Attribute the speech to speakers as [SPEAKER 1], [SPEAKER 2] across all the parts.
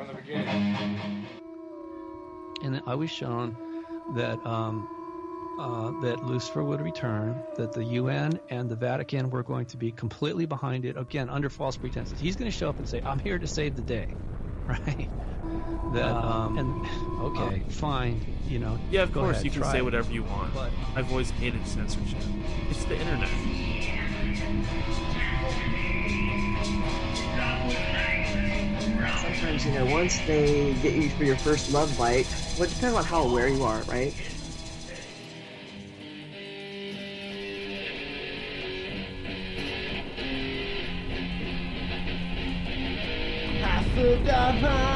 [SPEAKER 1] from the beginning.
[SPEAKER 2] And I was shown that um, uh, that Lucifer would return, that the UN and the Vatican were going to be completely behind it, again, under false pretenses. He's going to show up and say, I'm here to save the day, right? That, um, and, okay, fine, you know.
[SPEAKER 3] Yeah, of
[SPEAKER 2] go
[SPEAKER 3] course,
[SPEAKER 2] ahead,
[SPEAKER 3] you can say whatever you want.
[SPEAKER 2] But-
[SPEAKER 3] I've always hated censorship. It's the internet.
[SPEAKER 4] Sometimes, you know, once they get you for your first love bite, well, it depends on how aware you are, right?
[SPEAKER 5] I forgot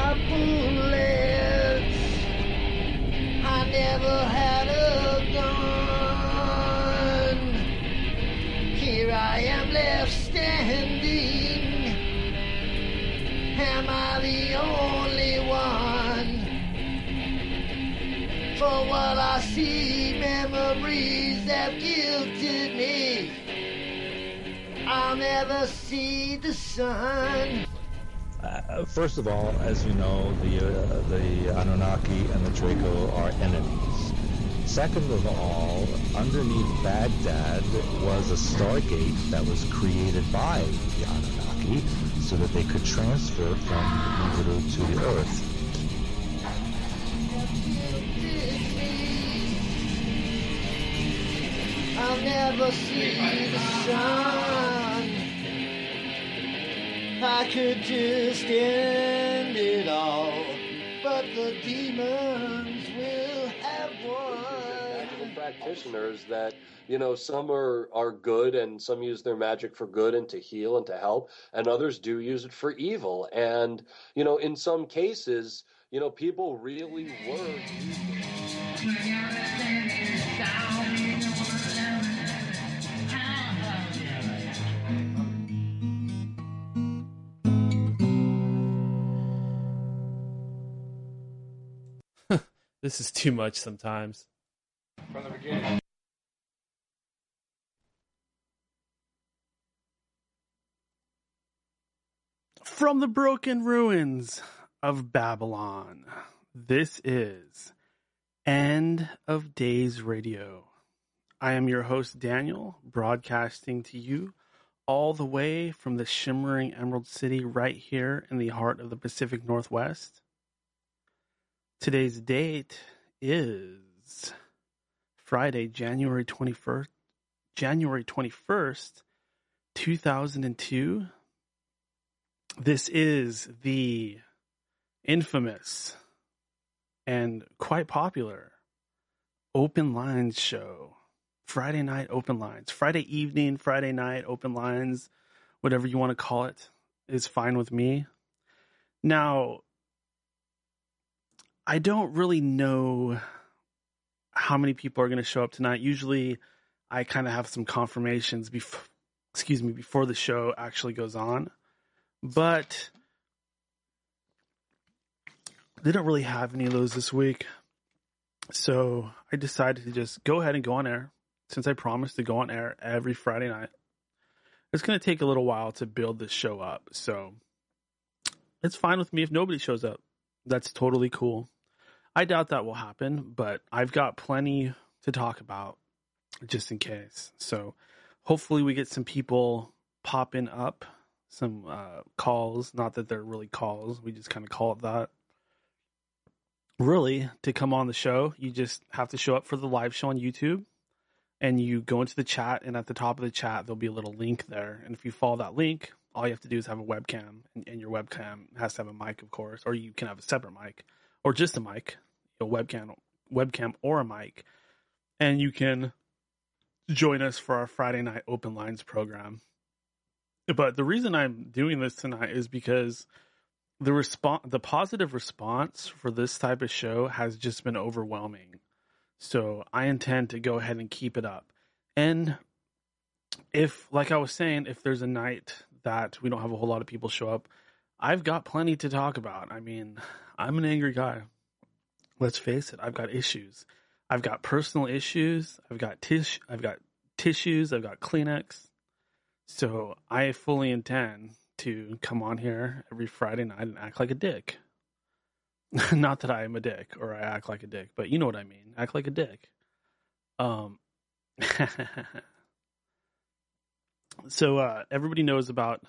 [SPEAKER 5] For what I see, memories have guilted me. I'll never see the sun.
[SPEAKER 6] Uh, first of all, as you know, the uh, the Anunnaki and the Draco are enemies. Second of all, underneath Baghdad was a stargate that was created by the Anunnaki so that they could transfer from Nibiru to the Earth.
[SPEAKER 5] Never see the sun. I could just end it all, but the demons will have won.
[SPEAKER 7] magical practitioners that you know some are are good and some use their magic for good and to heal and to help and others do use it for evil and you know in some cases you know people really were
[SPEAKER 3] This is too much sometimes.
[SPEAKER 1] From the beginning.
[SPEAKER 8] From the broken ruins of Babylon, this is End of Days Radio. I am your host, Daniel, broadcasting to you all the way from the shimmering Emerald City right here in the heart of the Pacific Northwest. Today's date is Friday, January 21st, January 21st, 2002. This is the infamous and quite popular Open Lines show. Friday night open lines. Friday evening, Friday night open lines, whatever you want to call it, is fine with me. Now, I don't really know how many people are going to show up tonight. Usually, I kind of have some confirmations before, excuse me, before the show actually goes on. But they don't really have any of those this week. So I decided to just go ahead and go on air since I promised to go on air every Friday night. It's going to take a little while to build this show up. So it's fine with me if nobody shows up. That's totally cool. I doubt that will happen, but I've got plenty to talk about just in case. So hopefully we get some people popping up, some uh, calls. Not that they're really calls, we just kind of call it that. Really, to come on the show, you just have to show up for the live show on YouTube and you go into the chat, and at the top of the chat, there'll be a little link there. And if you follow that link, all you have to do is have a webcam, and, and your webcam has to have a mic, of course, or you can have a separate mic, or just a mic, a webcam, webcam or a mic, and you can join us for our Friday night open lines program. But the reason I'm doing this tonight is because the response, the positive response for this type of show has just been overwhelming. So I intend to go ahead and keep it up. And if, like I was saying, if there's a night that we don't have a whole lot of people show up, I've got plenty to talk about. I mean, I'm an angry guy. Let's face it, I've got issues. I've got personal issues. I've got tish. I've got tissues. I've got Kleenex. So I fully intend to come on here every Friday night and act like a dick. not that I am a dick or I act like a dick, but you know what I mean. Act like a dick. Um. so uh, everybody knows about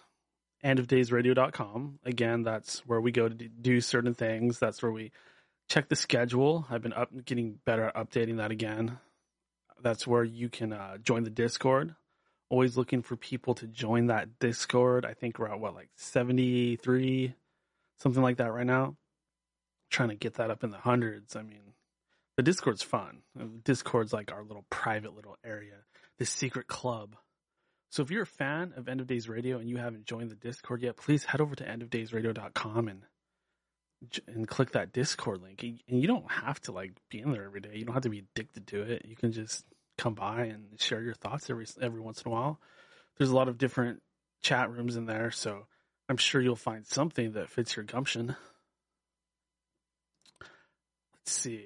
[SPEAKER 8] endofdaysradio.com. Again, that's where we go to do certain things. That's where we check the schedule. I've been up getting better at updating that again. That's where you can uh, join the Discord. Always looking for people to join that Discord. I think we're at what like 73 something like that right now. Trying to get that up in the hundreds. I mean, the Discord's fun. Discord's like our little private little area, the secret club. So if you're a fan of End of Days Radio and you haven't joined the Discord yet, please head over to endofdaysradio.com and and click that Discord link. And you don't have to like be in there every day. You don't have to be addicted to it. You can just come by and share your thoughts every every once in a while. There's a lot of different chat rooms in there, so I'm sure you'll find something that fits your gumption. Let's see.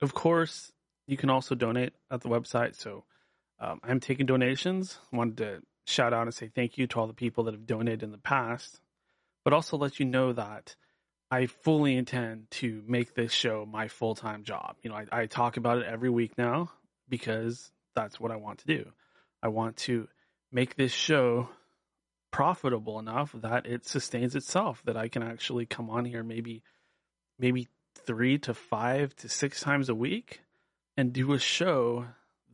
[SPEAKER 8] Of course, you can also donate at the website. So um, I'm taking donations. Wanted to shout out and say thank you to all the people that have donated in the past, but also let you know that I fully intend to make this show my full time job. You know, I, I talk about it every week now because that's what I want to do. I want to make this show profitable enough that it sustains itself that I can actually come on here maybe maybe 3 to 5 to 6 times a week and do a show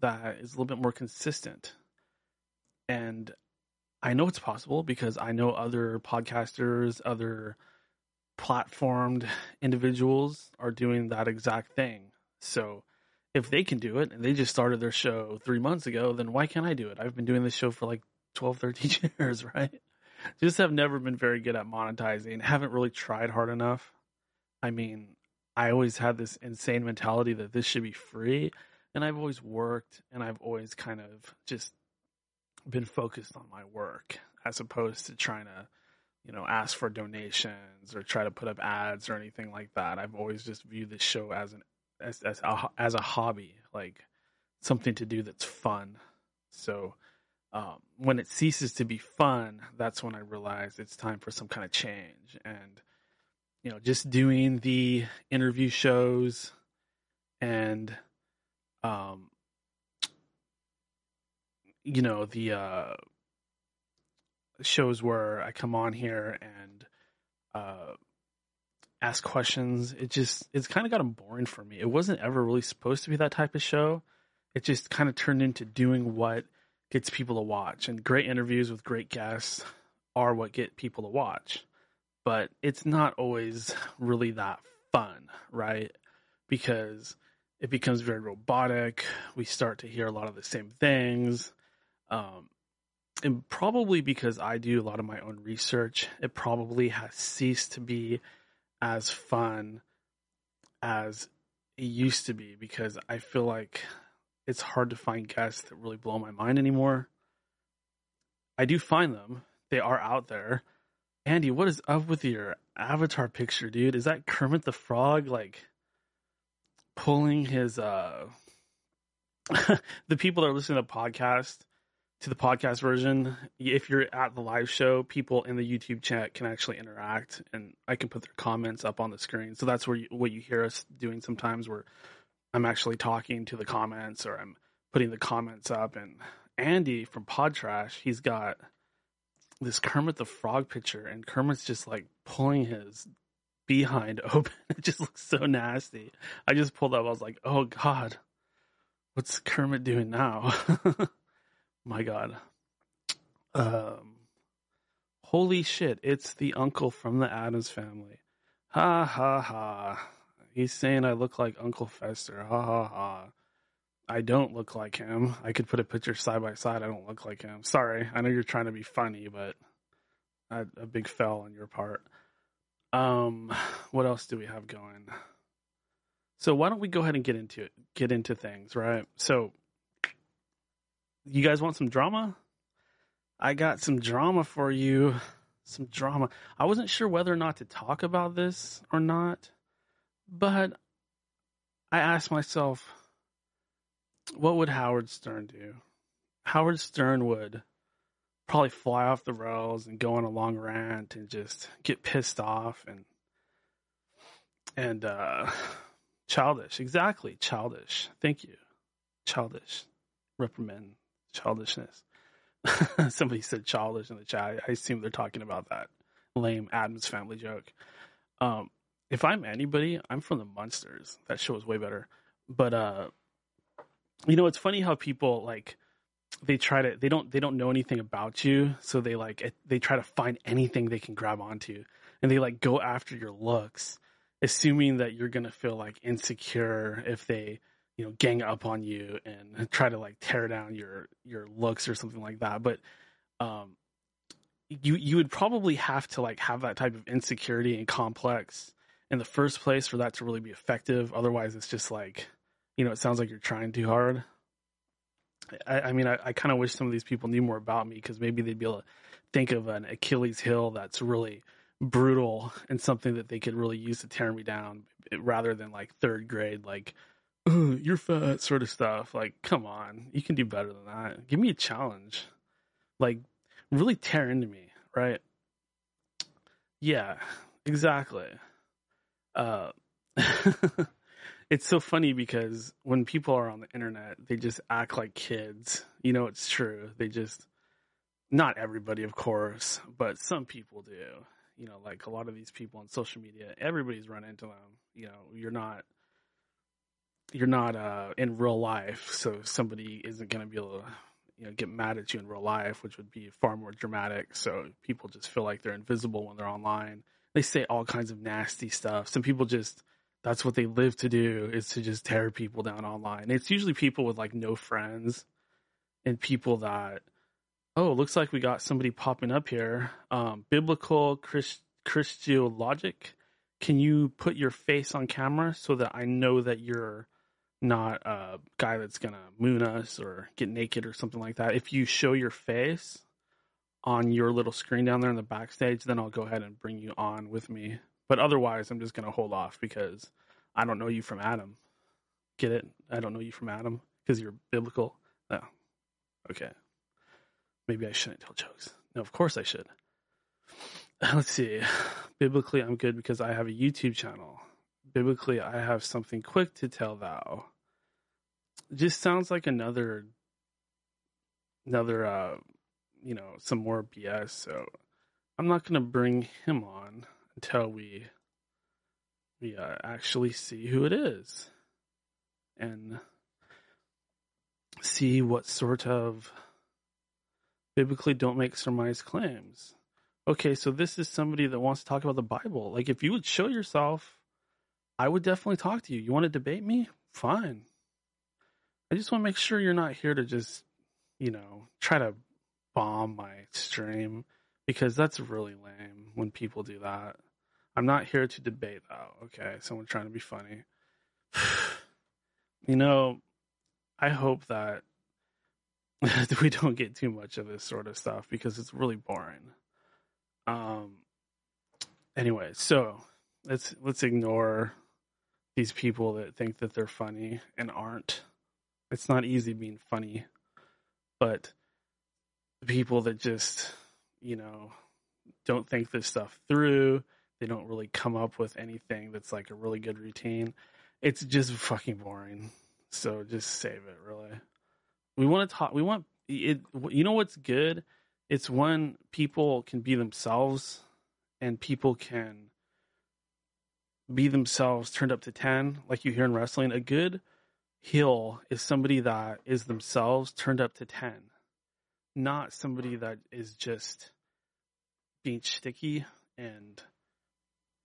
[SPEAKER 8] that is a little bit more consistent. And I know it's possible because I know other podcasters, other platformed individuals are doing that exact thing. So if they can do it and they just started their show three months ago, then why can't I do it? I've been doing this show for like 12, 13 years, right? Just have never been very good at monetizing, haven't really tried hard enough. I mean, I always had this insane mentality that this should be free. And I've always worked and I've always kind of just been focused on my work as opposed to trying to, you know, ask for donations or try to put up ads or anything like that. I've always just viewed this show as an as as a, as a hobby, like something to do that's fun. So um, when it ceases to be fun, that's when I realize it's time for some kind of change. And you know, just doing the interview shows and um you know, the uh shows where I come on here and uh ask questions. It just it's kind of gotten boring for me. It wasn't ever really supposed to be that type of show. It just kind of turned into doing what gets people to watch. And great interviews with great guests are what get people to watch but it's not always really that fun, right? Because it becomes very robotic. We start to hear a lot of the same things. Um, and probably because I do a lot of my own research, it probably has ceased to be as fun as it used to be because I feel like it's hard to find guests that really blow my mind anymore. I do find them, they are out there Andy, what is up with your avatar picture, dude? Is that Kermit the Frog like pulling his uh the people that are listening to the podcast to the podcast version, if you're at the live show, people in the YouTube chat can actually interact and I can put their comments up on the screen. So that's where you, what you hear us doing sometimes where I'm actually talking to the comments or I'm putting the comments up and Andy from Pod Trash, he's got this Kermit the Frog picture, and Kermit's just like pulling his behind open. It just looks so nasty. I just pulled up. I was like, oh god, what's Kermit doing now? My god. Um, holy shit! It's the uncle from the Addams family. Ha ha ha. He's saying I look like Uncle Fester. Ha ha ha. I don't look like him. I could put a picture side by side. I don't look like him. Sorry. I know you're trying to be funny, but a, a big fell on your part. Um, what else do we have going? So why don't we go ahead and get into it? Get into things, right? So, you guys want some drama? I got some drama for you. Some drama. I wasn't sure whether or not to talk about this or not, but I asked myself what would Howard Stern do? Howard Stern would probably fly off the rails and go on a long rant and just get pissed off and and uh, childish. Exactly, childish. Thank you, childish. Reprimand childishness. Somebody said childish in the chat. I assume they're talking about that lame Addams Family joke. Um, if I'm anybody, I'm from the Munsters. That show is way better. But uh, you know, it's funny how people like they try to they don't they don't know anything about you, so they like they try to find anything they can grab onto, and they like go after your looks, assuming that you're gonna feel like insecure if they you know gang up on you and try to like tear down your your looks or something like that. But um, you you would probably have to like have that type of insecurity and complex in the first place for that to really be effective. Otherwise, it's just like you know, it sounds like you're trying too hard. I, I mean, I, I kind of wish some of these people knew more about me because maybe they'd be able to think of an Achilles heel that's really brutal and something that they could really use to tear me down rather than like third grade, like, you're fat sort of stuff. Like, come on, you can do better than that. Give me a challenge. Like, really tear into me, right? Yeah, exactly. Uh, it's so funny because when people are on the internet, they just act like kids. You know, it's true. They just, not everybody, of course, but some people do. You know, like a lot of these people on social media, everybody's run into them. You know, you're not, you're not uh, in real life, so somebody isn't going to be able to, you know, get mad at you in real life, which would be far more dramatic. So people just feel like they're invisible when they're online. They say all kinds of nasty stuff. Some people just that's what they live to do is to just tear people down online. It's usually people with like no friends and people that oh, looks like we got somebody popping up here. Um, biblical Christ- Christologic. Can you put your face on camera so that I know that you're not a guy that's gonna moon us or get naked or something like that? If you show your face on your little screen down there in the backstage, then I'll go ahead and bring you on with me. But otherwise, I'm just to hold off because I don't know you from Adam. Get it? I don't know you from Adam because you're biblical. No. Okay. Maybe I shouldn't tell jokes. No, of course I should. Let's see. Biblically, I'm good because I have a YouTube channel. Biblically, I have something quick to tell thou. Just sounds like another, another, uh, you know, some more BS. So I'm not to bring him on until we we uh, actually see who it is and see what sort of biblically don't make surmise claims. Okay, so this is somebody that wants to talk about the Bible. Like, if you would show yourself, I would definitely talk to you. You want to debate me? Fine. I just want to make sure you're not here to just, you know, try to bomb my stream because that's really lame when people do that. I'm not here to debate though. Okay, someone trying to be funny. you know, I hope that we don't get too much of this sort of stuff because it's really boring. Um. Anyway, so let's let's ignore these people that think that they're funny and aren't. It's not easy being funny, but the people that just you know don't think this stuff through they don't really come up with anything that's like a really good routine. It's just fucking boring. So just save it, really. We want to talk. We want it. You know what's good? It's when people can be themselves, and people can be themselves turned up to ten, like you hear in wrestling. A good heel is somebody that is themselves turned up to ten, not somebody that is just being sticky and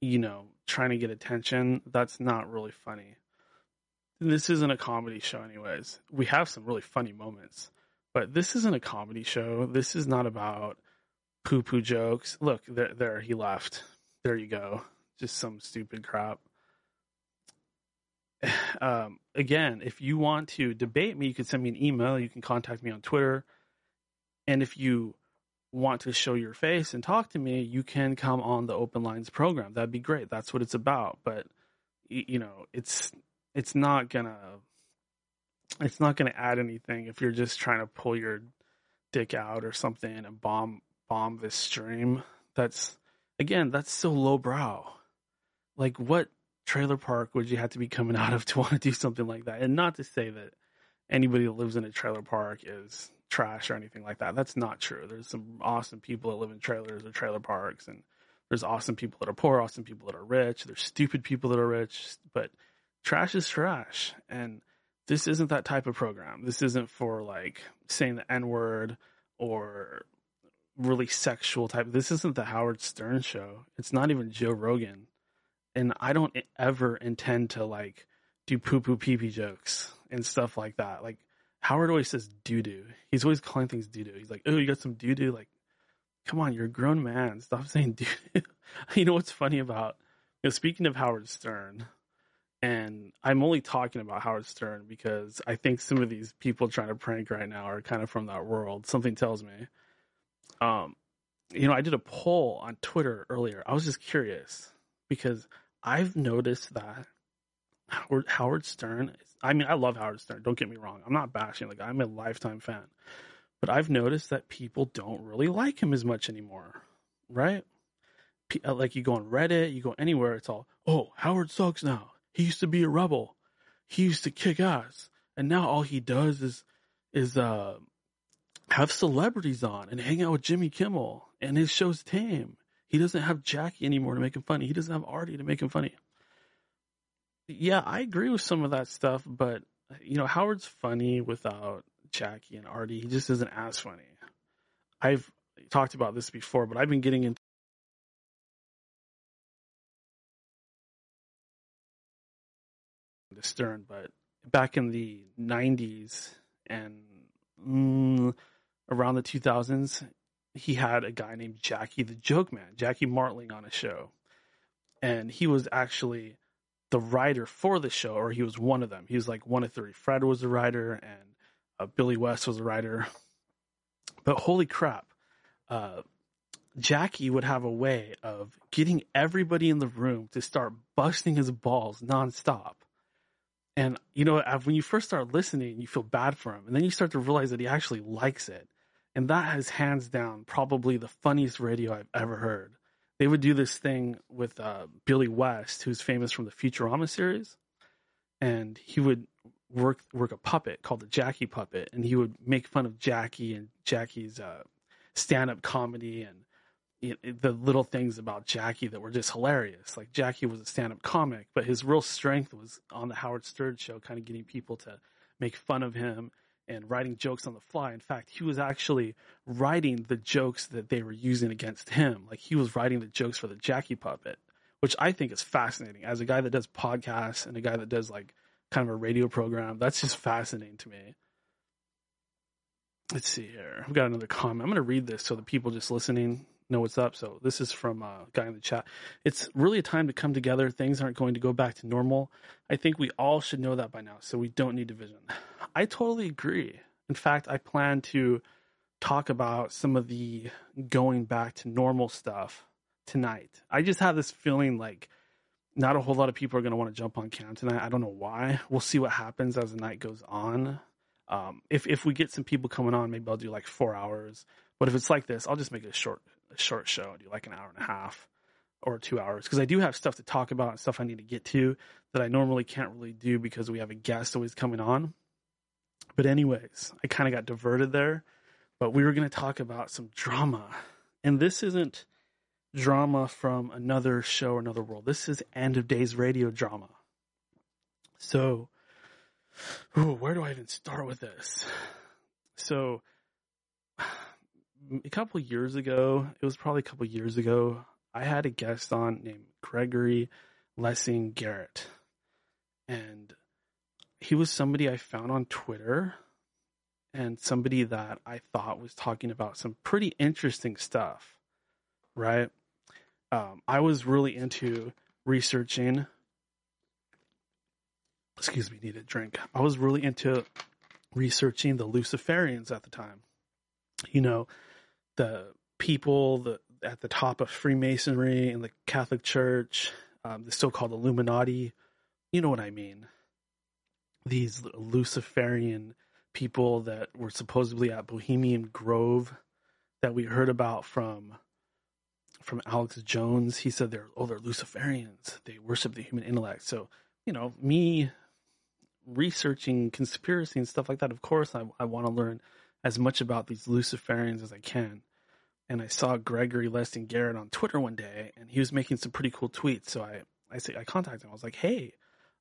[SPEAKER 8] you know, trying to get attention, that's not really funny. This isn't a comedy show, anyways. We have some really funny moments, but this isn't a comedy show. This is not about poo poo jokes. Look, there, there, he left. There you go. Just some stupid crap. Um, again, if you want to debate me, you can send me an email. You can contact me on Twitter. And if you want to show your face and talk to me, you can come on the Open Lines program. That'd be great. That's what it's about. But you know, it's it's not gonna it's not gonna add anything if you're just trying to pull your dick out or something and bomb bomb this stream. That's again, that's so lowbrow. Like what trailer park would you have to be coming out of to want to do something like that? And not to say that anybody that lives in a trailer park is trash or anything like that. That's not true. There's some awesome people that live in trailers or trailer parks, and there's awesome people that are poor, awesome people that are rich. There's stupid people that are rich, but trash is trash. And this isn't that type of program. This isn't for like saying the N word or really sexual type. This isn't the Howard Stern show. It's not even Joe Rogan. And I don't ever intend to like do poo poo pee pee jokes and stuff like that. Like Howard always says doo doo. He's always calling things doo doo. He's like, oh, you got some doo doo? Like, come on, you're a grown man. Stop saying doo doo. you know what's funny about, you know, speaking of Howard Stern, and I'm only talking about Howard Stern because I think some of these people trying to prank right now are kind of from that world. Something tells me. Um, you know, I did a poll on Twitter earlier. I was just curious because I've noticed that Howard, Howard Stern. I mean, I love Howard Stern. Don't get me wrong. I'm not bashing. Like, I'm a lifetime fan, but I've noticed that people don't really like him as much anymore. Right? Uh, like you go on Reddit, you go anywhere, it's all, oh, Howard sucks now. He used to be a rebel. He used to kick ass, and now all he does is is uh have celebrities on and hang out with Jimmy Kimmel, and his show's tame. He doesn't have Jackie anymore to make him funny. He doesn't have Artie to make him funny. Yeah, I agree with some of that stuff, but you know, Howard's funny without Jackie and Artie. He just isn't as funny. I've talked about this before, but I've been getting into Stern, but back in the 90s and mm, around the 2000s, he had a guy named Jackie the Joke Man, Jackie Martling on a show. And he was actually the writer for the show, or he was one of them. He was like one of three. Fred was the writer, and uh, Billy West was the writer. But holy crap, uh, Jackie would have a way of getting everybody in the room to start busting his balls nonstop. And you know, when you first start listening, you feel bad for him, and then you start to realize that he actually likes it. And that is hands down probably the funniest radio I've ever heard. They would do this thing with uh, Billy West, who's famous from the Futurama series, and he would work work a puppet called the Jackie puppet, and he would make fun of Jackie and Jackie's uh, stand up comedy and the little things about Jackie that were just hilarious. Like Jackie was a stand-up comic, but his real strength was on the Howard Stern show, kind of getting people to make fun of him and writing jokes on the fly. In fact, he was actually writing the jokes that they were using against him. Like he was writing the jokes for the Jackie puppet, which I think is fascinating. As a guy that does podcasts and a guy that does like kind of a radio program, that's just fascinating to me. Let's see here. I've got another comment. I'm going to read this so the people just listening know what's up. So this is from a guy in the chat. It's really a time to come together. Things aren't going to go back to normal. I think we all should know that by now, so we don't need division. I totally agree. In fact, I plan to talk about some of the going back to normal stuff tonight. I just have this feeling like not a whole lot of people are going to want to jump on cam tonight. I don't know why. We'll see what happens as the night goes on. Um, if if we get some people coming on, maybe I'll do like four hours. But if it's like this, I'll just make a short a short show, do like an hour and a half or two hours because I do have stuff to talk about and stuff I need to get to that I normally can't really do because we have a guest always coming on. But anyways, I kind of got diverted there, but we were going to talk about some drama. And this isn't drama from another show or another world. This is end of days radio drama. So, ooh, where do I even start with this? So, a couple years ago, it was probably a couple years ago, I had a guest on named Gregory Lessing Garrett. And he was somebody I found on Twitter and somebody that I thought was talking about some pretty interesting stuff, right? Um, I was really into researching. Excuse me, need a drink. I was really into researching the Luciferians at the time. You know, the people the, at the top of Freemasonry and the Catholic Church, um, the so-called Illuminati. You know what I mean? These Luciferian people that were supposedly at Bohemian Grove that we heard about from from Alex Jones. He said they're oh they're Luciferians. They worship the human intellect. So you know me researching conspiracy and stuff like that. Of course, I I want to learn as much about these Luciferians as I can. And I saw Gregory Lessing Garrett on Twitter one day, and he was making some pretty cool tweets. So I I say I contacted him. I was like, hey.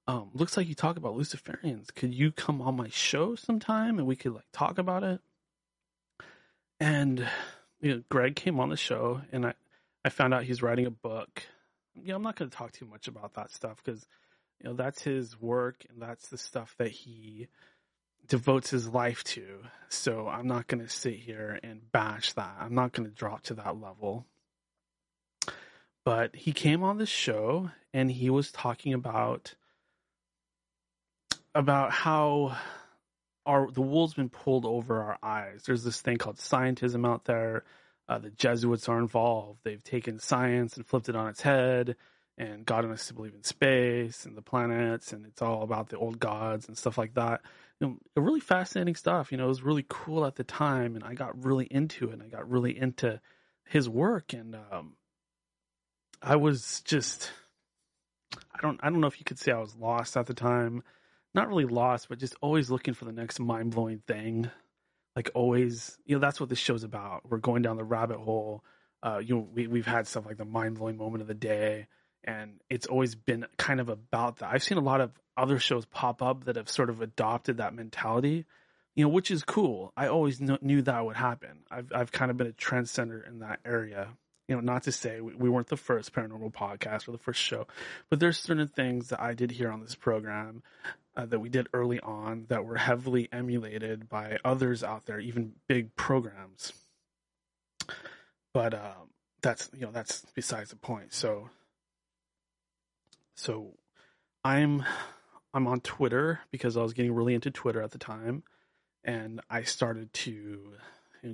[SPEAKER 8] Um, looks like you talk about Luciferians. Could you come on my show sometime and we could like talk about it? And you know, Greg came on the show, and I, I found out he's writing a book. Know, I'm not going to talk too much about that stuff because, you know, that's his work and that's the stuff that he devotes his life to. So I'm not going to sit here and bash that. I'm not going to drop to that level. But he came on the show and he was talking about about how our the wool's been pulled over our eyes. There's this thing called scientism out there. Uh, the Jesuits are involved. They've taken science and flipped it on its head and gotten us to believe in space and the planets, and it's all about the old gods and stuff like that. You know, really fascinating stuff. You know, it was really cool at the time, and I got really into it. And I got really into his work, and um, I was just, I don't, I don't know if you could say I was lost at the time not really lost, but just always looking for the next mind blowing thing. Like always, you know, that's what this show's about. We're going down the rabbit hole. Uh, you know, we we've had stuff like the mind blowing moment of the day, and it's always been kind of about that. I've seen a lot of other shows pop up that have sort of adopted that mentality, you know, which is cool. I always kn- knew that would happen. I've I've kind of been a trendsetter in that area. You know, not to say we, we weren't the first paranormal podcast or the first show, but there's certain things that I did here on this program uh, that we did early on that were heavily emulated by others out there, even big programs. But um, that's you know that's besides the point. So so I'm I'm on Twitter because I was getting really into Twitter at the time, and I started to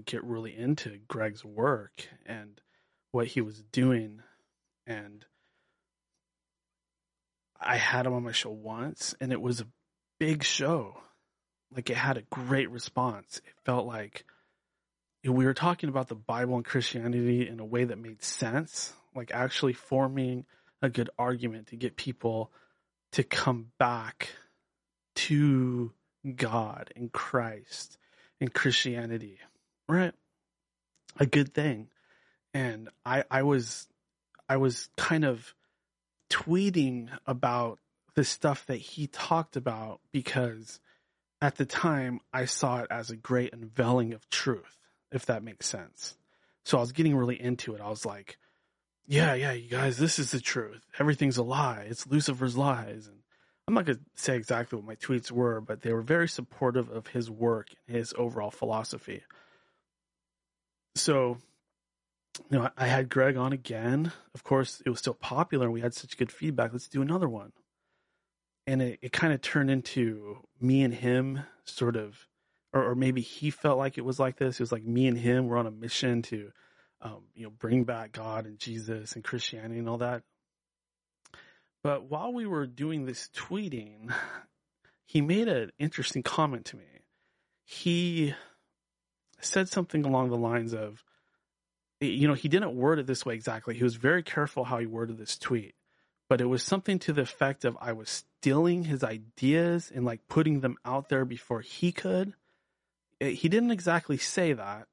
[SPEAKER 8] get really into Greg's work and what he was doing, and I had him on my show once, and it was a big show. Like it had a great response. It felt like we were talking about the Bible and Christianity in a way that made sense, like actually forming a good argument to get people to come back to God and Christ and Christianity, right? A good thing. And I, I was, I was kind of tweeting about the stuff that he talked about because at the time I saw it as a great unveiling of truth, if that makes sense. So I was getting really into it. I was like, yeah, yeah, you guys, this is the truth. Everything's a lie. It's Lucifer's lies. And I'm not going to say exactly what my tweets were, but they were very supportive of his work and his overall philosophy. So, you know, I had Greg on again. Of course, it was still popular. We had such good feedback. Let's do another one. And it, it kind of turned into me and him sort of or, or, maybe he felt like it was like this. It was like me and him were on a mission to um, you know bring back god and jesus and christianity and all that. But while we were doing this tweeting he made an interesting comment to me. He said something along the lines of you know he didn't word it this way exactly he was very careful how he worded this tweet but it was something to the effect of I was stealing his ideas and like putting them out there before he could. It, he didn't exactly say that.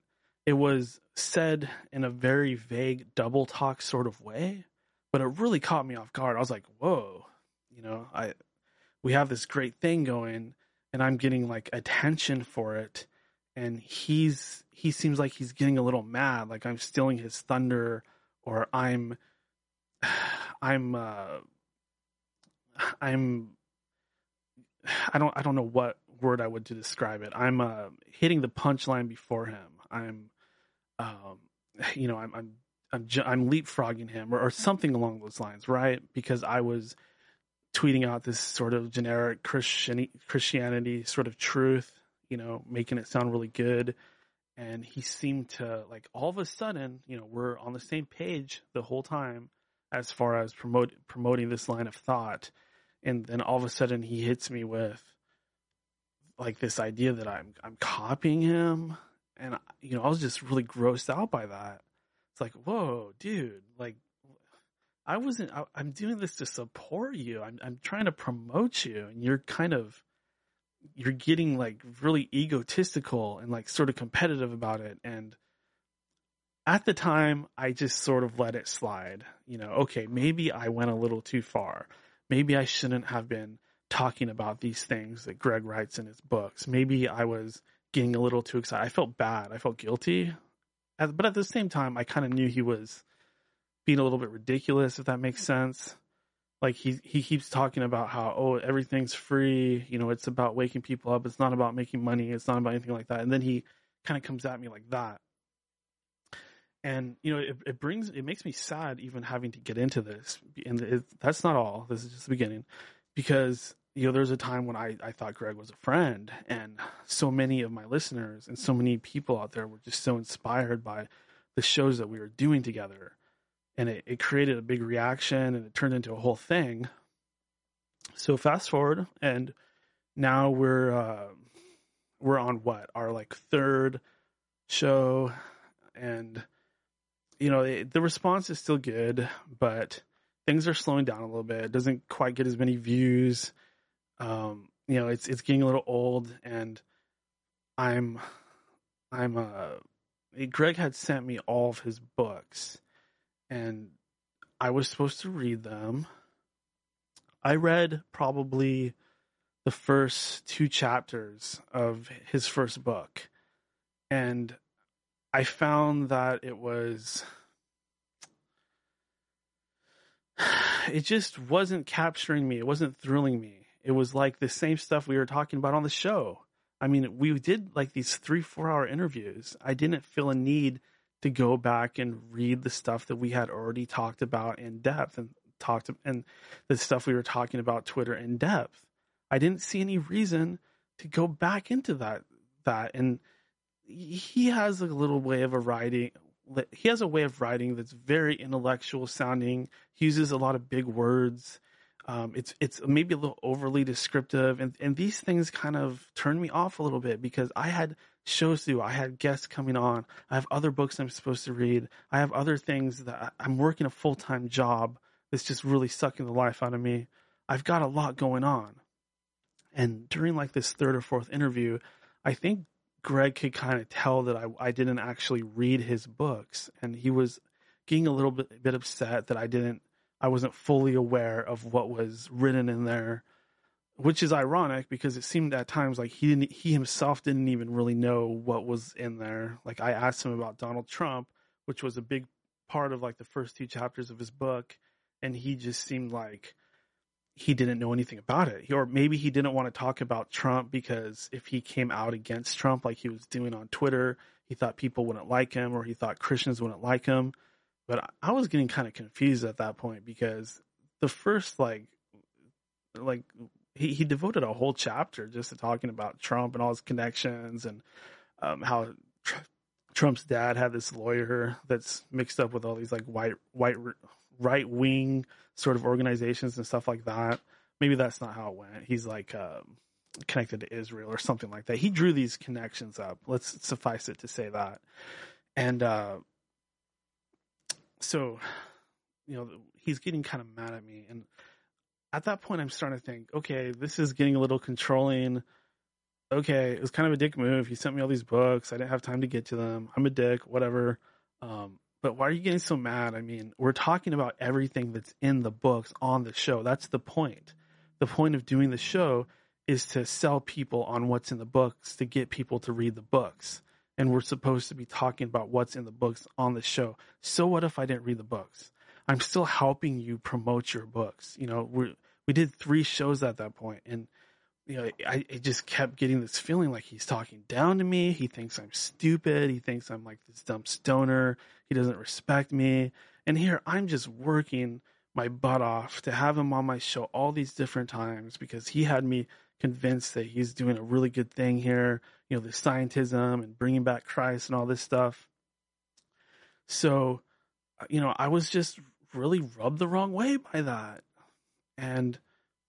[SPEAKER 8] It was said in a very vague double talk sort of way, but it really caught me off guard. I was like, "Whoa." You know, I we have this great thing going and I'm getting like attention for it and he's he seems like he's getting a little mad like I'm stealing his thunder or I'm I'm uh, I'm I don't I don't know what word I would to describe it. I'm uh, hitting the punchline before him. I'm um, you know I'm I'm I'm, I'm leapfrogging him or, or something along those lines, right? Because I was tweeting out this sort of generic Christian Christianity sort of truth, you know, making it sound really good. And he seemed to like all of a sudden, you know, we're on the same page the whole time as far as promote promoting this line of thought, and then all of a sudden he hits me with like this idea that I'm I'm copying him, and you know I was just really grossed out by that. It's like, whoa, dude, like, I wasn't, I, I'm doing this to support you. I'm, I'm trying to promote you and you're kind of, you're getting like really egotistical and like sort of competitive about it. And at the time, I just sort of let it slide. You know, okay, maybe I went a little too far. Maybe I shouldn't have been talking about these things that Greg writes in his books. Maybe I was getting a little too excited. I felt bad. I felt guilty. But at the same time, I kind of knew he was being a little bit ridiculous, if that makes sense. Like he, he keeps talking about how, oh, everything's free. You know, it's about waking people up. It's not about making money. It's not about anything like that. And then he kind of comes at me like that and you know it, it brings it makes me sad even having to get into this and it, that's not all this is just the beginning because you know there's a time when I, I thought greg was a friend and so many of my listeners and so many people out there were just so inspired by the shows that we were doing together and it, it created a big reaction and it turned into a whole thing so fast forward and now we're uh, we're on what our like third show and you know, it, the response is still good, but things are slowing down a little bit. It doesn't quite get as many views. Um, you know, it's it's getting a little old, and I'm I'm uh Greg had sent me all of his books, and I was supposed to read them. I read probably the first two chapters of his first book, and I found that it was it just wasn't capturing me. It wasn't thrilling me. It was like the same stuff we were talking about on the show. I mean, we did like these three, four hour interviews. I didn't feel a need to go back and read the stuff that we had already talked about in depth and talked and the stuff we were talking about Twitter in depth. I didn't see any reason to go back into that that and he has a little way of a writing he has a way of writing that's very intellectual sounding he uses a lot of big words um, it's it's maybe a little overly descriptive and, and these things kind of turn me off a little bit because i had shows do i had guests coming on. I have other books i'm supposed to read. I have other things that i'm working a full-time job that's just really sucking the life out of me. I've got a lot going on. And during like this third or fourth interview i think Greg could kind of tell that I, I didn't actually read his books, and he was getting a little bit, bit upset that I didn't I wasn't fully aware of what was written in there, which is ironic because it seemed at times like he didn't he himself didn't even really know what was in there. Like I asked him about Donald Trump, which was a big part of like the first two chapters of his book, and he just seemed like he didn't know anything about it. Or maybe he didn't want to talk about Trump because if he came out against Trump like he was doing on Twitter, he thought people wouldn't like him or he thought Christians wouldn't like him. But I was getting kind of confused at that point because the first like like he, he devoted a whole chapter just to talking about Trump and all his connections and um, how tr- Trump's dad had this lawyer that's mixed up with all these like white white right wing sort of organizations and stuff like that. Maybe that's not how it went. He's like um, connected to Israel or something like that. He drew these connections up. Let's suffice it to say that. And uh, so, you know, he's getting kind of mad at me. And at that point, I'm starting to think, okay, this is getting a little controlling. Okay, it was kind of a dick move. He sent me all these books. I didn't have time to get to them. I'm a dick, whatever. Um, but why are you getting so mad? I mean, we're talking about everything that's in the books on the show. That's the point. The point of doing the show is to sell people on what's in the books to get people to read the books. And we're supposed to be talking about what's in the books on the show. So what if I didn't read the books? I'm still helping you promote your books. You know, we we did three shows at that point and you know, I, I just kept getting this feeling like he's talking down to me. He thinks I'm stupid. He thinks I'm like this dumb stoner. He doesn't respect me. And here I'm just working my butt off to have him on my show all these different times because he had me convinced that he's doing a really good thing here. You know, the scientism and bringing back Christ and all this stuff. So, you know, I was just really rubbed the wrong way by that. And,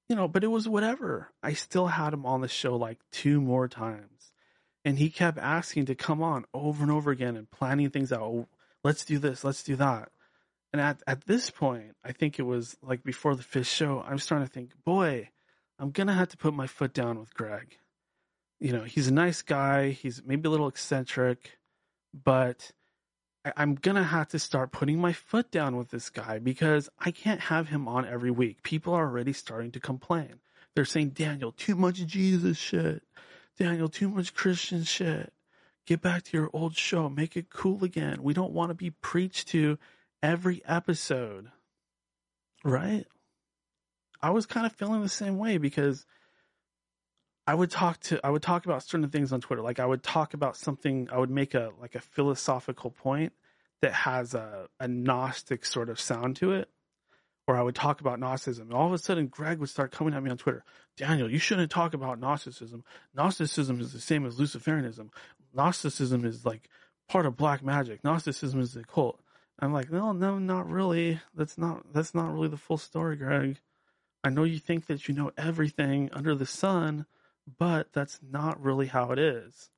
[SPEAKER 8] you know, but it was whatever. I still had him on the show like two more times. And he kept asking to come on over and over again and planning things out. Oh, let's do this, let's do that. And at, at this point, I think it was like before the fish show, I'm starting to think, boy, I'm going to have to put my foot down with Greg. You know, he's a nice guy. He's maybe a little eccentric, but I'm to have to start putting my foot down with this guy because I can't have him on every week. People are already starting to complain. They're saying, Daniel, too much Jesus shit. Daniel, too much Christian shit. Get back to your old show. Make it cool again. We don't want to be preached to every episode. Right? I was kind of feeling the same way because I would talk to I would talk about certain things on Twitter. Like I would talk about something I would make a like a philosophical point that has a, a Gnostic sort of sound to it. Or I would talk about Gnosticism. And all of a sudden Greg would start coming at me on Twitter. Daniel, you shouldn't talk about Gnosticism. Gnosticism is the same as Luciferianism. Gnosticism is like part of black magic. Gnosticism is a cult. I'm like, no, no, not really. That's not that's not really the full story, Greg. I know you think that you know everything under the sun, but that's not really how it is.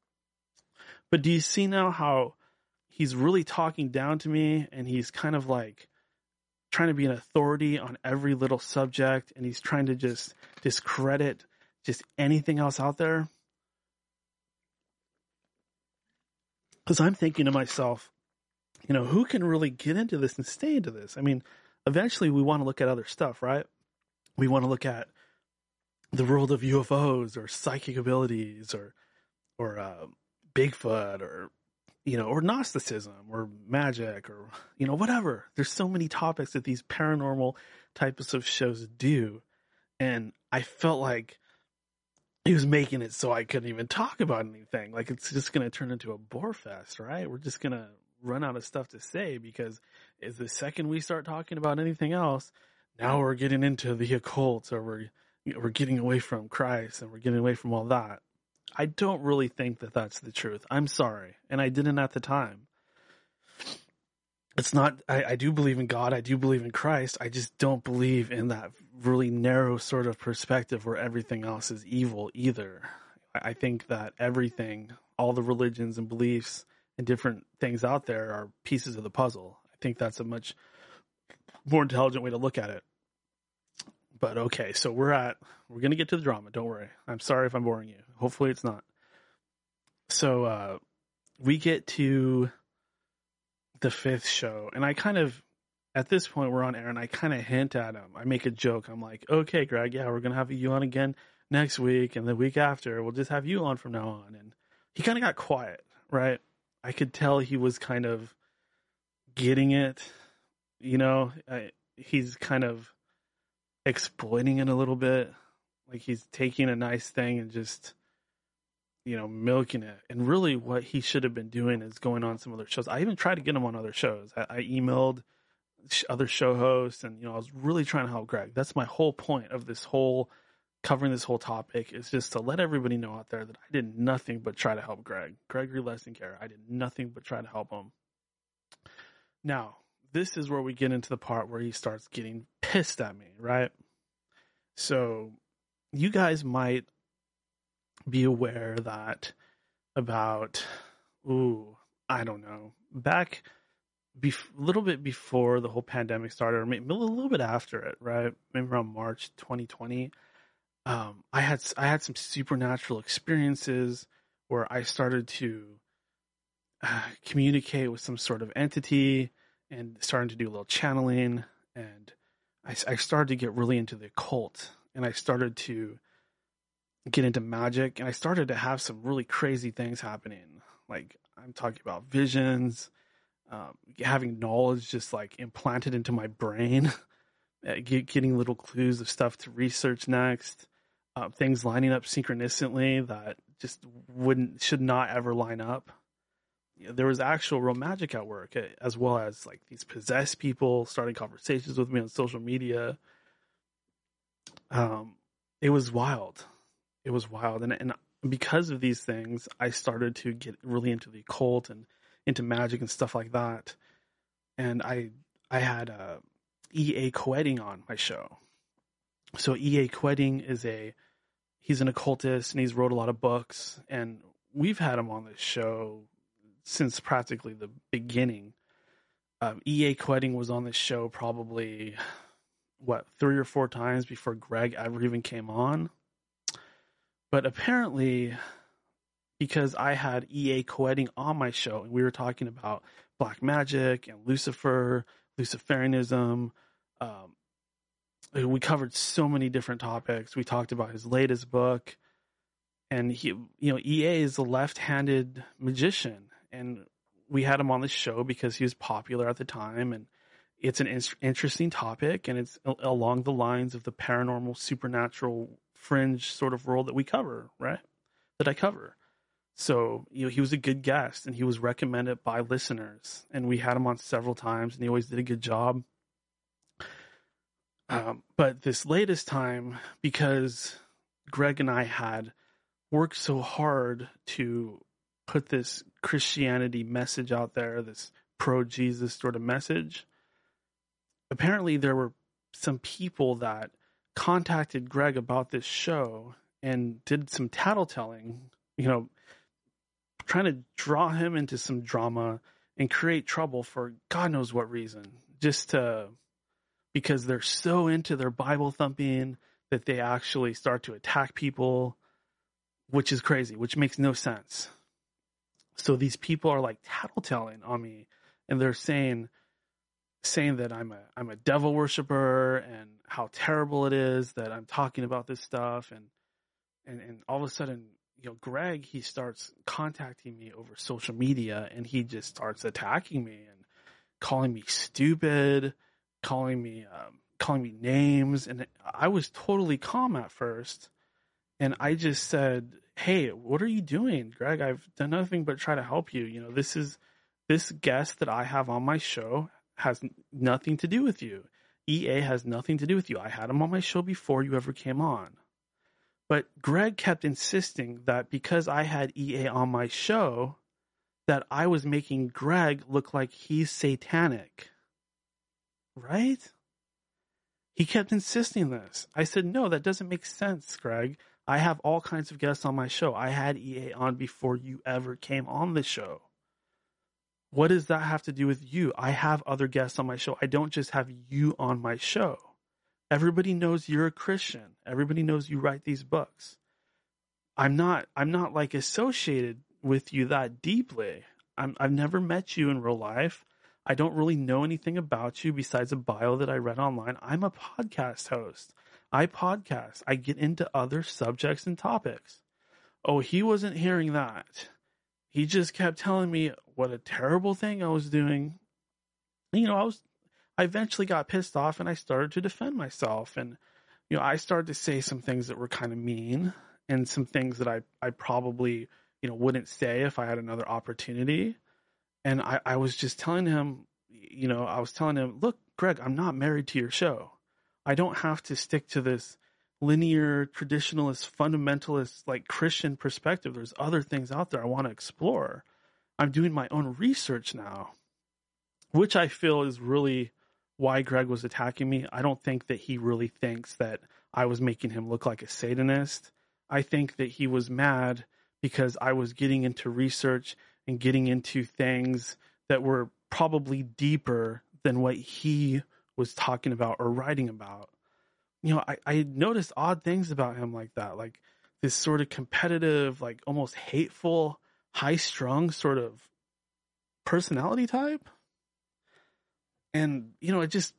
[SPEAKER 8] But do you see now how he's really talking down to me and he's kind of like trying to be an authority on every little subject and he's trying to just discredit just anything else out there? Because I'm thinking to myself, you know, who can really get into this and stay into this? I mean, eventually we want to look at other stuff, right? We want to look at the world of UFOs or psychic abilities or or uh, Bigfoot or you know or Gnosticism or magic or you know whatever. There's so many topics that these paranormal types of shows do, and I felt like he was making it so I couldn't even talk about anything. Like it's just going to turn into a bore fest, right? We're just going to run out of stuff to say because is the second we start talking about anything else, now we're getting into the occult or we're we're getting away from Christ and we're getting away from all that. I don't really think that that's the truth. I'm sorry, and I didn't at the time. It's not. I, I do believe in God. I do believe in Christ. I just don't believe in that really narrow sort of perspective where everything else is evil either. I, I think that everything, all the religions and beliefs and different things out there are pieces of the puzzle. I think that's a much more intelligent way to look at it. But okay, so we're at we're gonna get to the drama. Don't worry. I'm sorry if I'm boring you. Hopefully it's not. So uh, we get to the fifth show, and I kind of at this point we're on air, and I kind of hint at him. I make a joke. I'm like, okay, Greg, yeah, we're gonna have you on again next week, and the week after we'll just have you on from now on. And he kind of got quiet, right? I could tell he was kind of getting it. You know, I, he's kind of exploiting it a little bit. Like he's taking a nice thing and just, you know, milking it. And really, what he should have been doing is going on some other shows. I even tried to get him on other shows. I, I emailed other show hosts, and you know, I was really trying to help Greg. That's my whole point of this whole covering this whole topic is just to let everybody know out there that I did nothing but try to help Greg, Gregory Lessing Garrett. I did nothing but try to help him. Now, this is where we get into the part where he starts getting pissed at me, right? So, you guys might be aware that about, ooh, I don't know, back a bef- little bit before the whole pandemic started, or maybe a little bit after it, right? Maybe around March 2020. Um, I had I had some supernatural experiences where I started to uh, communicate with some sort of entity and starting to do a little channeling, and I, I started to get really into the occult, and I started to get into magic, and I started to have some really crazy things happening. Like I'm talking about visions, um, having knowledge just like implanted into my brain, getting little clues of stuff to research next, uh, things lining up synchronistically that just wouldn't should not ever line up. There was actual real magic at work, eh, as well as like these possessed people starting conversations with me on social media. Um, it was wild. It was wild, and and because of these things, I started to get really into the occult and into magic and stuff like that. And I I had uh, E. A. Koetting on my show. So E. A. Koetting is a he's an occultist and he's wrote a lot of books and we've had him on this show since practically the beginning Um, EA Koetting was on this show probably what three or four times before Greg ever even came on. But apparently, because I had EA Koetting on my show, and we were talking about black magic and Lucifer, Luciferianism. Um, we covered so many different topics. We talked about his latest book, and he, you know, EA is a left-handed magician, and we had him on the show because he was popular at the time, and it's an in- interesting topic, and it's a- along the lines of the paranormal, supernatural, fringe sort of world that we cover, right? That I cover. So, you know, he was a good guest and he was recommended by listeners. And we had him on several times and he always did a good job. Um, but this latest time, because Greg and I had worked so hard to put this Christianity message out there, this pro Jesus sort of message, apparently there were some people that contacted Greg about this show and did some tattletelling, you know, trying to draw him into some drama and create trouble for God knows what reason, just to because they're so into their Bible thumping that they actually start to attack people, which is crazy, which makes no sense. So these people are like tattletelling on me, and they're saying saying that I'm a I'm a devil worshiper and how terrible it is that I'm talking about this stuff. And and and all of a sudden you know Greg he starts contacting me over social media and he just starts attacking me and calling me stupid calling me um, calling me names. And I was totally calm at first and I just said hey what are you doing Greg I've done nothing but try to help you you know this is this guest that I have on my show has nothing to do with you. EA has nothing to do with you. I had him on my show before you ever came on. But Greg kept insisting that because I had EA on my show, that I was making Greg look like he's satanic. Right? He kept insisting this. I said, no, that doesn't make sense, Greg. I have all kinds of guests on my show. I had EA on before you ever came on the show. What does that have to do with you? I have other guests on my show. I don't just have you on my show. Everybody knows you're a Christian. Everybody knows you write these books. I'm not I'm not like associated with you that deeply. I'm I've never met you in real life. I don't really know anything about you besides a bio that I read online. I'm a podcast host. I podcast. I get into other subjects and topics. Oh, he wasn't hearing that he just kept telling me what a terrible thing I was doing. You know, I was, I eventually got pissed off and I started to defend myself. And, you know, I started to say some things that were kind of mean and some things that I, I probably, you know, wouldn't say if I had another opportunity. And I, I was just telling him, you know, I was telling him, look, Greg, I'm not married to your show. I don't have to stick to this linear traditionalist fundamentalist like christian perspective. There's other things out there i want to explore. I'm doing my own research now which i feel is really why greg was attacking me. I don't think that he really thinks that i was making him look like a satanist. I think that he was mad because i was getting into research and getting into things that were probably deeper than what he was talking about or writing about you know, I, I noticed odd things about him like that, like this sort of competitive, like almost hateful, high strung sort of personality type. And, you know, it just,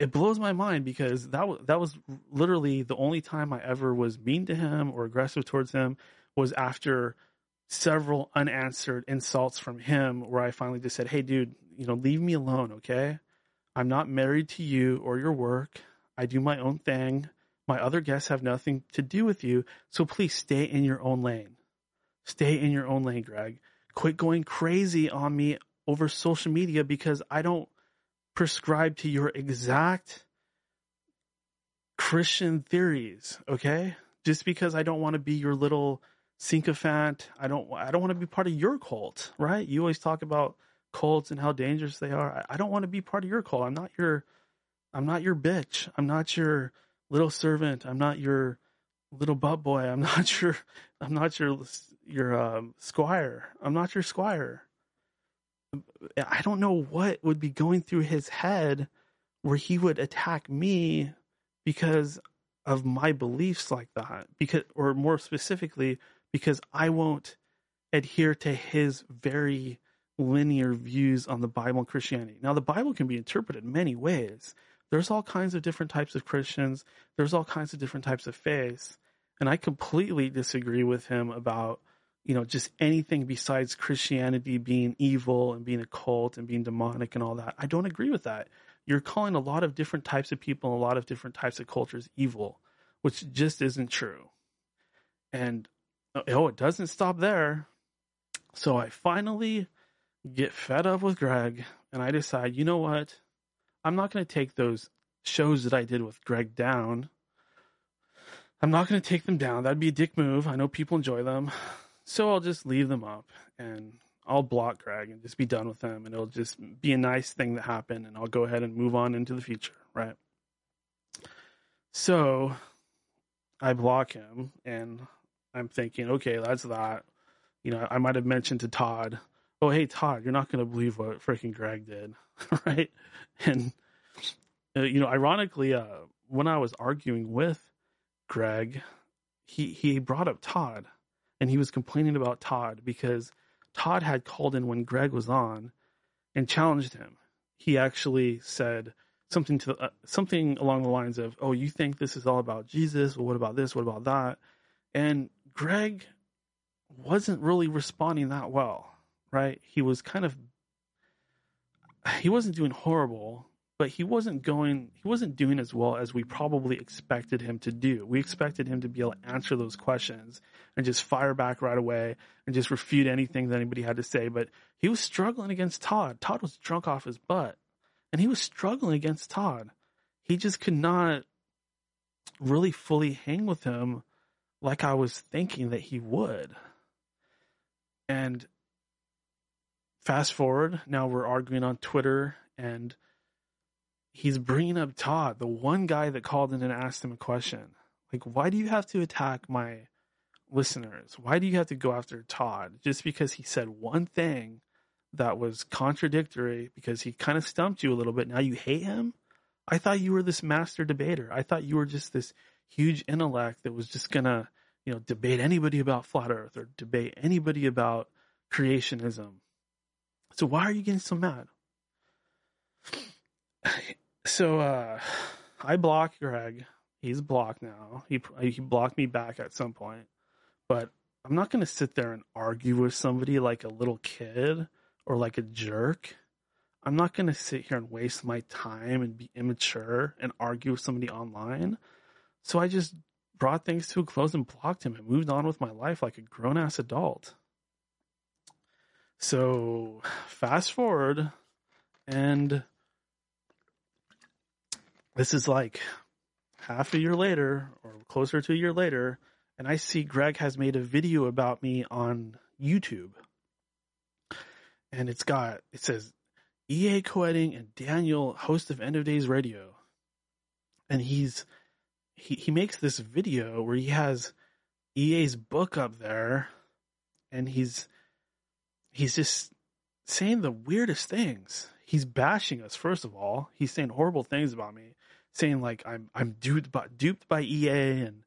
[SPEAKER 8] it blows my mind because that was, that was literally the only time I ever was mean to him or aggressive towards him was after several unanswered insults from him where I finally just said, Hey dude, you know, leave me alone. Okay. I'm not married to you or your work. I do my own thing. My other guests have nothing to do with you. So please stay in your own lane. Stay in your own lane, Greg. Quit going crazy on me over social media because I don't prescribe to your exact Christian theories, okay? Just because I don't want to be your little sycophant, I don't I don't want to be part of your cult, right? You always talk about cults and how dangerous they are. I, I don't want to be part of your cult. I'm not your I'm not your bitch. I'm not your little servant. I'm not your little butt boy. I'm not your, I'm not your, your, um, squire. I'm not your squire. I don't know what would be going through his head where he would attack me because of my beliefs like that because or more specifically because I won't adhere to his very linear views on the Bible and Christianity. Now the Bible can be interpreted many ways. There's all kinds of different types of Christians, there's all kinds of different types of faiths, and I completely disagree with him about you know, just anything besides Christianity being evil and being a cult and being demonic and all that. I don't agree with that. You're calling a lot of different types of people and a lot of different types of cultures evil, which just isn't true. And oh, it doesn't stop there. So I finally get fed up with Greg and I decide, you know what? I'm not going to take those shows that I did with Greg down. I'm not going to take them down. That'd be a dick move. I know people enjoy them. So I'll just leave them up and I'll block Greg and just be done with them and it'll just be a nice thing that happened and I'll go ahead and move on into the future, right? So I block him and I'm thinking, okay, that's that. You know, I might have mentioned to Todd, oh, hey, Todd, you're not going to believe what freaking Greg did, right? And, uh, you know, ironically, uh, when I was arguing with Greg, he, he brought up Todd and he was complaining about Todd because Todd had called in when Greg was on and challenged him. He actually said something to uh, something along the lines of, "Oh, you think this is all about Jesus? Well, what about this? What about that?" And Greg wasn't really responding that well, right? He was kind of he wasn't doing horrible, but he wasn't going he wasn't doing as well as we probably expected him to do. We expected him to be able to answer those questions and just fire back right away and just refute anything that anybody had to say, but he was struggling against Todd. Todd was drunk off his butt and he was struggling against Todd. He just could not really fully hang with him like I was thinking that he would. And fast forward, now we're arguing on Twitter and he's bringing up Todd, the one guy that called in and asked him a question. Like, why do you have to attack my listeners? Why do you have to go after Todd just because he said one thing that was contradictory because he kind of stumped you a little bit? Now you hate him? I thought you were this master debater. I thought you were just this huge intellect that was just gonna, you know, debate anybody about flat earth or debate anybody about creationism. So why are you getting so mad? So uh, I blocked Greg. He's blocked now. He he blocked me back at some point, but I'm not going to sit there and argue with somebody like a little kid or like a jerk. I'm not going to sit here and waste my time and be immature and argue with somebody online. So I just brought things to a close and blocked him and moved on with my life like a grown ass adult. So fast forward and this is like half a year later or closer to a year later, and I see Greg has made a video about me on YouTube. And it's got, it says, EA Koetting and Daniel, host of End of Days Radio. And he's, he, he makes this video where he has EA's book up there and he's, he's just saying the weirdest things. He's bashing us, first of all. He's saying horrible things about me saying like I'm I'm duped by duped by EA and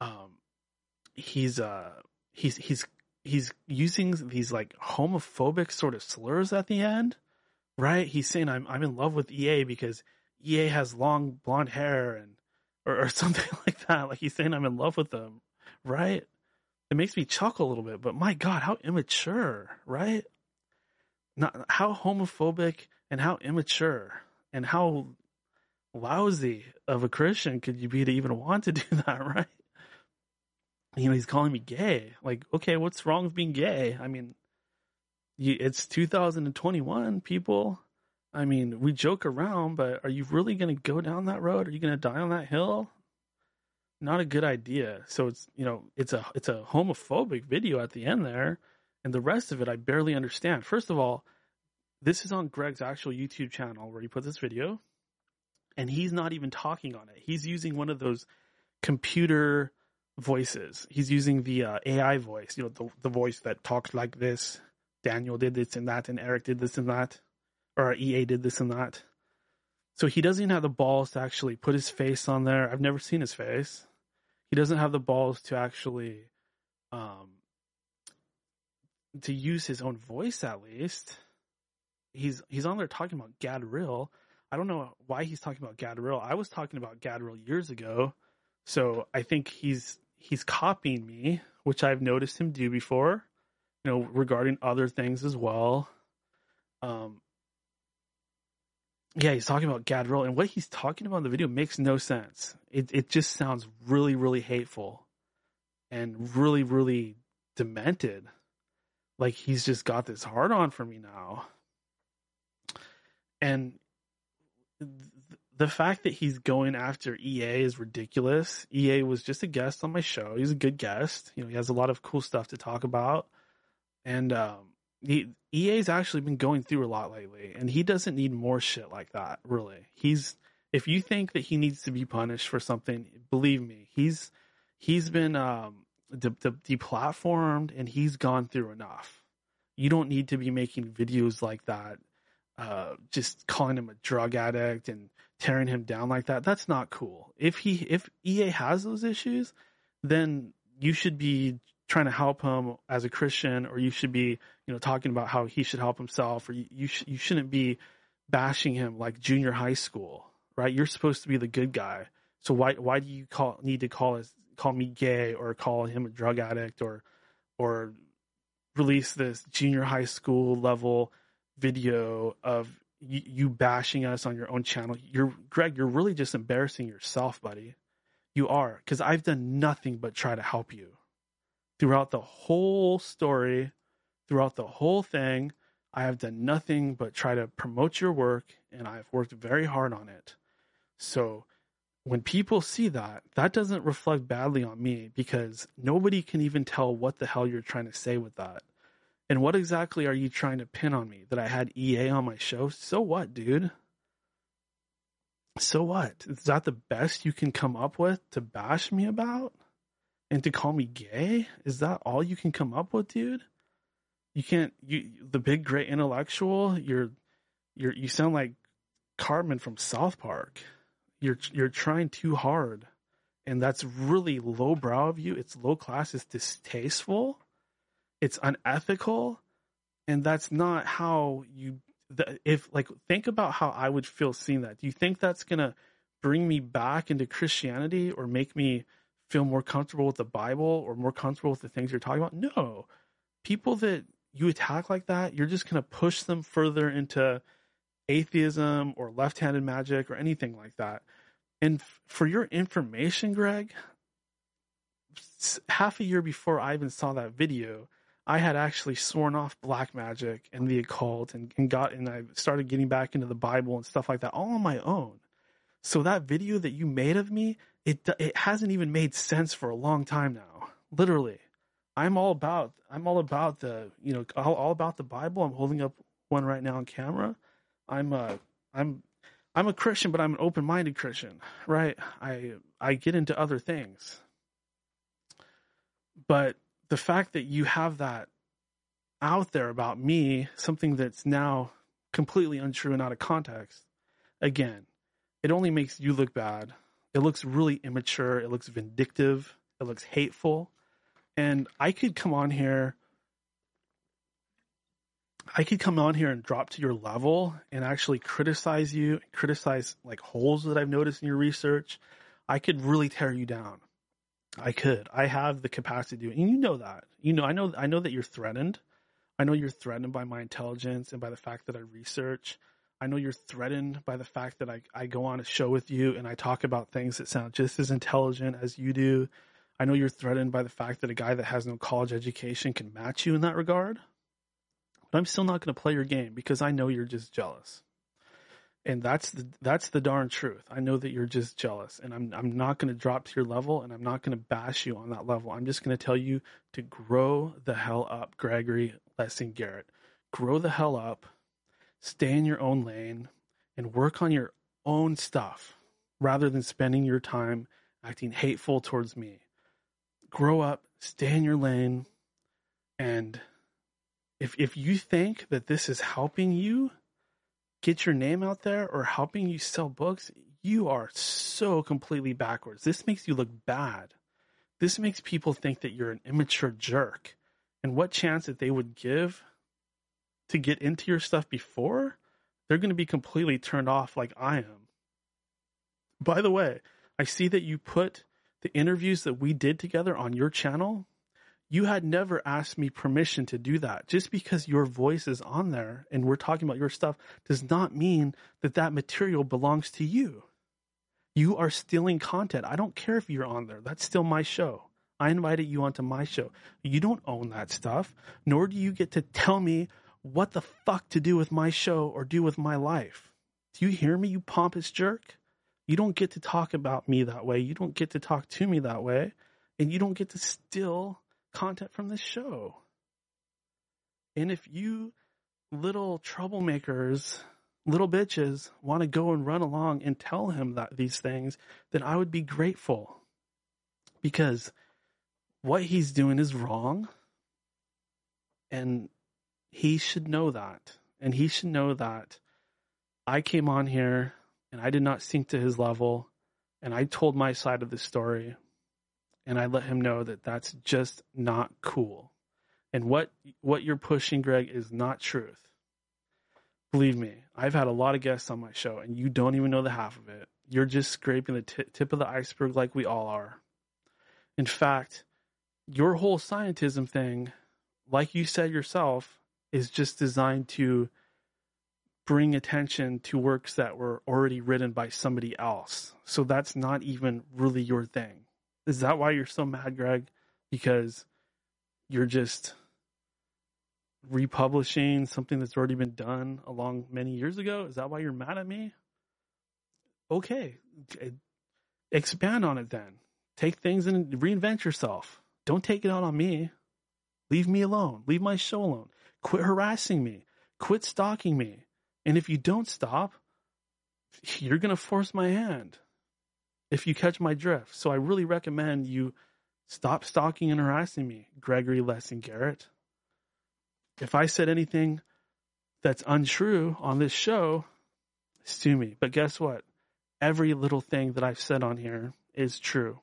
[SPEAKER 8] um he's uh he's he's he's using these like homophobic sort of slurs at the end, right? He's saying I'm I'm in love with EA because EA has long blonde hair and or, or something like that. Like he's saying I'm in love with them, right? It makes me chuckle a little bit, but my God, how immature, right? Not how homophobic and how immature and how lousy of a Christian could you be to even want to do that, right? You know, he's calling me gay. Like, okay, what's wrong with being gay? I mean, you, it's 2021, people. I mean, we joke around, but are you really going to go down that road? Are you going to die on that hill? Not a good idea. So it's, you know, it's a it's a homophobic video at the end there, and the rest of it I barely understand. First of all, this is on Greg's actual YouTube channel where he put this video and he's not even talking on it. He's using one of those computer voices. He's using the uh, AI voice, you know, the, the voice that talks like this, Daniel did this and that, and Eric did this and that, or EA did this and that. So he doesn't even have the balls to actually put his face on there. I've never seen his face. He doesn't have the balls to actually um, to use his own voice at least. He's he's on there talking about Gadriel. I don't know why he's talking about Gadriel. I was talking about Gadriel years ago. So I think he's he's copying me, which I've noticed him do before, you know, regarding other things as well. Um yeah, he's talking about Gadriel, and what he's talking about in the video makes no sense. It it just sounds really, really hateful and really, really demented. Like he's just got this hard on for me now. And the fact that he's going after EA is ridiculous. EA was just a guest on my show. He's a good guest. You know, he has a lot of cool stuff to talk about. And um, he, EA's actually been going through a lot lately, and he doesn't need more shit like that. Really, he's if you think that he needs to be punished for something, believe me, he's he's been um, de- de- deplatformed, and he's gone through enough. You don't need to be making videos like that, uh, just calling him a drug addict and tearing him down like that. That's not cool. If he if EA has those issues, then you should be trying to help him as a Christian, or you should be, you know, talking about how he should help himself, or you you, sh- you shouldn't be bashing him like junior high school, right? You're supposed to be the good guy. So why why do you call need to call us call me gay or call him a drug addict or or release this junior high school level video of you, you bashing us on your own channel? You're Greg, you're really just embarrassing yourself, buddy. You are because I've done nothing but try to help you throughout the whole story, throughout the whole thing. I have done nothing but try to promote your work, and I've worked very hard on it. So when people see that, that doesn't reflect badly on me because nobody can even tell what the hell you're trying to say with that. And what exactly are you trying to pin on me? That I had EA on my show? So what, dude? So what? Is that the best you can come up with to bash me about? And to call me gay? Is that all you can come up with, dude? You can't you the big great intellectual, you're you're you sound like Cartman from South Park. You're you're trying too hard. And that's really lowbrow of you. It's low class, it's distasteful, it's unethical, and that's not how you if like think about how I would feel seeing that. Do you think that's gonna bring me back into Christianity or make me feel more comfortable with the Bible or more comfortable with the things you're talking about? No. People that you attack like that, you're just gonna push them further into atheism or left-handed magic or anything like that. And f- for your information, Greg, half a year before I even saw that video, I had actually sworn off black magic and the occult and, and got and I started getting back into the Bible and stuff like that all on my own. So that video that you made of me, it it hasn't even made sense for a long time now. Literally. I'm all about I'm all about the you know all, all about the Bible. I'm holding up one right now on camera. I'm a I'm I'm a Christian, but I'm an open-minded Christian, right? I I get into other things. But the fact that you have that out there about me, something that's now completely untrue and out of context, again, it only makes you look bad. It looks really immature. It looks vindictive. It looks hateful. And I could come on here. I could come on here and drop to your level and actually criticize you, criticize like holes that I've noticed in your research. I could really tear you down. I could. I have the capacity to do it. And you know that. You know, I know I know that you're threatened. I know you're threatened by my intelligence and by the fact that I research. I know you're threatened by the fact that I, I go on a show with you and I talk about things that sound just as intelligent as you do. I know you're threatened by the fact that a guy that has no college education can match you in that regard. But I'm still not going to play your game because I know you're just jealous. And that's the that's the darn truth. I know that you're just jealous and I'm I'm not going to drop to your level and I'm not going to bash you on that level. I'm just going to tell you to grow the hell up, Gregory Lessing Garrett. Grow the hell up. Stay in your own lane and work on your own stuff rather than spending your time acting hateful towards me grow up, stay in your lane, and if if you think that this is helping you get your name out there or helping you sell books, you are so completely backwards. This makes you look bad. This makes people think that you're an immature jerk. And what chance that they would give to get into your stuff before, they're going to be completely turned off like I am. By the way, I see that you put the interviews that we did together on your channel. You had never asked me permission to do that. Just because your voice is on there and we're talking about your stuff does not mean that that material belongs to you. You are stealing content. I don't care if you're on there. That's still my show. I invited you onto my show. You don't own that stuff, nor do you get to tell me what the fuck to do with my show or do with my life. Do you hear me, you pompous jerk? You don't get to talk about me that way. You don't get to talk to me that way. And you don't get to steal content from this show. And if you little troublemakers, little bitches want to go and run along and tell him that these things, then I would be grateful. Because what he's doing is wrong. And he should know that. And he should know that I came on here and I did not sink to his level. And I told my side of the story. And I let him know that that's just not cool. And what what you're pushing, Greg, is not truth. Believe me, I've had a lot of guests on my show, and you don't even know the half of it. You're just scraping the t- tip of the iceberg like we all are. In fact, your whole scientism thing, like you said yourself, is just designed to bring attention to works that were already written by somebody else. So that's not even really your thing. Is that why you're so mad, Greg? Because you're just republishing something that's already been done along many years ago? Is that why you're mad at me? Okay. Expand on it then. Take things and reinvent yourself. Don't take it out on me. Leave me alone. Leave my show alone. Quit harassing me. Quit stalking me. And if you don't stop, you're going to force my hand if you catch my drift. So I really recommend you stop stalking and harassing me, Gregory Lessing Garrett. If I said anything that's untrue on this show, sue me. But guess what? Every little thing that I've said on here is true.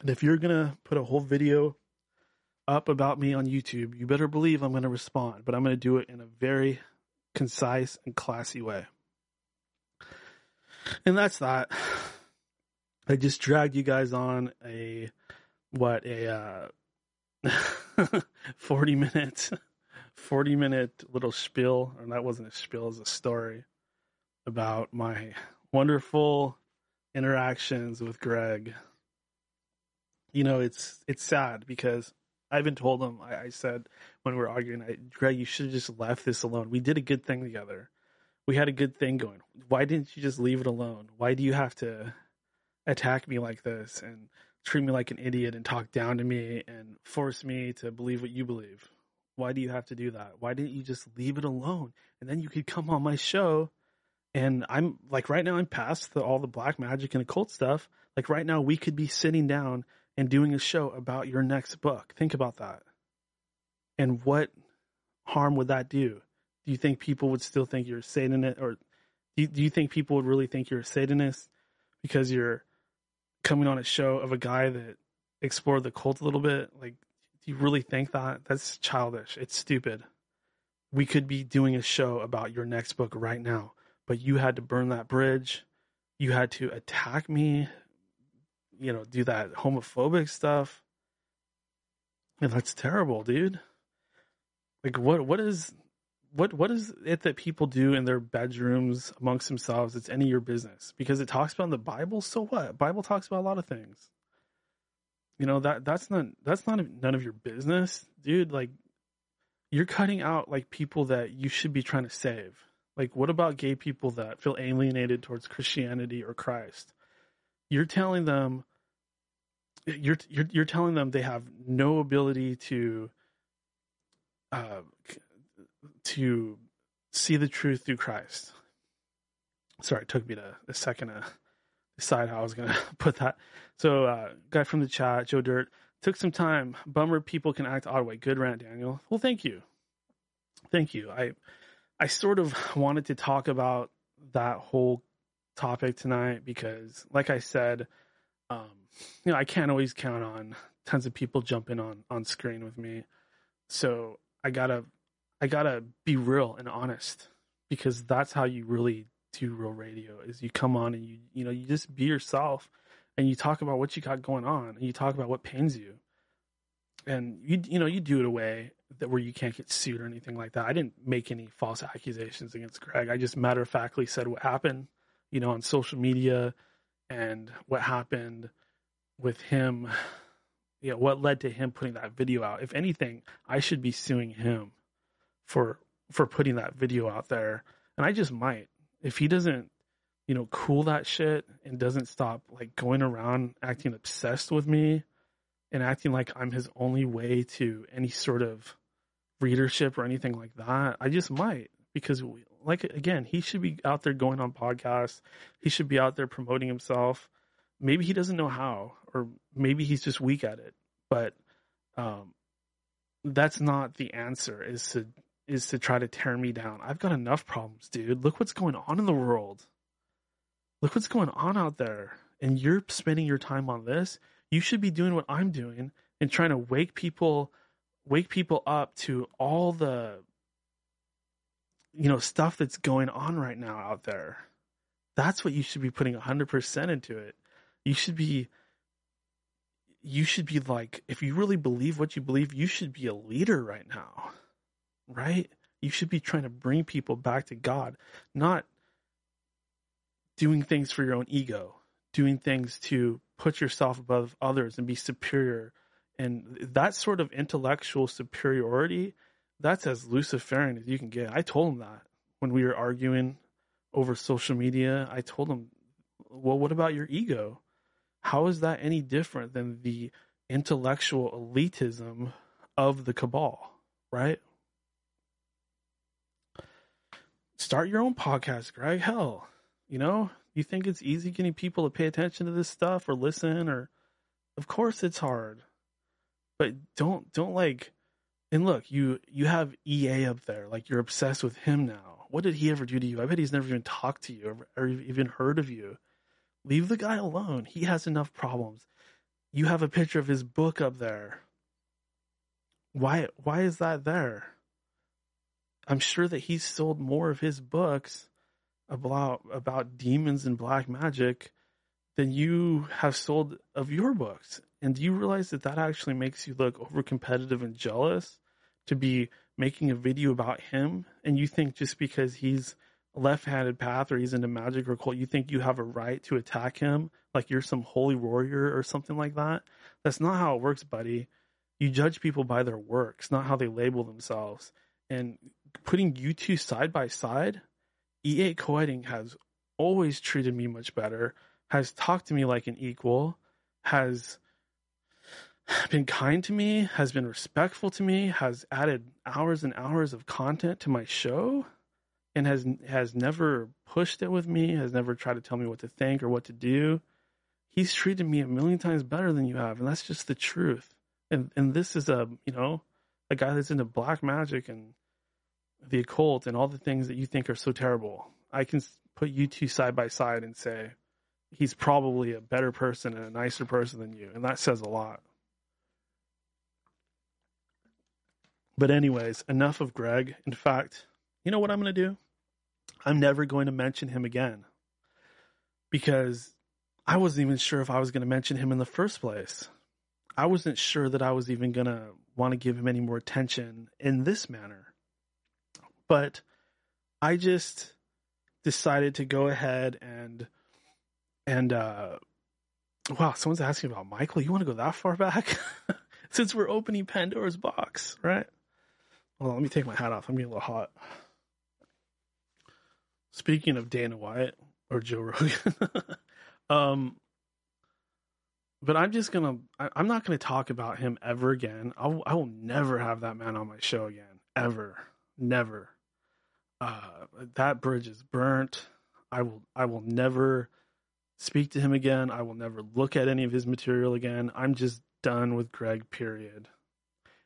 [SPEAKER 8] And if you're going to put a whole video up about me on YouTube, you better believe I'm going to respond, but I'm going to do it in a very concise and classy way. And that's that. I just dragged you guys on a what a uh 40 minute 40 minute little spiel and that wasn't a spiel it was a story about my wonderful interactions with greg you know it's it's sad because i even told him i, I said when we were arguing I, greg you should have just left this alone we did a good thing together we had a good thing going why didn't you just leave it alone why do you have to attack me like this and treat me like an idiot and talk down to me and force me to believe what you believe. Why do you have to do that? Why didn't you just leave it alone? And then you could come on my show and I'm like right now I'm past the, all the black magic and occult stuff. Like right now we could be sitting down and doing a show about your next book. Think about that. And what harm would that do? Do you think people would still think you're a Satanist or do you, do you think people would really think you're a Satanist because you're coming on a show of a guy that explored the cult a little bit. Like, do you really think that? That's childish. It's stupid. We could be doing a show about your next book right now, but you had to burn that bridge. You had to attack me, you know, do that homophobic stuff. And that's terrible, dude. Like what what is what what is it that people do in their bedrooms amongst themselves it's any of your business? Because it talks about the bible so what? Bible talks about a lot of things. You know that that's not that's not none of your business dude. Like you're cutting out like people that you should be trying to save. Like what about gay people that feel alienated towards christianity or christ? You're telling them you're you're, you're telling them they have no ability to uh, to see the truth through Christ. Sorry, it took me to a second to decide how I was going to put that. So, uh, guy from the chat, Joe Dirt, took some time. Bummer people can act odd way. Good rant, Daniel. Well, thank you, thank you. I I sort of wanted to talk about that whole topic tonight because, like I said, um, you know, I can't always count on tons of people jumping on on screen with me, so I gotta I gotta be real and honest because that's how you really do real radio. Is you come on and you you know you just be yourself and you talk about what you got going on and you talk about what pains you and you you know you do it a way that where you can't get sued or anything like that. I didn't make any false accusations against Greg. I just matter of factly said what happened, you know, on social media and what happened with him. You know, what led to him putting that video out. If anything, I should be suing him for for putting that video out there. And I just might. If he doesn't, you know, cool that shit and doesn't stop like going around acting obsessed with me and acting like I'm his only way to any sort of readership or anything like that, I just might because like again, he should be out there going on podcasts. He should be out there promoting himself. Maybe he doesn't know how or maybe he's just weak at it. But um that's not the answer is to is to try to tear me down. I've got enough problems, dude. Look what's going on in the world. Look what's going on out there. And you're spending your time on this you should be doing what I'm doing and trying to wake people wake people up to all the you know stuff that's going on right now out there. That's what you should be putting 100% into it. You should be you should be like if you really believe what you believe, you should be a leader right now. Right? You should be trying to bring people back to God, not doing things for your own ego, doing things to put yourself above others and be superior. And that sort of intellectual superiority, that's as Luciferian as you can get. I told him that when we were arguing over social media. I told him, well, what about your ego? How is that any different than the intellectual elitism of the cabal, right? Start your own podcast, Greg. Hell, you know, you think it's easy getting people to pay attention to this stuff or listen or of course it's hard. But don't don't like and look, you you have EA up there, like you're obsessed with him now. What did he ever do to you? I bet he's never even talked to you or, or even heard of you. Leave the guy alone. He has enough problems. You have a picture of his book up there. Why why is that there? I'm sure that he's sold more of his books about about demons and black magic than you have sold of your books. And do you realize that that actually makes you look over competitive and jealous to be making a video about him? And you think just because he's left-handed path or he's into magic or occult, you think you have a right to attack him like you're some holy warrior or something like that? That's not how it works, buddy. You judge people by their works, not how they label themselves. And putting you two side by side EA Koetting has always treated me much better, has talked to me like an equal, has been kind to me, has been respectful to me, has added hours and hours of content to my show, and has has never pushed it with me, has never tried to tell me what to think or what to do. He's treated me a million times better than you have, and that's just the truth. And and this is a you know a guy that's into black magic and the occult and all the things that you think are so terrible. I can put you two side by side and say he's probably a better person and a nicer person than you, and that says a lot. But anyways, enough of Greg. In fact, you know what I'm going to do? I'm never going to mention him again because I wasn't even sure if I was going to mention him in the first place. I wasn't sure that I was even going to want to give him any more attention in this manner. But I just decided to go ahead and and uh wow, someone's asking about Michael. You want to go that far back? Since we're opening Pandora's box, right? Well, let me take my hat off. I'm getting a little hot. Speaking of Dana White or Joe Rogan, um, but I'm just gonna. I, am not gonna talk about him ever again. I'll, I will never have that man on my show again. Ever, never uh, that bridge is burnt. I will I will never speak to him again. I will never look at any of his material again. I'm just done with Greg, period.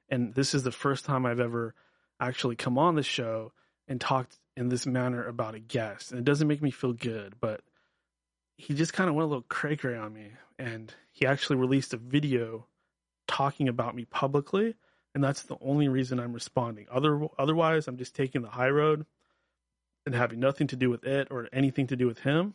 [SPEAKER 8] And this is the first time I've ever actually come on the show and talked in this manner about a guest. And it doesn't make me feel good, but he just kind of went a little cray cray on me. And he actually released a video talking about me publicly. And that's the only reason I'm responding. Other, otherwise, I'm just taking the high road and having nothing to do with it or anything to do with him.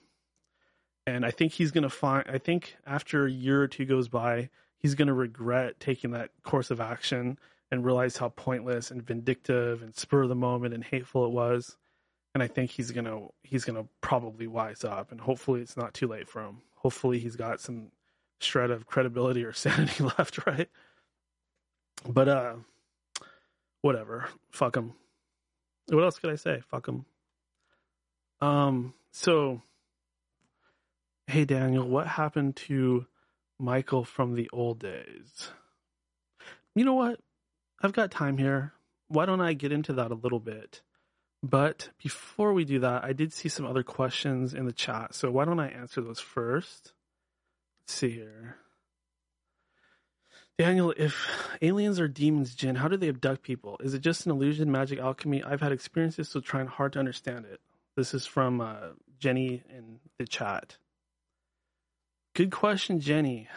[SPEAKER 8] And I think he's going to find, I think after a year or two goes by, he's going to regret taking that course of action and realize how pointless and vindictive and spur of the moment and hateful it was. And I think he's to, he's to probably wise up and hopefully it's not too late for him. Hopefully he's got some shred of credibility or sanity left, right? But, uh, whatever. Fuck him. What else could I say? Fuck him. Um, so, hey Daniel, what happened to Michael from the old days? You know what? I've got time here. Why don't I get into that a little bit? But before we do that, I did see some other questions in the chat. So why don't I answer those first? Let's see here. Daniel, if aliens are demons, jinn, how do they abduct people? Is it just an illusion, magic, alchemy? I've had experiences, so trying hard to understand it. This is from uh, Jenny in the chat. Good question, Jenny.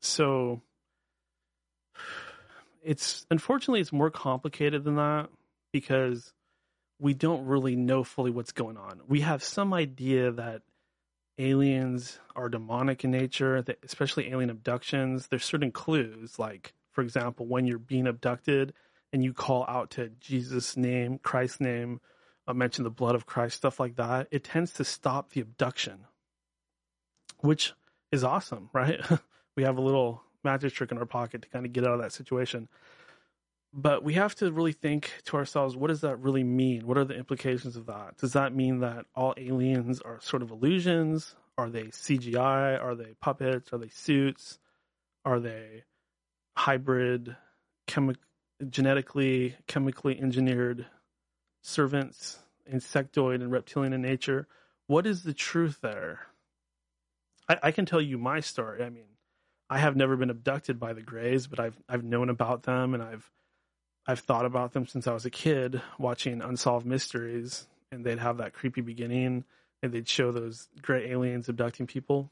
[SPEAKER 8] So, it's unfortunately it's more complicated than that because we don't really know fully what's going on. We have some idea that aliens are demonic in nature, especially alien abductions. There's certain clues, like for example, when you're being abducted and you call out to Jesus' name, Christ's name, uh, mention the blood of Christ, stuff like that. It tends to stop the abduction, which is awesome, right? we have a little magic trick in our pocket to kind of get out of that situation. But we have to really think to ourselves, what does that really mean? What are the implications of that? Does that mean that all aliens are sort of illusions? Are they CGI? Are they puppets? Are they suits? Are they hybrid, chemi- genetically, chemically engineered servants, insectoid and reptilian in nature? What is the truth there? I, I can tell you my story. I mean, I have never been abducted by the Greys, but I've I've known about them and I've I've thought about them since I was a kid, watching Unsolved Mysteries, and they'd have that creepy beginning, and they'd show those gray aliens abducting people.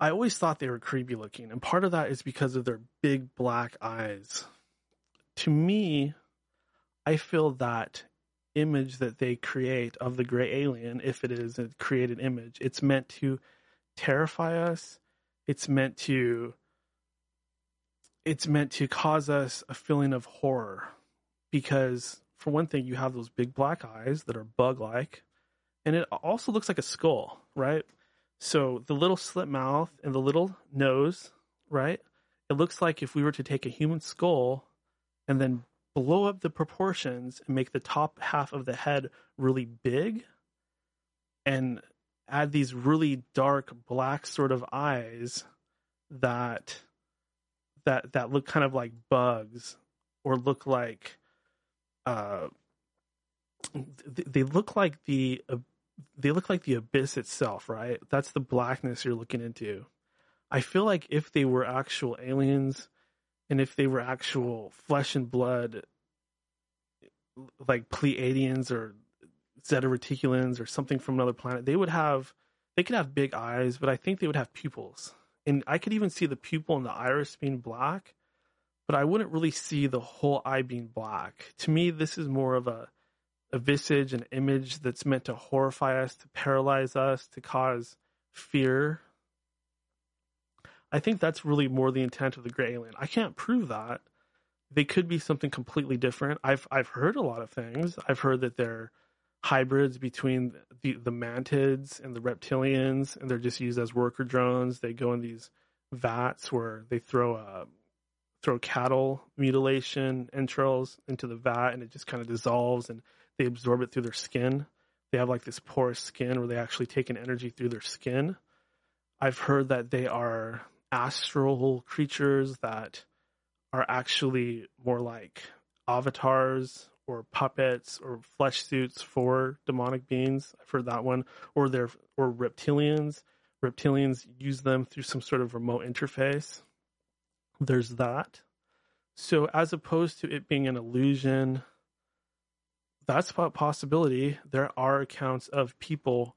[SPEAKER 8] I always thought they were creepy looking, and part of that is because of their big black eyes. To me, I feel that image that they create of the gray alien, if it is a created image, it's meant to terrify us. It's meant to it's meant to cause us a feeling of horror because for one thing you have those big black eyes that are bug like and it also looks like a skull right? So the little slit mouth and the little nose right? It looks like if we were to take a human skull and then blow up the proportions and make the top half of the head really big and add these really dark black sort of eyes that that that look kind of like bugs or look like uh they look like the uh, they look like the abyss itself right? That's the blackness you're looking into. I feel like if they were actual aliens and if they were actual flesh and blood like pleiadians or zeta reticulans or something from another planet they would have they could have big eyes but i think they would have pupils and I could even see the pupil and the iris being black, but I wouldn't really see the whole eye being black. To me, this is more of a a visage, an image that's meant to horrify us, to paralyze us, to cause fear. I think that's really more the intent of the gray alien. I can't prove that. They could be something completely different. I've I've heard a lot of things. I've heard that they're hybrids between the, the mantids and the reptilians, and they're just used as worker drones. They go in these vats where they throw a uh, throw cattle mutilation entrails into the vat, and it just kind of dissolves, and they absorb it through their skin. They have like this porous skin where they actually take in energy through their skin. I've heard that they are astral creatures that are actually more like avatars or puppets or flesh suits for demonic beings. I've heard that one. Or they're or reptilians. Reptilians use them through some sort of remote interface. there's that. So as opposed to it being an illusion, that's a possibility. There are accounts of people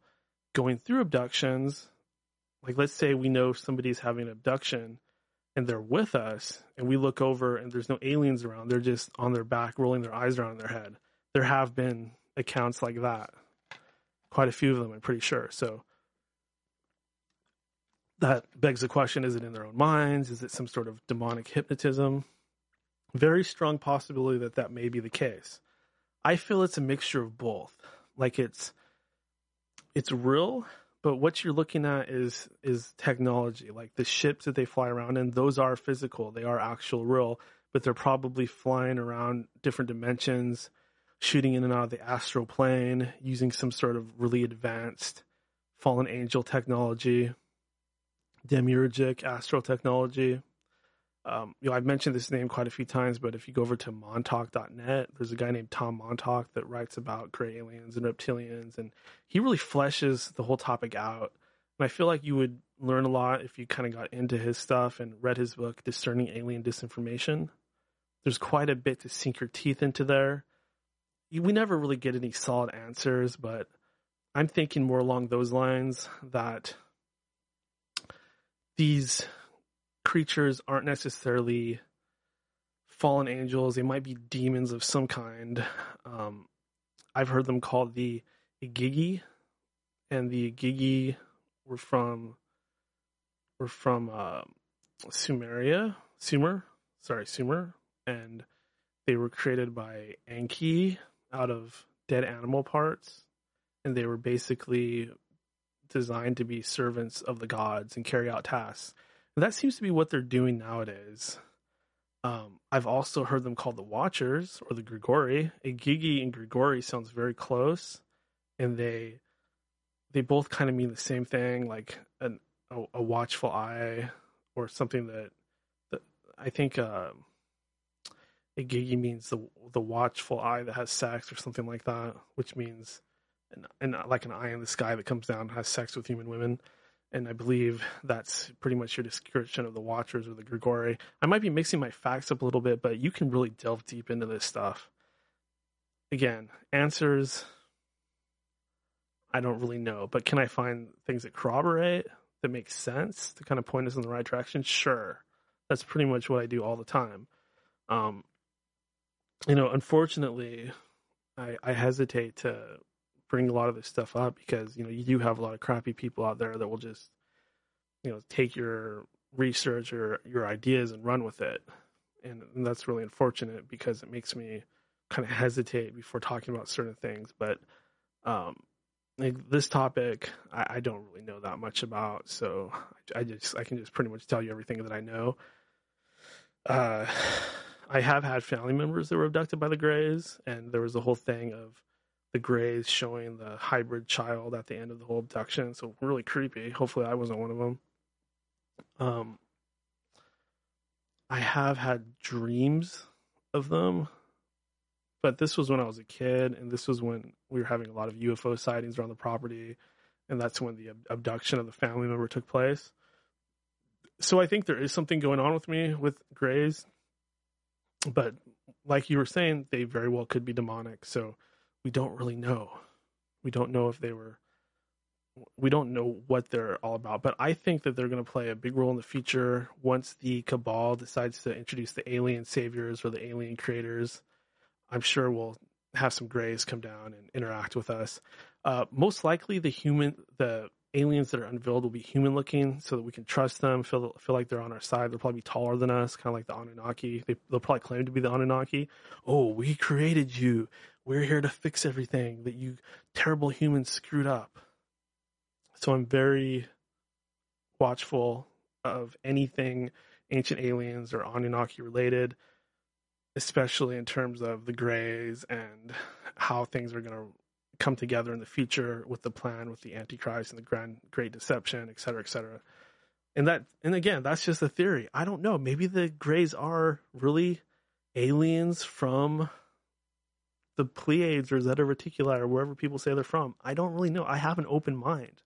[SPEAKER 8] going through abductions. Like let's say we know somebody's having an abduction and they're with us and we look over and there's no aliens around. They're just on their back rolling their eyes around their head. There have been accounts like that. Quite a few of them, I'm pretty sure. So that begs the question is it in their own minds? Is it some sort of demonic hypnotism? Very strong possibility that that may be the case. I feel it's a mixture of both. Like it's it's real, but what you're looking at is is technology. Like the ships that they fly around in, those are physical. They are actual real, but they're probably flying around different dimensions, shooting in and out of the astral plane, using some sort of really advanced fallen angel technology demiurgic astral technology. Um, you know, I've mentioned this name quite a few times, but if you go over to montalk.net, there's a guy named Tom Montalk that writes about gray aliens and reptilians, and he really fleshes the whole topic out. And I feel like you would learn a lot if you kind of got into his stuff and read his book, Discerning Alien Disinformation. There's quite a bit to sink your teeth into there. We never really get any solid answers, but I'm thinking more along those lines that these creatures aren't necessarily fallen angels. They might be demons of some kind. Um, I've heard them called the Igigi, and the Igigi were from were from uh, Sumeria, Sumer, sorry, Sumer, and they were created by Enki out of dead animal parts, and they were basically designed to be servants of the gods and carry out tasks. That seems to be what they're doing nowadays. Um, I've also heard them called the Watchers or the Grigori. Igigi and Grigori sounds very close, and they they both kind of mean the same thing, like an, a, a watchful eye or something that, that I think uh, Igigi means the the watchful eye that has sex or something like that, which means and like an eye in the sky that comes down and has sex with human women. And I believe that's pretty much your description of the Watchers or the Grigori. I might be mixing my facts up a little bit, but you can really delve deep into this stuff. Again, answers, I don't really know, but can I find things that corroborate, that make sense, to kind of point us in the right direction? Sure. That's pretty much what I do all the time. Um, you know, unfortunately, I, I hesitate to bring a lot of this stuff up because you know you do have a lot of crappy people out there that will just you know take your research or your ideas and run with it. And, and that's really unfortunate because it makes me kind of hesitate before talking about certain things. But um like this topic I, I don't really know that much about. So I, I just i can just pretty much tell you everything that i know. Uh i have had family members that were abducted by the grays and there was a whole thing of the Greys showing the hybrid child at the end of the whole abduction. So really creepy. Hopefully, I wasn't one of them. Um, I have had dreams of them, but this was when I was a kid, and this was when we were having a lot of UFO sightings around the property, and that's when the abduction of the family member took place. So I think there is something going on with me with Greys, but like you were saying, they very well could be demonic. So we don't really know. We don't know if they were we don't know what they're all about, but I think that they're going to play a big role in the future once the cabal decides to introduce the alien saviors or the alien creators. I'm sure we'll have some grays come down and interact with us. Uh, most likely, the human, the aliens that are unveiled will be human looking, so that we can trust them, feel feel like they're on our side. They'll probably be taller than us, kind of like the Anunnaki. They, they'll probably claim to be the Anunnaki. Oh, we created you. We're here to fix everything that you terrible humans screwed up. So I'm very watchful of anything ancient aliens or Anunnaki related, especially in terms of the Greys and how things are going to come together in the future with the plan with the Antichrist and the Grand Great Deception, et cetera, et cetera. And that, and again, that's just a theory. I don't know. Maybe the Greys are really aliens from the Pleiades or Zeta Reticuli or wherever people say they're from. I don't really know. I have an open mind.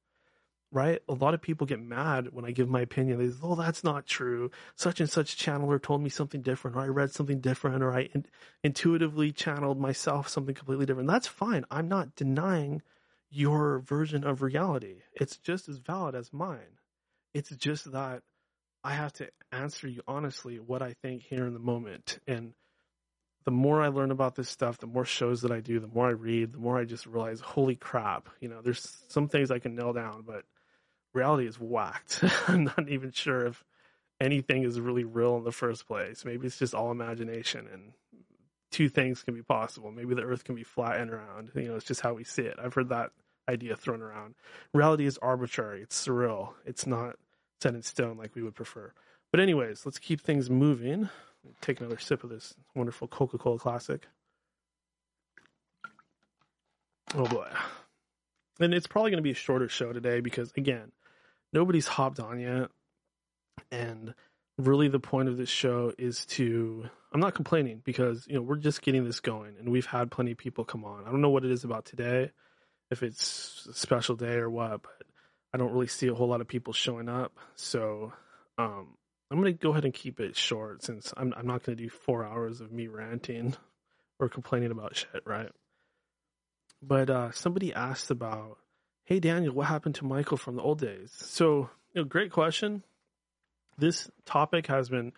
[SPEAKER 8] Right? A lot of people get mad when I give my opinion. They say, "Oh, that's not true. Such and such channeler told me something different, or I read something different, or I in- intuitively channeled myself something completely different." That's fine. I'm not denying your version of reality. It's just as valid as mine. It's just that I have to answer you honestly what I think here in the moment. And the more I learn about this stuff, the more shows that I do, the more I read, the more I just realize, holy crap, you know, there's some things I can nail down, but reality is whacked. I'm not even sure if anything is really real in the first place. Maybe it's just all imagination and two things can be possible. Maybe the earth can be flat and round. You know, it's just how we see it. I've heard that idea thrown around. Reality is arbitrary. It's surreal. It's not set in stone like we would prefer. But anyways, let's keep things moving. Take another sip of this wonderful Coca-Cola classic. Oh boy. And it's probably going to be a shorter show today because again, nobody's hopped on yet. And really the point of this show is to I'm not complaining because, you know, we're just getting this going and we've had plenty of people come on. I don't know what it is about today, if it's a special day or what, but I don't really see a whole lot of people showing up. So, um, I'm going to go ahead and keep it short since I'm, I'm not going to do four hours of me ranting or complaining about shit, right? But uh, somebody asked about, hey, Daniel, what happened to Michael from the old days? So, you know, great question. This topic has been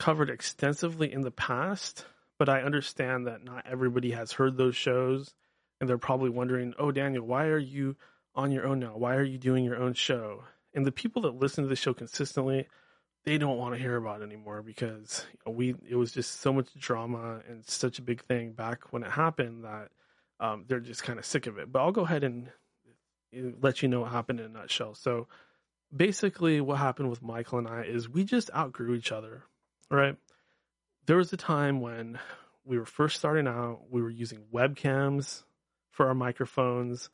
[SPEAKER 8] covered extensively in the past, but I understand that not everybody has heard those shows and they're probably wondering, oh, Daniel, why are you on your own now? Why are you doing your own show? And the people that listen to the show consistently, they don't want to hear about it anymore because you know, we it was just so much drama and such a big thing back when it happened that um, they're just kind of sick of it. But I'll go ahead and let you know what happened in a nutshell. So basically, what happened with Michael and I is we just outgrew each other, right? There was a time when we were first starting out, we were using webcams for our microphones,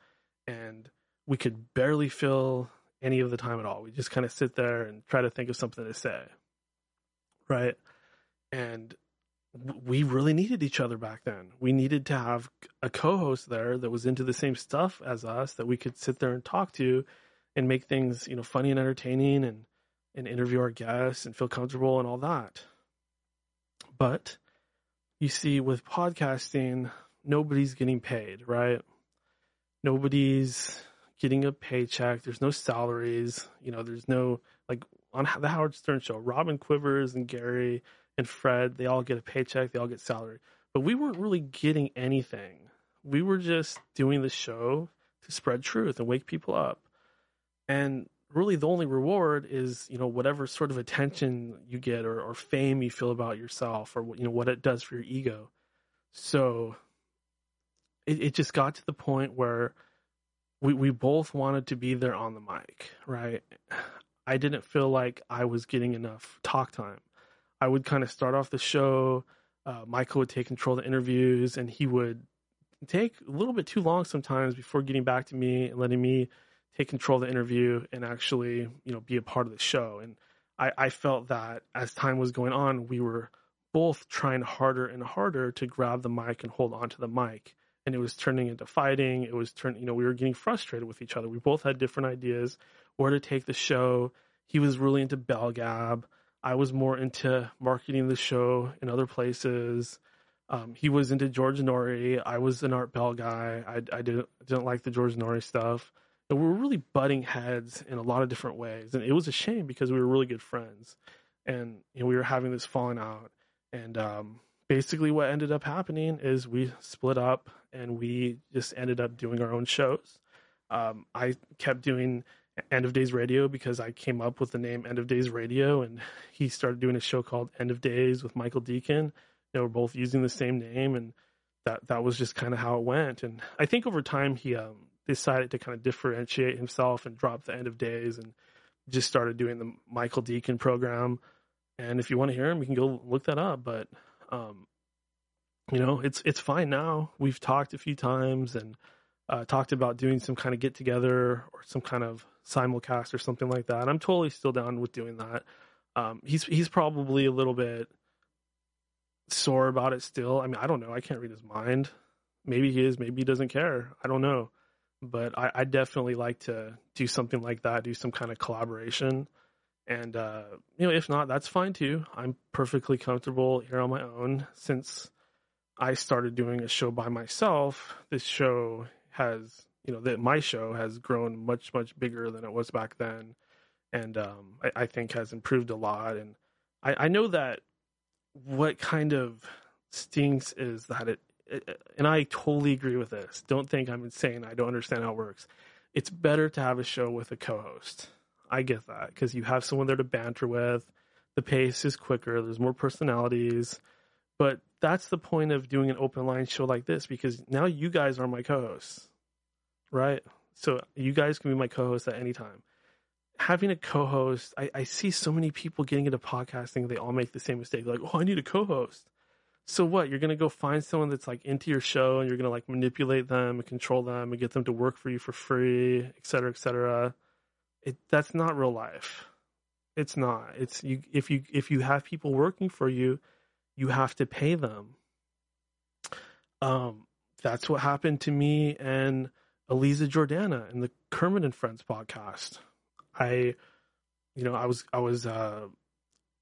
[SPEAKER 8] and we could barely fill any of the time at all. We just kind of sit there and try to think of something to say. Right. And we really needed each other back then. We needed to have a co host there that was into the same stuff as us that we could sit there and talk to and make things, you know, funny and entertaining and, and interview our guests and feel comfortable and all that. But you see, with podcasting, nobody's getting paid, right? Nobody's getting a paycheck. There's no salaries. You know, there's no like on the Howard Stern show. Robin Quivers and Gary and Fred, they all get a paycheck. They all get salary, but we weren't really getting anything. We were just doing the show to spread truth and wake people up. And really, the only reward is you know whatever sort of attention you get or, or fame you feel about yourself, or you know what it does for your ego. So it, it just got to the point where we we both wanted to be there on the mic, right? I didn't feel like I was getting enough talk time. I would kind of start off the show. Uh, Michael would take control of the interviews, and he would take a little bit too long sometimes before getting back to me and letting me take control of the interview and actually, you know, be a part of the show. And I, I felt that as time was going on, we were both trying harder and harder to grab the mic and hold onto the mic and it was turning into fighting. It was turning, you know, we were getting frustrated with each other. We both had different ideas where to take the show. He was really into BellGab. I was more into marketing the show in other places. Um, he was into George Noory. I was an Art Bell guy. I, I didn't didn't like the George Noory stuff. And we were really butting heads in a lot of different ways, and it was a shame because we were really good friends, and you know, we were having this falling out. And um, basically, what ended up happening is we split up, and we just ended up doing our own shows. Um, I kept doing End of Days Radio because I came up with the name End of Days Radio, and he started doing a show called End of Days with Michael Deacon. They were both using the same name, and that that was just kind of how it went. And I think over time he um, decided to kind of differentiate himself and drop the End of Days and just started doing the Michael Deacon program. And if you want to hear him, you can go look that up. But um, you know, it's it's fine now. We've talked a few times and uh, talked about doing some kind of get together or some kind of simulcast or something like that. I'm totally still down with doing that. Um, he's he's probably a little bit sore about it still. I mean, I don't know. I can't read his mind. Maybe he is. Maybe he doesn't care. I don't know. but I, I definitely like to do something like that, do some kind of collaboration. And uh, you know, if not, that's fine too. I'm perfectly comfortable here on my own since I started doing a show by myself. This show has, you know, that my show has grown much much bigger than it was back then, and um, I, I think has improved a lot. And I, I know that what kind of stinks is that it, it, and I totally agree with this. Don't think I'm insane. I don't understand how it works. It's better to have a show with a co-host. I get that because you have someone there to banter with. The pace is quicker. There's more personalities, but that's the point of doing an open line show like this because now you guys are my co-hosts, right? So you guys can be my co-hosts at any time. Having a co-host, I, I see so many people getting into podcasting. They all make the same mistake. Like, oh, I need a co-host. So what? You're gonna go find someone that's like into your show, and you're gonna like manipulate them and control them and get them to work for you for free, et cetera, et cetera. It that's not real life. It's not. It's you. If you if you have people working for you, you have to pay them. Um, that's what happened to me and Elisa Jordana in the Kermit and Friends podcast. I, you know, I was I was uh,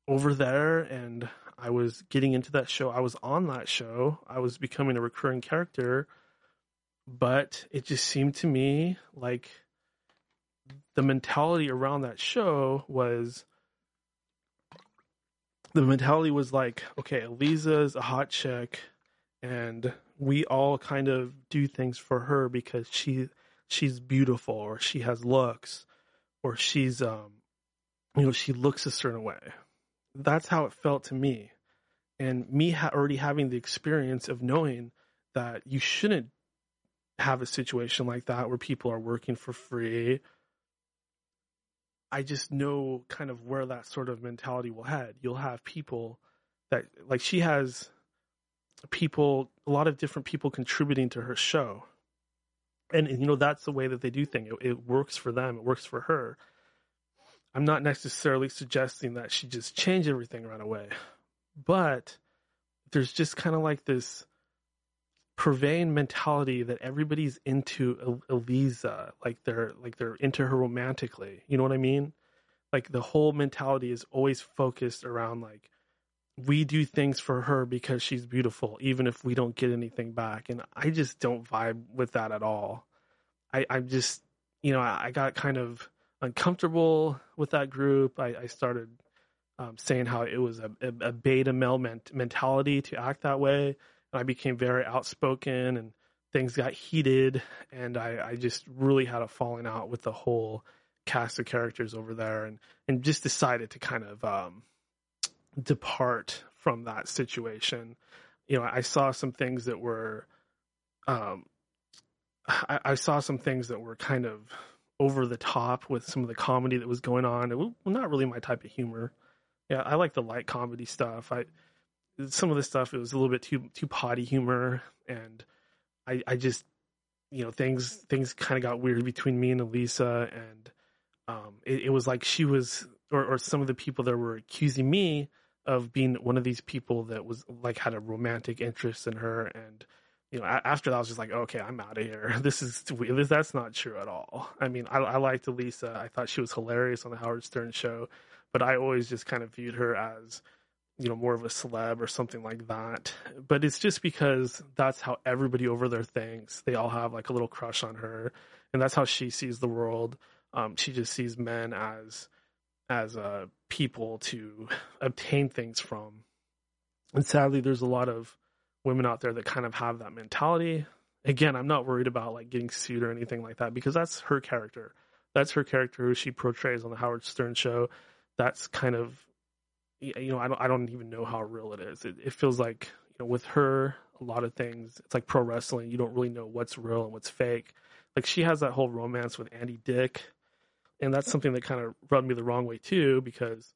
[SPEAKER 8] over there and I was getting into that show. I was on that show. I was becoming a recurring character, but it just seemed to me like the mentality around that show was the mentality was like, okay, Elisa's a hot chick, and we all kind of do things for her because she she's beautiful or she has looks or she's um you know she looks a certain way. That's how it felt to me, and me ha- already having the experience of knowing that you shouldn't have a situation like that where people are working for free I just know kind of where that sort of mentality will head. You'll have people that like she has people a lot of different people contributing to her show. And, and you know that's the way that they do things. It, it works for them, it works for her. I'm not necessarily suggesting that she just change everything right away. But there's just kind of like this purveying mentality that everybody's into Elisa, like they're like they're into her romantically. You know what I mean? Like the whole mentality is always focused around like we do things for her because she's beautiful, even if we don't get anything back. And I just don't vibe with that at all. I, I'm just, you know, I, I got kind of uncomfortable with that group. I, I started um, saying how it was a, a, beta male ment- mentality to act that way and I became very outspoken and things got heated and I, I just really had a falling out with the whole cast of characters over there and, and just decided to kind of um, depart from that situation. You know, I saw some things that were um, I, I saw some things that were kind of over the top with some of the comedy that was going on. It was not really my type of humor. Yeah, I like the light comedy stuff. I some of the stuff it was a little bit too too potty humor. And I I just you know things things kind of got weird between me and Elisa. And um it, it was like she was or or some of the people that were accusing me of being one of these people that was like had a romantic interest in her. And you know after that I was just like okay I'm out of here. This is that's not true at all. I mean I, I liked Elisa. I thought she was hilarious on the Howard Stern show. But I always just kind of viewed her as you know more of a celeb or something like that. But it's just because that's how everybody over there thinks. They all have like a little crush on her. And that's how she sees the world. Um, she just sees men as as uh, people to obtain things from. And sadly there's a lot of women out there that kind of have that mentality. Again i'm not worried about like getting sued or anything like that because that's her character. That's her character who she portrays on the howard stern show. That's kind of you know, I don't, I don't even know how real it is. It, it feels like, you know, with her, a lot of things, it's like pro wrestling. You don't really know what's real and what's fake. Like she has that whole romance with Andy Dick. And that's something that kind of rubbed me the wrong way too, because,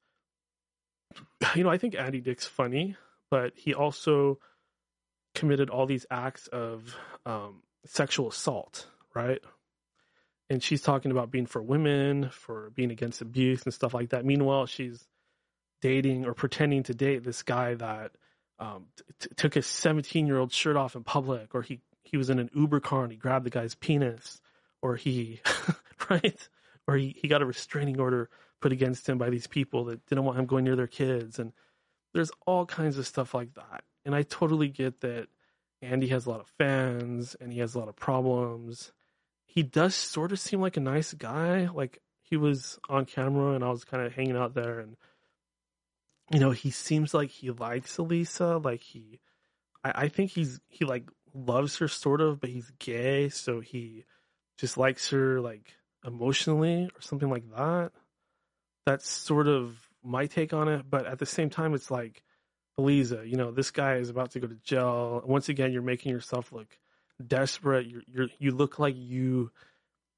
[SPEAKER 8] you know, I think Andy Dick's funny, but he also committed all these acts of um, sexual assault, right? And she's talking about being for women, for being against abuse and stuff like that. Meanwhile, she's dating or pretending to date this guy that um, t- took his 17 year old shirt off in public, or he he was in an Uber car and he grabbed the guy's penis, or he right? Or he, he got a restraining order put against him by these people that didn't want him going near their kids and there's all kinds of stuff like that. And i totally get that andy has a lot of fans and he has a lot of problems. He does sort of seem like a nice guy. Like he was on camera and i was kind of hanging out there and you know he seems like he likes elisa like he I, I think he's he like loves her sort of but he's gay so he just likes her like emotionally or something like that. That's sort of my take on it. But at the same time, it's like, Elisa, you know, this guy is about to go to jail. Once again, you're making yourself look desperate. You're, you're you look like you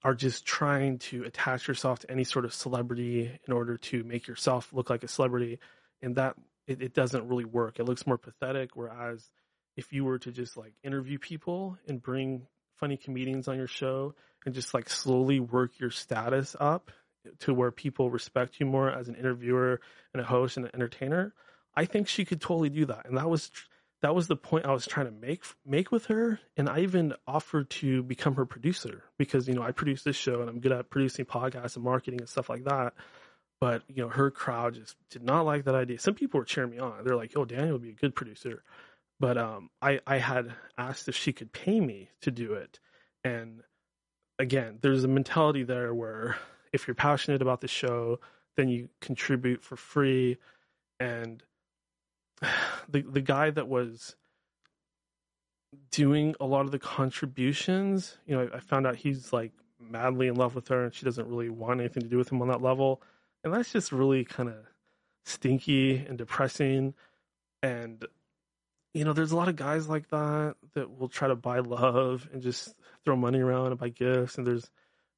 [SPEAKER 8] are just trying to attach yourself to any sort of celebrity in order to make yourself look like a celebrity, and that it, it doesn't really work. It looks more pathetic. Whereas if you were to just like interview people and bring funny comedians on your show and just like slowly work your status up to where people respect you more as an interviewer and a host and an entertainer, I think she could totally do that. And that was that was the point I was trying to make make with her. And I even offered to become her producer because you know I produce this show and I'm good at producing podcasts and marketing and stuff like that. But you know her crowd just did not like that idea. Some people were cheering me on. They're like, "Oh, Daniel would be a good producer." But um, I I had asked if she could pay me to do it, and again, there's a mentality there where if you're passionate about the show, then you contribute for free. And the the guy that was doing a lot of the contributions, you know, I found out he's like madly in love with her and she doesn't really want anything to do with him on that level. And that's just really kind of stinky and depressing. And you know, there's a lot of guys like that that will try to buy love and just throw money around and buy gifts. And there's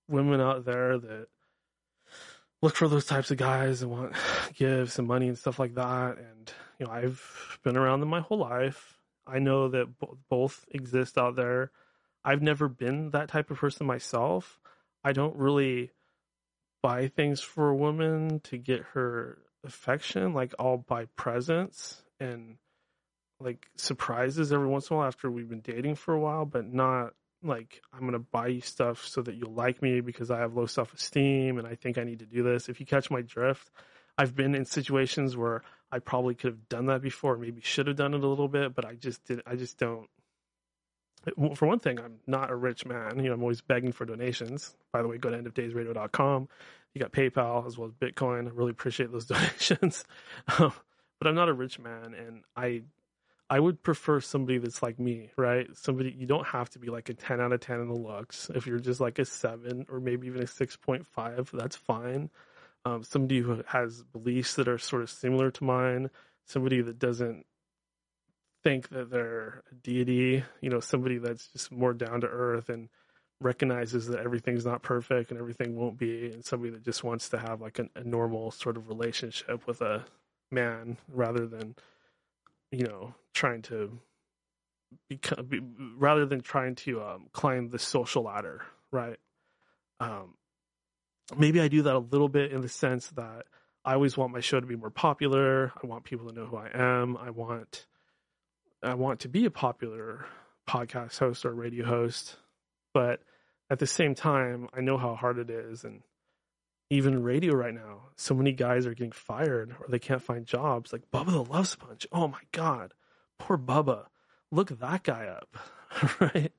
[SPEAKER 8] women out there that look for those types of guys and want gifts and money and stuff like that. And, you know, I've been around them my whole life. I know that both exist out there. I've never been that type of person myself. I don't really buy things for a woman to get her affection. Like, I'll buy presents and like surprises every once in a while after we've been dating for a while, but not like I'm gonna buy you stuff so that you'll like me because I have low self esteem and I think I need to do this. If you catch my drift, I've been in situations where I probably could have done that before, maybe should have done it a little bit, but I just did. I just don't. For one thing, I'm not a rich man. You know, I'm always begging for donations. By the way, go to endofdaysradio.com. You got PayPal as well as Bitcoin. I really appreciate those donations. Um, but I'm not a rich man, and I I would prefer somebody that's like me, right? Somebody you don't have to be like a 10 out of 10 in the looks. If you're just like a 7 or maybe even a 6.5, that's fine. Um, somebody who has beliefs that are sort of similar to mine, somebody that doesn't think that they're a deity, you know, somebody that's just more down to earth and recognizes that everything's not perfect and everything won't be, and somebody that just wants to have like a, a normal sort of relationship with a man rather than you know, trying to become be, rather than trying to um, climb the social ladder, right? Um, maybe I do that a little bit in the sense that I always want my show to be more popular. I want people to know who I am. I want I want to be a popular podcast host or radio host, but at the same time, I know how hard it is and even radio right now, so many guys are getting fired or they can't find jobs. Like Bubba the Love Sponge. Oh my God. Poor Bubba. Look that guy up. right?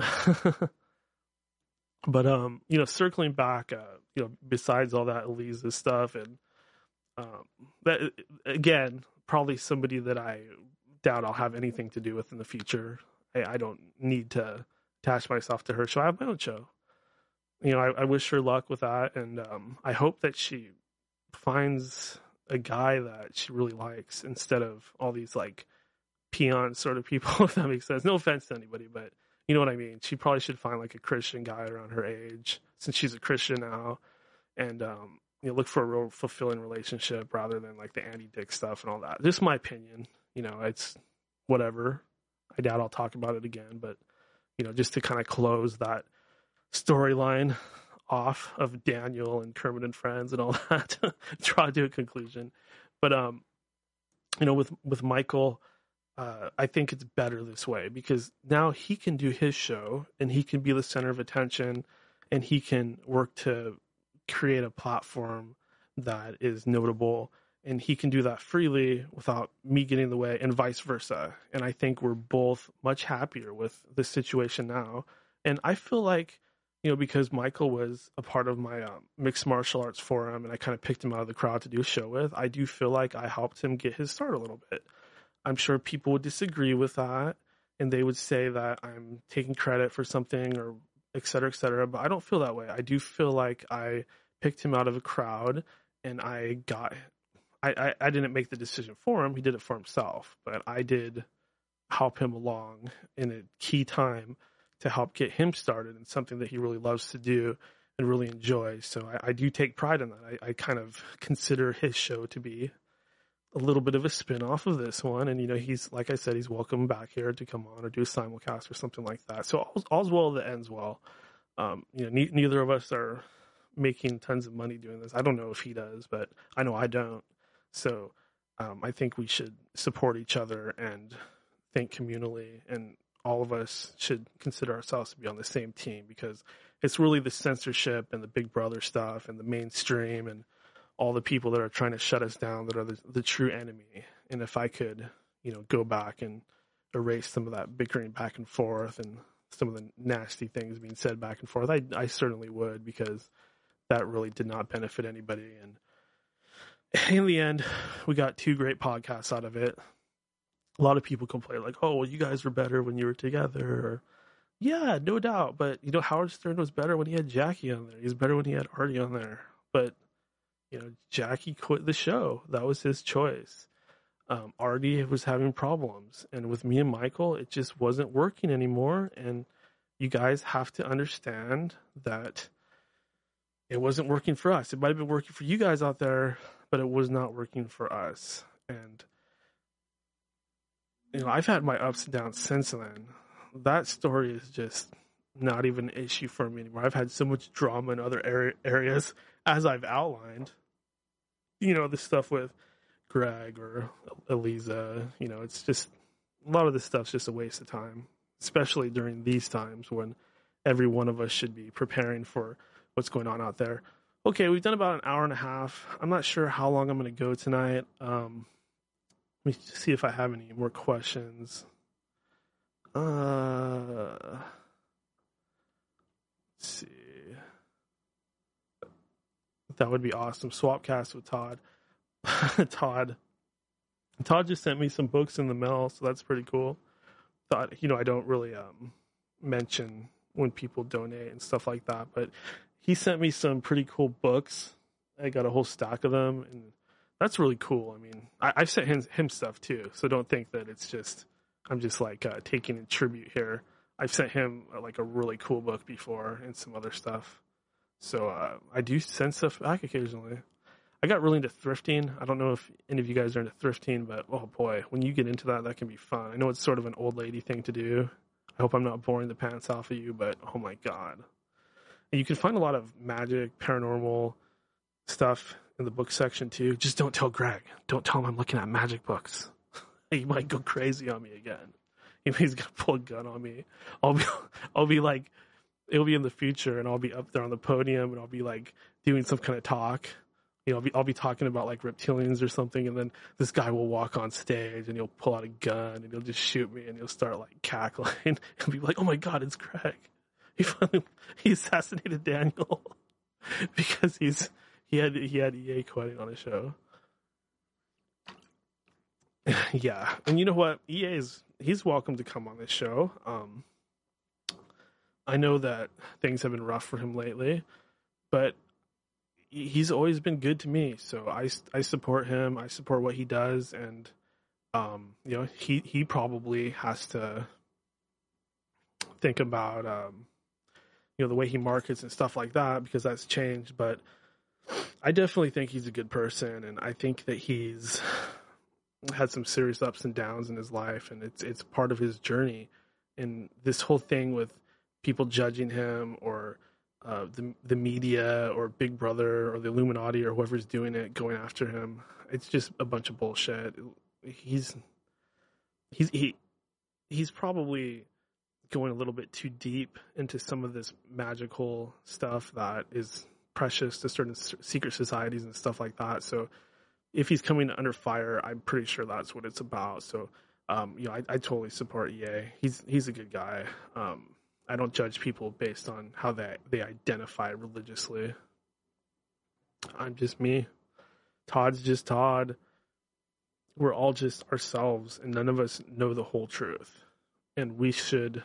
[SPEAKER 8] but um, you know, circling back, uh, you know, besides all that Elisa stuff and um that again, probably somebody that I doubt I'll have anything to do with in the future. I, I don't need to attach myself to her show. I have my own show you know, I, I wish her luck with that, and um, I hope that she finds a guy that she really likes instead of all these like peon sort of people. If that makes sense. No offense to anybody, but you know what I mean. She probably should find like a Christian guy around her age, since she's a Christian now, and um, you know, look for a real fulfilling relationship rather than like the Andy Dick stuff and all that. Just my opinion. You know, it's whatever. I doubt I'll talk about it again, but you know, just to kind of close that storyline off of Daniel and Kermit and Friends and all that, draw to a conclusion. But um, you know, with with Michael, uh, I think it's better this way because now he can do his show and he can be the center of attention and he can work to create a platform that is notable and he can do that freely without me getting in the way and vice versa. And i think we're both much happier with the situation now. And i feel like you know because michael was a part of my um, mixed martial arts forum and i kind of picked him out of the crowd to do a show with i do feel like i helped him get his start a little bit. I'm sure people would disagree with that and they would say that i'm taking credit for something or et cetera et cetera but i don't feel that way. I do feel like i picked him out of a crowd and i got I, I, I didn't make the decision for him. He did it for himself, but I did help him along in a key time to help get him started in something that he really loves to do and really enjoys. So I, I do take pride in that. I, I kind of consider his show to be a little bit of a spin off of this one. And, you know, he's, like I said, he's welcome back here to come on or do a simulcast or something like that. So all's, all's well that ends well. Um, you know, ne- neither of us are making tons of money doing this. I don't know if he does, but I know I don't. So um, I think we should support each other and think communally, and all of us should consider ourselves to be on the same team because it's really the censorship and the Big Brother stuff and the mainstream and all the people that are trying to shut us down that are the, the true enemy. And if I could, you know, go back and erase some of that bickering back and forth and some of the nasty things being said back and forth, I, I certainly would because that really did not benefit anybody. And in the end, we got two great podcasts out of it. A lot of people complain like, "Oh, well, you guys were better when you were together." Or, yeah, no doubt. But you know, Howard Stern was better when he had Jackie on there. He's better when he had Artie on there. But you know, Jackie quit the show. That was his choice. Um, Artie was having problems, and with me and Michael, it just wasn't working anymore. And you guys have to understand that it wasn't working for us. It might have been working for you guys out there, but it was not working for us. And you know, I've had my ups and downs since then. That story is just not even an issue for me anymore. I've had so much drama in other area, areas, as I've outlined. You know, the stuff with Greg or Elisa. You know, it's just a lot of this stuff's just a waste of time, especially during these times when every one of us should be preparing for what's going on out there. Okay, we've done about an hour and a half. I'm not sure how long I'm going to go tonight. Um, let me see if I have any more questions. Uh, let's see. That would be awesome. Swapcast with Todd. Todd. Todd just sent me some books in the mail, so that's pretty cool. Thought you know I don't really um, mention when people donate and stuff like that, but he sent me some pretty cool books. I got a whole stack of them, and that's really cool. I mean, I, have sent him, him stuff too, so don't think that it's just I'm just like uh, taking a tribute here. I've sent him uh, like a really cool book before and some other stuff. So uh, I do send stuff back occasionally. I got really into thrifting. I don't know if any of you guys are into thrifting, but oh boy, when you get into that, that can be fun. I know it's sort of an old lady thing to do. I hope I'm not boring the pants off of you, but oh my god, and you can find a lot of magic, paranormal stuff in the book section too. Just don't tell Greg. Don't tell him I'm looking at magic books. he might go crazy on me again. He's gonna pull a gun on me. I'll be, I'll be like, it'll be in the future, and I'll be up there on the podium, and I'll be like doing some kind of talk. You know, I'll be, I'll be talking about like reptilians or something, and then this guy will walk on stage, and he'll pull out a gun, and he'll just shoot me, and he'll start like cackling, and be like, "Oh my god, it's Greg!" He finally, he assassinated Daniel because he's he had he had EA Koetting on his show. yeah, and you know what? EA is he's welcome to come on this show. Um, I know that things have been rough for him lately, but he's always been good to me. So I I support him. I support what he does, and um, you know he he probably has to think about um, you know the way he markets and stuff like that because that's changed but i definitely think he's a good person and i think that he's had some serious ups and downs in his life and it's it's part of his journey and this whole thing with people judging him or uh, the the media or Big Brother or the Illuminati or whoever's doing it going after him. It's just a bunch of bullshit. He's he's he he's probably going a little bit too deep into some of this magical stuff that is precious to certain secret societies and stuff like that. So if he's coming under fire, I'm pretty sure that's what it's about. So um, you know, I, I totally support EA. He's he's a good guy. Um, I don't judge people based on how they they identify religiously. I'm just me. Todd's just Todd. We're all just ourselves, and none of us know the whole truth. And we should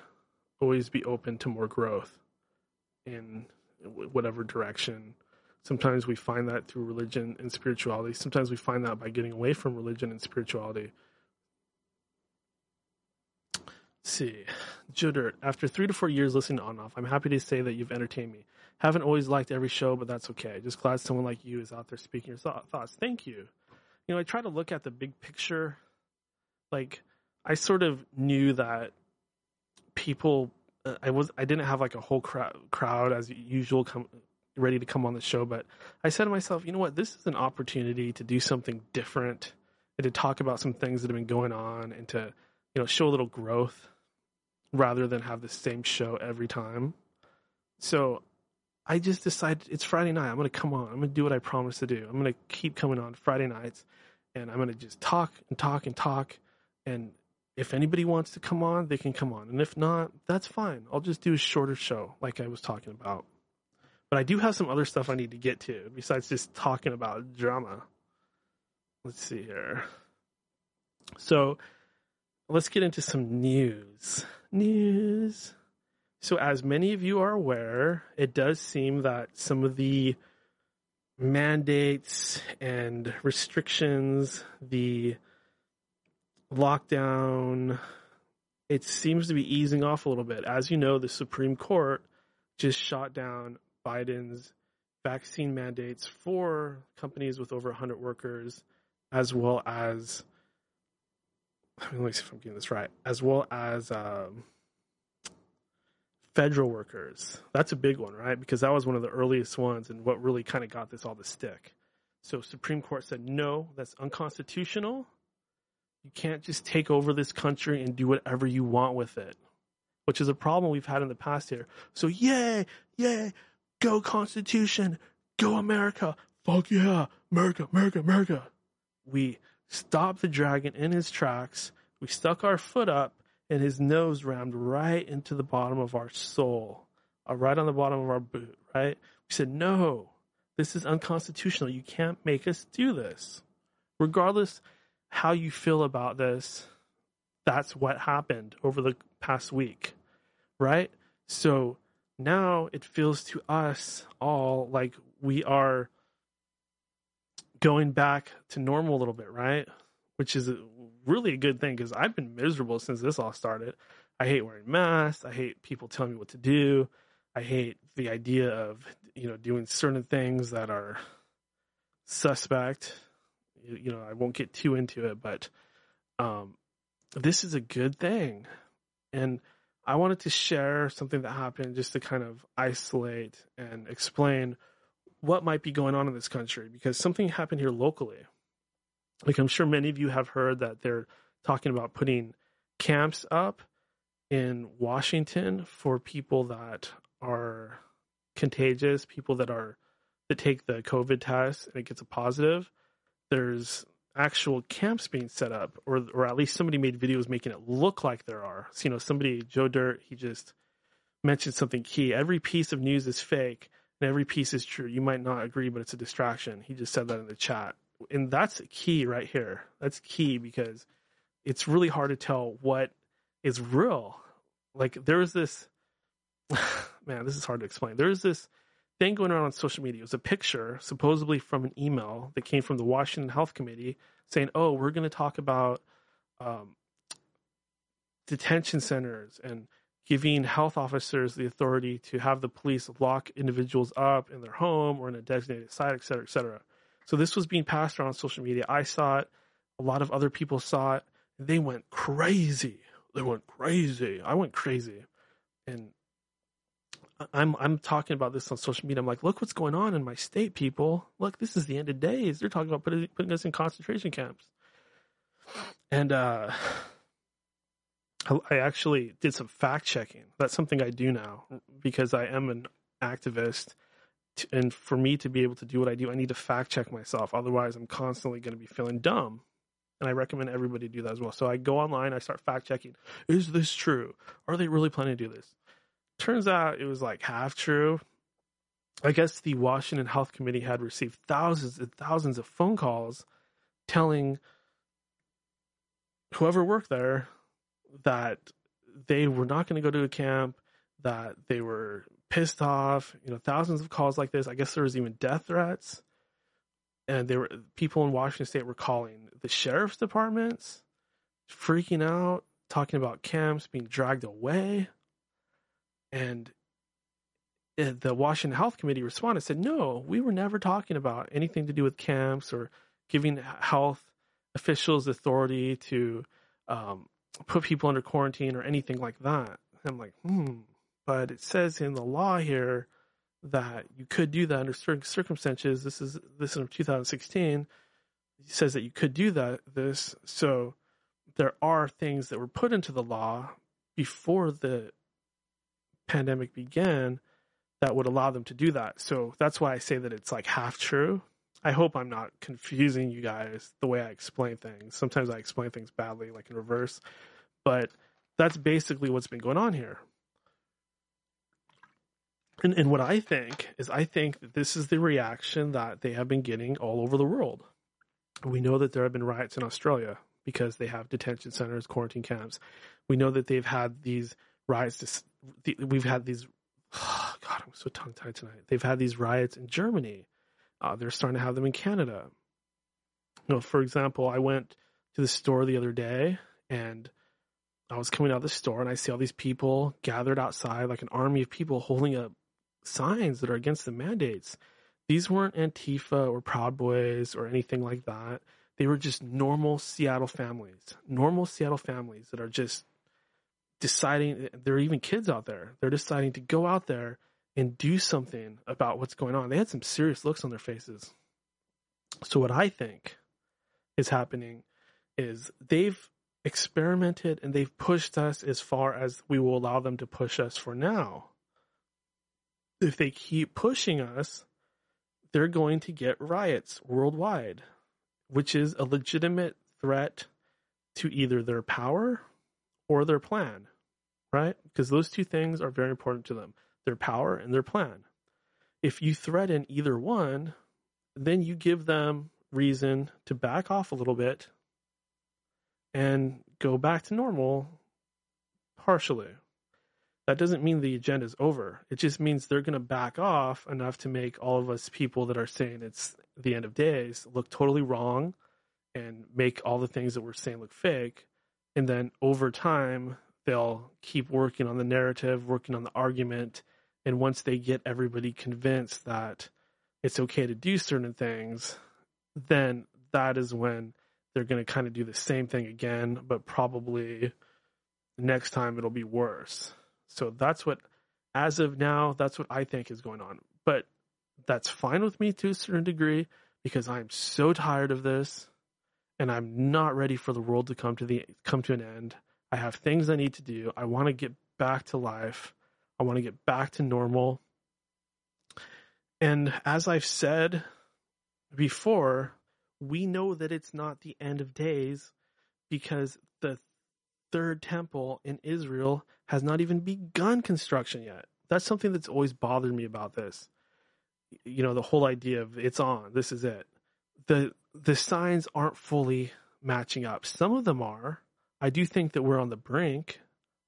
[SPEAKER 8] always be open to more growth in whatever direction. Sometimes we find that through religion and spirituality. Sometimes we find that by getting away from religion and spirituality. Let's see, Joe Dirt. After three to four years listening On Off, I'm happy to say that you've entertained me. Haven't always liked every show, but that's okay. Just glad someone like you is out there speaking your thought- thoughts. Thank you. You know, I try to look at the big picture. Like, I sort of knew that people. Uh, I was. I didn't have like a whole crowd, crowd as usual, come ready to come on the show. But I said to myself, you know what? This is an opportunity to do something different and to talk about some things that have been going on and to, you know, show a little growth rather than have the same show every time. So I just decided it's Friday night. I'm going to come on. I'm going to do what I promised to do. I'm going to keep coming on Friday nights and I'm going to just talk and talk and talk. And if anybody wants to come on, they can come on. And if not, that's fine. I'll just do a shorter show like I was talking about. But I do have some other stuff I need to get to besides just talking about drama. Let's see here. So let's get into some news. News. So, as many of you are aware, it does seem that some of the mandates and restrictions, the lockdown, it seems to be easing off a little bit. As you know, the Supreme Court just shot down Biden's vaccine mandates for companies with over 100 workers, as well as, let me see if I'm getting this right, as well as um, federal workers. That's a big one, right? Because that was one of the earliest ones and what really kind of got this all to stick. So Supreme Court said, no, that's unconstitutional. You can't just take over this country and do whatever you want with it, which is a problem we've had in the past here. So yay, yay, go Constitution, go America, fuck yeah, America, America, America. We stopped the dragon in his tracks. We stuck our foot up and his nose rammed right into the bottom of our sole, uh, right on the bottom of our boot, right? We said, no, this is unconstitutional. You can't make us do this. Regardless how you feel about this, that's what happened over the past week, right? So now it feels to us all like we are going back to normal a little bit, right? Which is really a good thing because I've been miserable since this all started. I hate wearing masks. I hate people telling me what to do. I hate the idea of you know doing certain things that are suspect. You, know, I won't get too into it, but um, this is a good thing, and I wanted to share something that happened just to kind of isolate and explain what might be going on in this country because something happened here locally. Like I'm sure many of you have heard that they're talking about putting camps up in Washington for people that are contagious, people that are that take the COVID test and it gets a positive. There's actual camps being set up, or or at least somebody made videos making it look like there are. So, you know, somebody Joe Dirt, he just mentioned something key. Every piece of news is fake and every piece is true. You might not agree, but it's a distraction. He just said that in the chat. And that's key right here. That's key because it's really hard to tell what is real. Like there's this man, this is hard to explain. There's this thing going around on social media. It was a picture, supposedly from an email that came from the Washington Health Committee, saying, "Oh, we're going to talk about um, detention centers and giving health officers the authority to have the police lock individuals up in their home or in a designated site, et cetera, et cetera." So this was being passed around on social media. I saw it. A lot of other people saw it. They went crazy. They went crazy. I went crazy, and I'm I'm talking about this on social media. I'm like, look what's going on in my state, people. Look, this is the end of days. They're talking about putting, putting us in concentration camps. And uh, I- actually did some fact checking. That's something I do now because I am an activist. t- And for me to be able to do what I do, I need to fact check myself. Otherwise, I'm constantly going to be feeling dumb. And I recommend everybody do that as well. So I go online, I start fact checking. Is this true? Are they really planning to do this? Turns out it was like half true. I guess the Washington Health Committee had received thousands and thousands of phone calls telling whoever worked there that they were not going to go to a camp, that they were pissed off, you know, thousands of calls like this. I guess there was even death threats. And there were people in Washington state were calling the sheriff's departments, freaking out, talking about camps being dragged away. And uh, the Washington Health Committee responded said, "No, we were never talking about anything to do with camps or giving health officials authority to um, put people under quarantine or anything like that." I'm like, hmm. But it says in the law here that you could do that under certain circumstances. This is this is from 2016. It says that you could do that. This so there are things that were put into the law before the pandemic began that would allow them to do that. So that's why I say that it's like half true. I hope I'm not confusing you guys the way I explain things. Sometimes I explain things badly, like in reverse, but that's basically what's been going on here. And, and what I think is, I think that this is the reaction that they have been getting all over the world. We know that there have been riots in Australia because they have detention centers, quarantine camps. We know that they've had these riots. We've had these. Oh God, I'm so tongue tied tonight. They've had these riots in Germany. Uh, they're starting to have them in Canada. You know, for example, I went to the store the other day and I was coming out of the store and I see all these people gathered outside, like an army of people holding up signs that are against the mandates. These weren't Antifa or Proud Boys or anything like that. They were just normal Seattle families, normal Seattle families that are just deciding. There are even kids out there. They're deciding to go out there and do something about what's going on. They had some serious looks on their faces. So, what I think is happening is they've experimented and they've pushed us as far as we will allow them to push us for now. If they keep pushing us, they're going to get riots worldwide, which is a legitimate threat to either their power or their plan, right? Because those two things are very important to them their power and their plan. If you threaten either one, then you give them reason to back off a little bit and go back to normal partially. That doesn't mean the agenda is over. It just means they're going to back off enough to make all of us people that are saying it's the end of days look totally wrong and make all the things that we're saying look fake. And then over time, they'll keep working on the narrative, working on the argument. And once they get everybody convinced that it's okay to do certain things, then that is when they're going to kind of do the same thing again, but probably next time it'll be worse. So that's what, as of now, that's what I think is going on. But that's fine with me to a certain degree because I'm so tired of this and I'm not ready for the world to come to the come to an end. I have things I need to do. I want to get back to life. I want to get back to normal. And as I've said before, we know that it's not the end of days because the third temple in Israel has not even begun construction yet. That's something that's always bothered me about this. You know, the whole idea of it's on, this is it. The the signs aren't fully matching up. Some of them are. I do think that we're on the brink.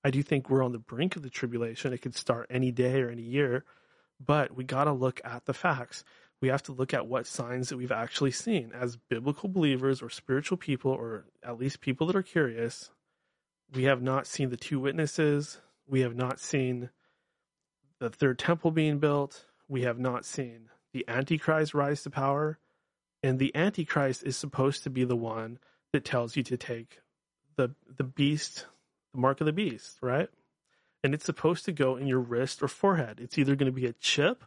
[SPEAKER 8] I do think we're on the brink of the tribulation. It could start any day or any year, but we got to look at the facts we have to look at what signs that we've actually seen as biblical believers or spiritual people, or at least people that are curious. We have not seen the two witnesses. We have not seen the third temple being built. We have not seen the Antichrist rise to power. And the Antichrist is supposed to be the one that tells you to take the the beast, the mark of the beast, right? And it's supposed to go in your wrist or forehead. It's either going to be a chip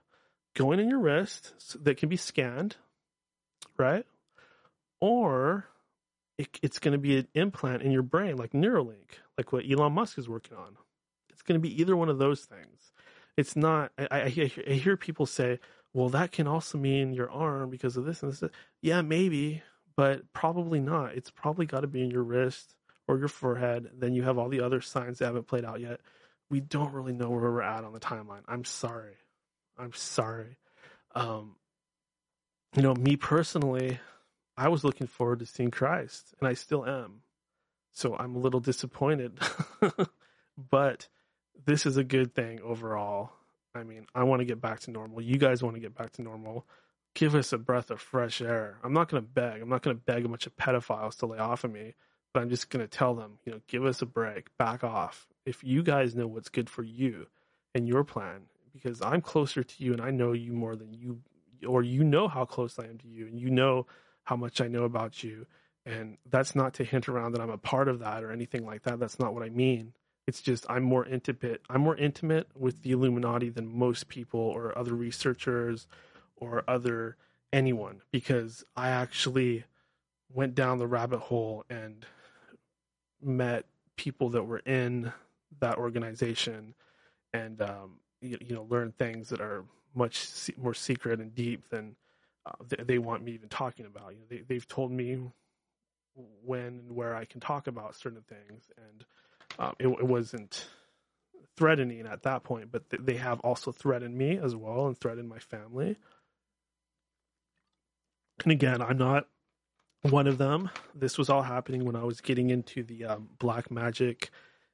[SPEAKER 8] going in your wrist that can be scanned, right? Or it, it's going to be an implant in your brain, like Neuralink, like what Elon Musk is working on. It's going to be either one of those things. It's not. I, I, I hear- I hear people say, "Well, that can also mean your arm because of this and this." Yeah, maybe, but probably not. It's probably got to be in your wrist or your forehead. Then you have all the other signs that haven't played out yet. We don't really know where we're at on the timeline. I'm sorry. I'm sorry. Um, you know, me personally, I was looking forward to seeing Christ, and I still am. So I'm a little disappointed. but this is a good thing overall. I mean, I want to get back to normal. You guys want to get back to normal. Give us a breath of fresh air. I'm not going to beg. I'm not going to beg a bunch of pedophiles to lay off of me, but I'm just going to tell them, you know, give us a break, back off. If you guys know what's good for you and your plan, because I'm closer to you and I know you more than you, or you know how close I am to you and you know how much I know about you. And that's not to hint around that I'm a part of that or anything like that. That's not what I mean. It's just I'm more intimate. I'm more intimate with the Illuminati than most people or other researchers or other anyone because I actually went down the rabbit hole and met people that were in that organization and um, you, you know learned things that are much more secret and deep than uh, they, they want me even talking about. You know, they, they've told me when and where I can talk about certain things, and um, it, it wasn't threatening at that point, but th- they have also threatened me as well and threatened my family. And again, I'm not one of them. This was all happening when I was getting into the um, black magic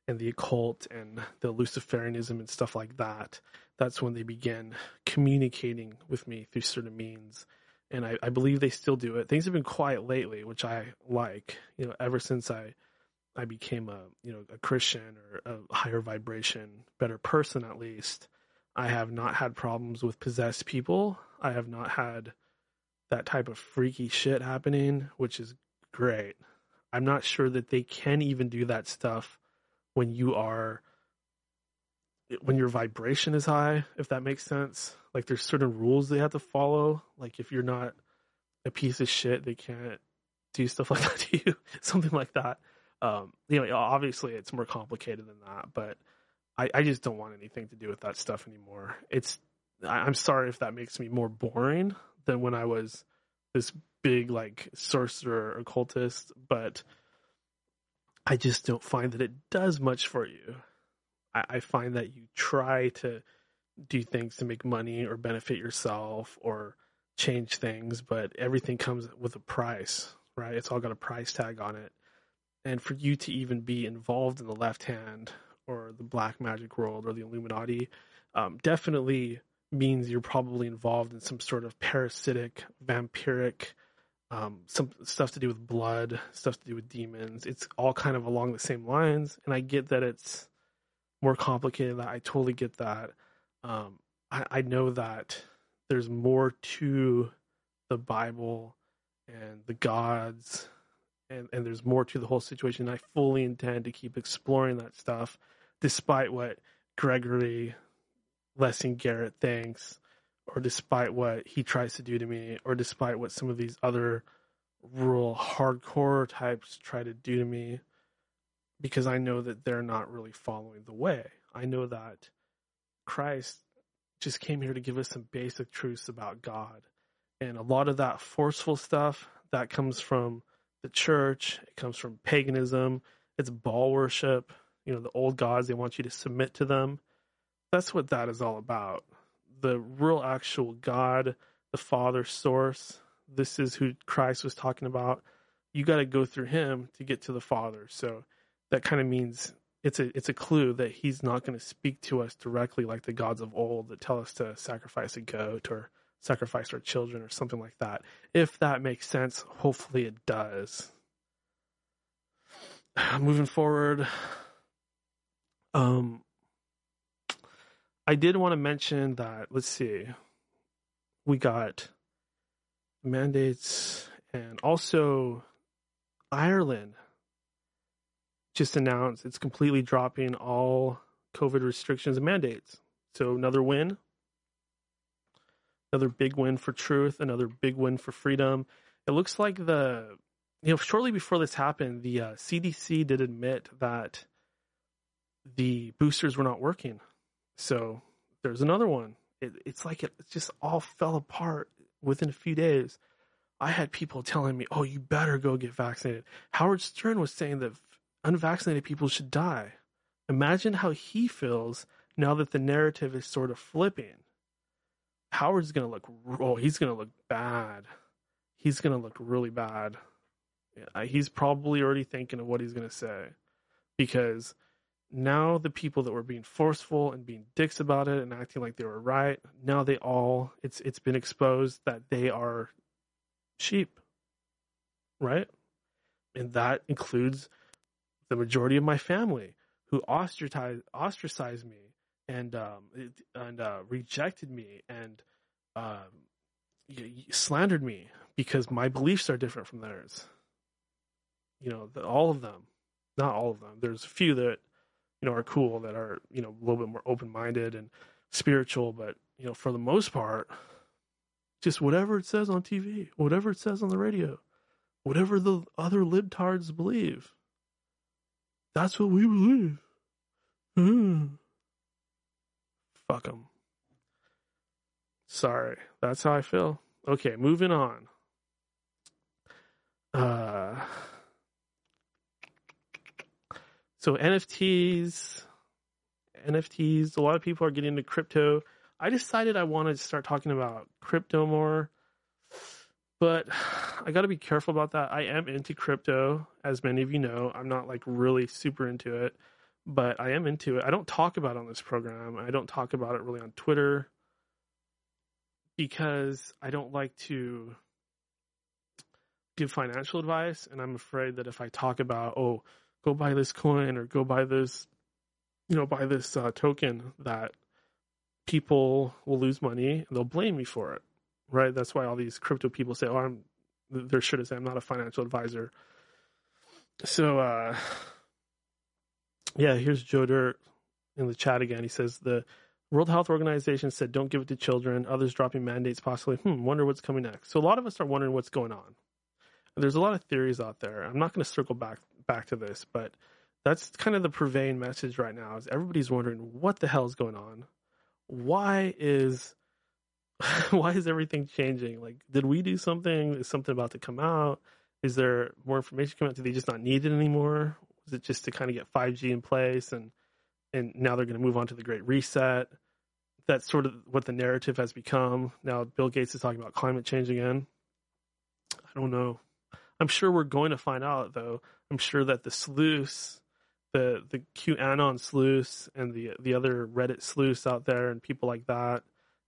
[SPEAKER 8] and the occult and the Luciferianism and stuff like that. That's when they began communicating with me through certain means. And I, I believe they still do it. Things have been quiet lately, which I like. You know, ever since I I became a you know a Christian or a higher vibration, better person at least. I have not had problems with possessed people. I have not had that type of freaky shit happening, which is great. I'm not sure that they can even do that stuff when you are when your vibration is high, if that makes sense. Like there's certain rules they have to follow. Like if you're not a piece of shit, they can't do stuff like that to you. Something like that. Um, you know, obviously it's more complicated than that, but I, I just don't want anything to do with that stuff anymore. It's I, I'm sorry if that makes me more boring than when I was this big like sorcerer occultist, but I just don't find that it does much for you. I, I find that you try to do things to make money or benefit yourself or change things, but everything comes with a price, right? It's all got a price tag on it. And for you to even be involved in the left hand or the black magic world or the Illuminati, um, definitely means you're probably involved in some sort of parasitic, vampiric, um, some stuff to do with blood, stuff to do with demons. It's all kind of along the same lines. And I get that it's more complicated. I totally get that. Um, I, I know that there's more to the Bible and the gods, and, and there's more to the whole situation. I fully intend to keep exploring that stuff, despite what Gregory Lessing Garrett thinks, or despite what he tries to do to me, or despite what some of these other rural hardcore types try to do to me, because I know that they're not really following the way. I know that Christ just came here to give us some basic truths about God. And a lot of that forceful stuff that comes from the church, it comes from paganism, it's Baal worship, you know, the old gods, they want you to submit to them. That's what that is all about. The real actual God, the Father source, this is who Christ was talking about. You got to go through him to get to the Father. So that kind of means it's a it's a clue that he's not going to speak to us directly like the gods of old that tell us to sacrifice a goat or sacrifice our children or something like that. If that makes sense, hopefully it does. Moving forward, um, I did want to mention that. Let's see, we got mandates and also Ireland just announced it's completely dropping all COVID restrictions and mandates. So another win, another big win for truth, another big win for freedom. It looks like the you know, shortly before this happened, the uh, CDC did admit that the boosters were not working. So there's another one. It, it's like it, just all fell apart within a few days. I had people telling me, "Oh, you better go get vaccinated." Howard Stern was saying that unvaccinated people should die. Imagine how he feels now that the narrative is sort of flipping. Howard's gonna look. Oh, he's gonna look bad. He's gonna look really bad. Yeah, he's probably already thinking of what he's gonna say, because now the people that were being forceful and being dicks about it and acting like they were right, now they all it's it's been exposed that they are sheep. Right? And that includes the majority of my family who ostracized ostracized me and um and uh, rejected me and um slandered me because my beliefs are different from theirs. You know, the, all of them, not all of them. There's a few that you know are cool that are you know a little bit more open minded and spiritual, but you know for the most part, just whatever it says on TV, whatever it says on the radio, whatever the other libtards believe. That's what we believe. Mm. Fuck them. Sorry, that's how I feel. Okay, moving on. Uh, so NFTs, NFTs. A lot of people are getting into crypto. I decided I wanted to start talking about crypto more, but I got to be careful about that. I am into crypto, as many of you know. I'm not like really super into it, but I am into it. I don't talk about it on this program. I don't talk about it really on Twitter because I don't like to give financial advice and I'm afraid that if I talk about, oh, go buy this coin or go buy this, you know, buy this uh, token that people will lose money and they'll blame me for it. Right? That's why all these crypto people say, "Oh, I'm." They're sure to say I'm not a financial advisor. So, uh, yeah, here's Joe Dirt in the chat again. He says the World Health Organization said don't give it to children. Others dropping mandates possibly. Hmm, wonder what's coming next. So a lot of us are wondering what's going on. And there's a lot of theories out there. I'm not going to circle back back to this, but that's kind of the prevailing message right now. Is everybody's wondering what the hell is going on? Why is why is everything changing? Like, did we do something? Is something about to come out? Is there more information coming out? Do they just not need it anymore? Was it just to kind of get 5G in place and and now they're going to move on to the Great Reset? That's sort of what the narrative has become. Now Bill Gates is talking about climate change again. I don't know. I'm sure we're going to find out though. I'm sure that the sleuths, the the QAnon sleuths and the the other Reddit sleuths out there and people like that,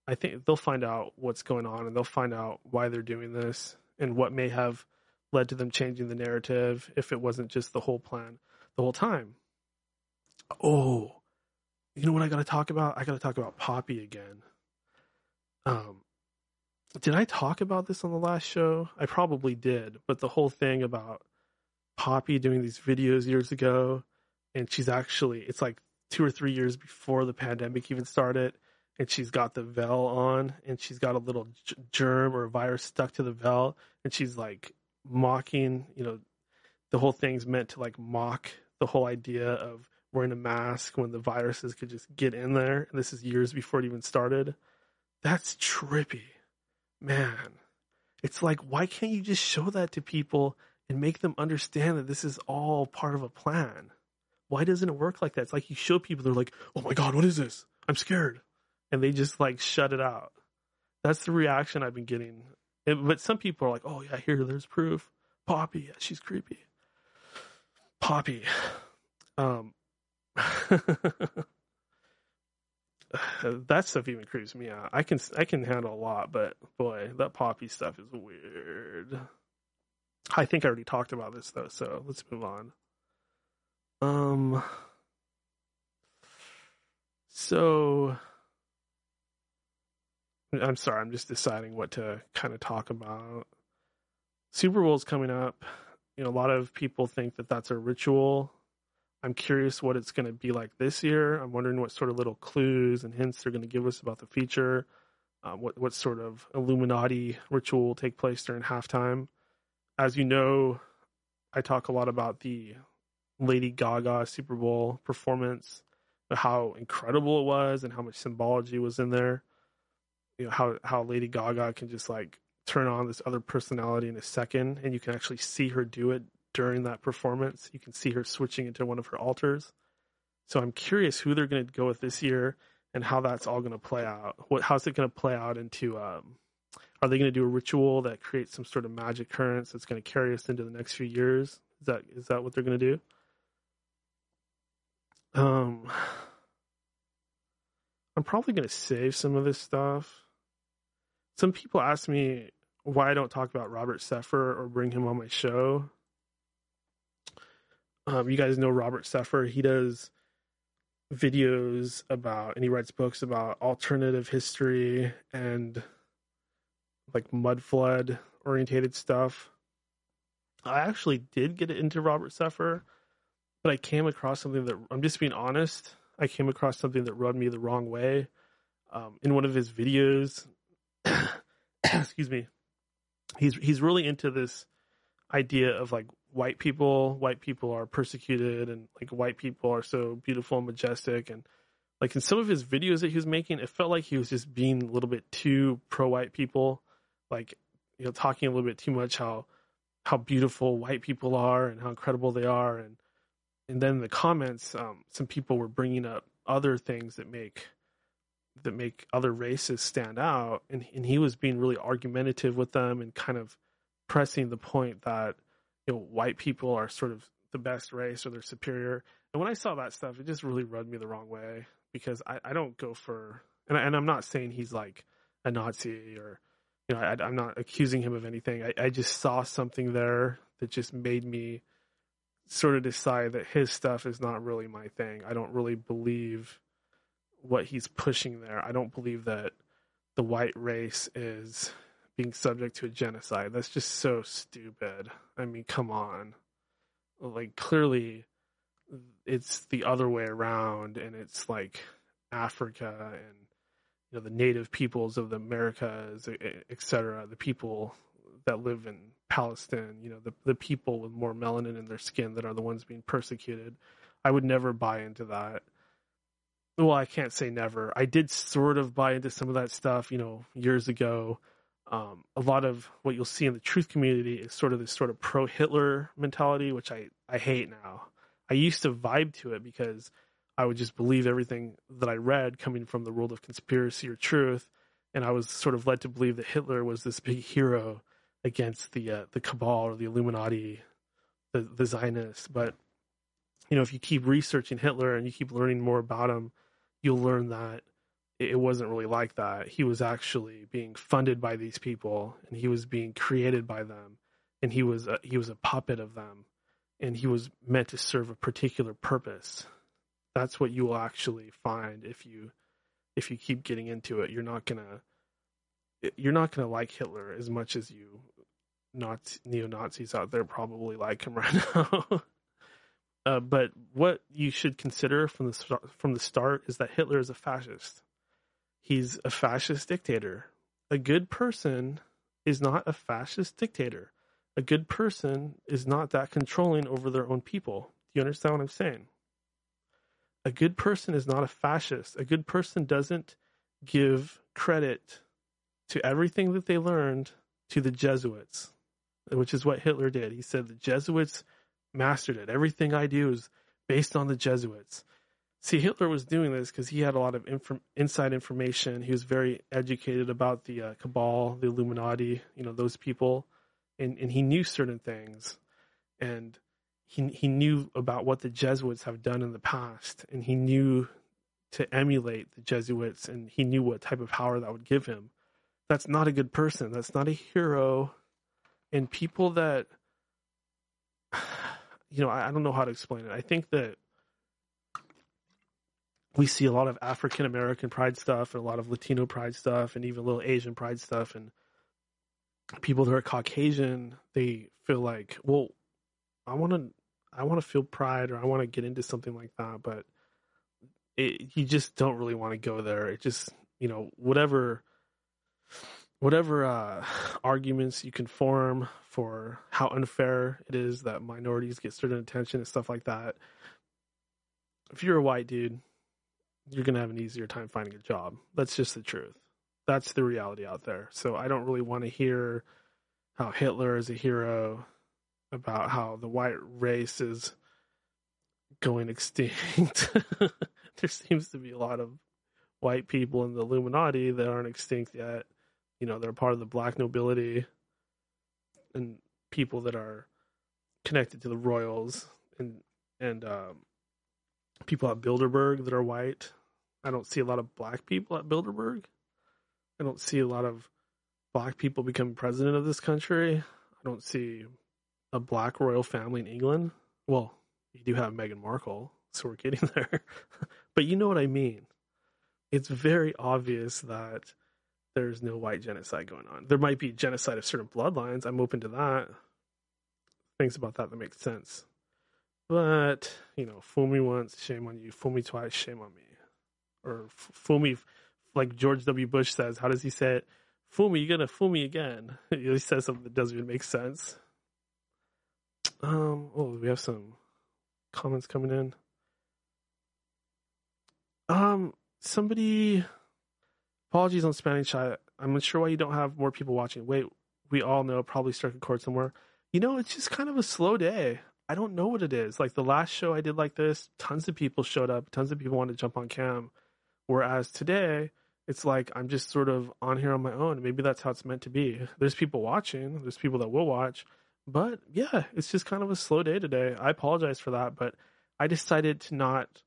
[SPEAKER 8] I think they'll find out what's going on and they'll find out why they're doing this and what may have led to them changing the narrative if it wasn't just the whole plan the whole time. Oh, you know what I got to talk about? I got to talk about Poppy again. Um, did I talk about this on the last show? I probably did, but the whole thing about Poppy doing these videos years ago, and she's actually, it's like two or three years before the pandemic even started, and she's got the veil on, and she's got a little germ or virus stuck to the veil, and she's like mocking, you know, the whole thing's meant to like mock the whole idea of wearing a mask when the viruses could just get in there. And this is years before it even started. That's trippy. Man, it's like, why can't you just show that to people and make them understand that this is all part of a plan? Why doesn't it work like that? It's like you show people, they're like, oh my God, what is this? I'm scared. And they just like shut it out. That's the reaction I've been getting. but some people are like, oh yeah, here, there's proof. Poppy, yeah, she's creepy. Poppy. Um, that stuff even creeps me out. I can I can handle a lot, but boy, that poppy stuff is weird. I think I already talked about this though, so let's move on. Um so I'm sorry, I'm just deciding what to kind of talk about. Super Bowl's coming up. You know, a lot of people think that that's a ritual I'm curious what it's going to be like this year. I'm wondering what sort of little clues and hints they're going to give us about the feature. Um, what what sort of Illuminati ritual will take place during halftime? As you know, I talk a lot about the Lady Gaga Super Bowl performance, how incredible it was, and how much symbology was in there. You know how how Lady Gaga can just like turn on this other personality in a second, and you can actually see her do it during that performance. You can see her switching into one of her alters. So I'm curious who they're going to go with this year and how that's all going to play out. What how's it going to play out into? Um, are they going to do a ritual that creates some sort of magic currents that's going to carry us into the next few years? Is that is that what they're going to do? Um, I'm probably going to save some of this stuff. Some people ask me why I don't talk about Robert Sepehr or bring him on my show. Um, you guys know Robert Sepehr. He does videos about and he writes books about alternative history and like mud flood orientated stuff. I actually did get into Robert Sepehr, but I came across something that I'm just being honest. I came across something that rubbed me the wrong way. Um, in one of his videos, excuse me, he's he's really into this idea of like white people white people are persecuted and like white people are so beautiful and majestic and like in some of his videos that he was making it felt like he was just being a little bit too pro white people like you know talking a little bit too much how how beautiful white people are and how incredible they are. And and then in the comments um, some people were bringing up other things that make that make other races stand out. And and he was being really argumentative with them and kind of pressing the point that you know white people are sort of the best race or they're superior. And when i saw that stuff it just really rubbed me the wrong way because i, I don't go for and, I, and i'm not saying he's like a nazi or you know I, am not accusing him of anything I, I just saw something there that just made me sort of decide that his stuff is not really my thing i don't really believe what he's pushing there i don't believe that the white race is being subject to a genocide. That's just so stupid. I mean, come on. Like clearly it's the other way around and it's like Africa and you know the native peoples of the Americas, etc. The people that live in Palestine, you know, the the people with more melanin in their skin that are the ones being persecuted. I would never buy into that. Well, I can't say never. I did sort of buy into some of that stuff, you know, years ago um, a lot of what you'll see in the truth community is sort of this sort of pro Hitler mentality, which I, I hate now. I used to vibe to it because I would just believe everything that I read coming from the world of conspiracy or truth. And I was sort of led to believe that Hitler was this big hero against the uh, the cabal or the Illuminati, the, the Zionists. But you know, if you keep researching Hitler and you keep learning more about him, you'll learn that it wasn't really like that. He was actually being funded by these people, and he was being created by them, and he was a, he was a puppet of them, and he was meant to serve a particular purpose. That's what you will actually find if you if you keep getting into it. You're not gonna you're not gonna like Hitler as much as you not neo Nazis out there probably like him right now. uh, but what you should consider from the from the start is that Hitler is a fascist he's a fascist dictator. A good person is not a fascist dictator. A good person is not that controlling over their own people. Do you understand what I'm saying? A good person is not a fascist. A good person doesn't give credit to everything that they learned to the Jesuits, which is what Hitler did. He said the Jesuits mastered it. Everything I do is based on the Jesuits. See, Hitler was doing this because he had a lot of inf- inside information. He was very educated about the uh, cabal, the Illuminati, you know, those people, and and he knew certain things, and he he knew about what the Jesuits have done in the past, and he knew to emulate the Jesuits, and he knew what type of power that would give him. That's not a good person. That's not a hero, and people that, you know, I, I don't know how to explain it. I think that we see a lot of African American pride stuff and a lot of Latino pride stuff and even a little Asian pride stuff and people that are Caucasian they feel like well I want to I want to feel pride or I want to get into something like that but it, you just don't really want to go there it just you know whatever whatever uh, arguments you can form for how unfair it is that minorities get certain attention and stuff like that. If you're a white dude, you're gonna have an easier time finding a job. That's just the truth. That's the reality out there. So I don't really want to hear how Hitler is a hero, about how the white race is going extinct. there seems to be a lot of white people in the Illuminati that aren't extinct yet. You know, they're part of the black nobility and people that are connected to the royals and and um, people at Bilderberg that are white. I don't see a lot of black people at Bilderberg. I don't see a lot of black people become president of this country. I don't see a black royal family in England. Well, you do have Meghan Markle, so we're getting there. but you know what I mean. It's very obvious that there's no white genocide going on. There might be genocide of certain bloodlines. I'm open to that. Things about that that make sense. But, you know, fool me once, shame on you. Fool me twice, shame on me. Or fool me, like George W. Bush says. How does he say it? Fool me, you're going to fool me again. he says something that doesn't even make sense. Um, oh, we have some comments coming in. Um, somebody, apologies on Spanish chat. I'm not sure why you don't have more people watching. Wait, we all know probably a chord somewhere. You know, it's just kind of a slow day. I don't know what it is. Like the last show I did like this, tons of people showed up, tons of people wanted to jump on cam. Whereas today, it's like I'm just sort of on here on my own. Maybe that's how it's meant to be. There's people watching, there's people that will watch, but yeah, it's just kind of a slow day today. I apologize for that, but I decided to not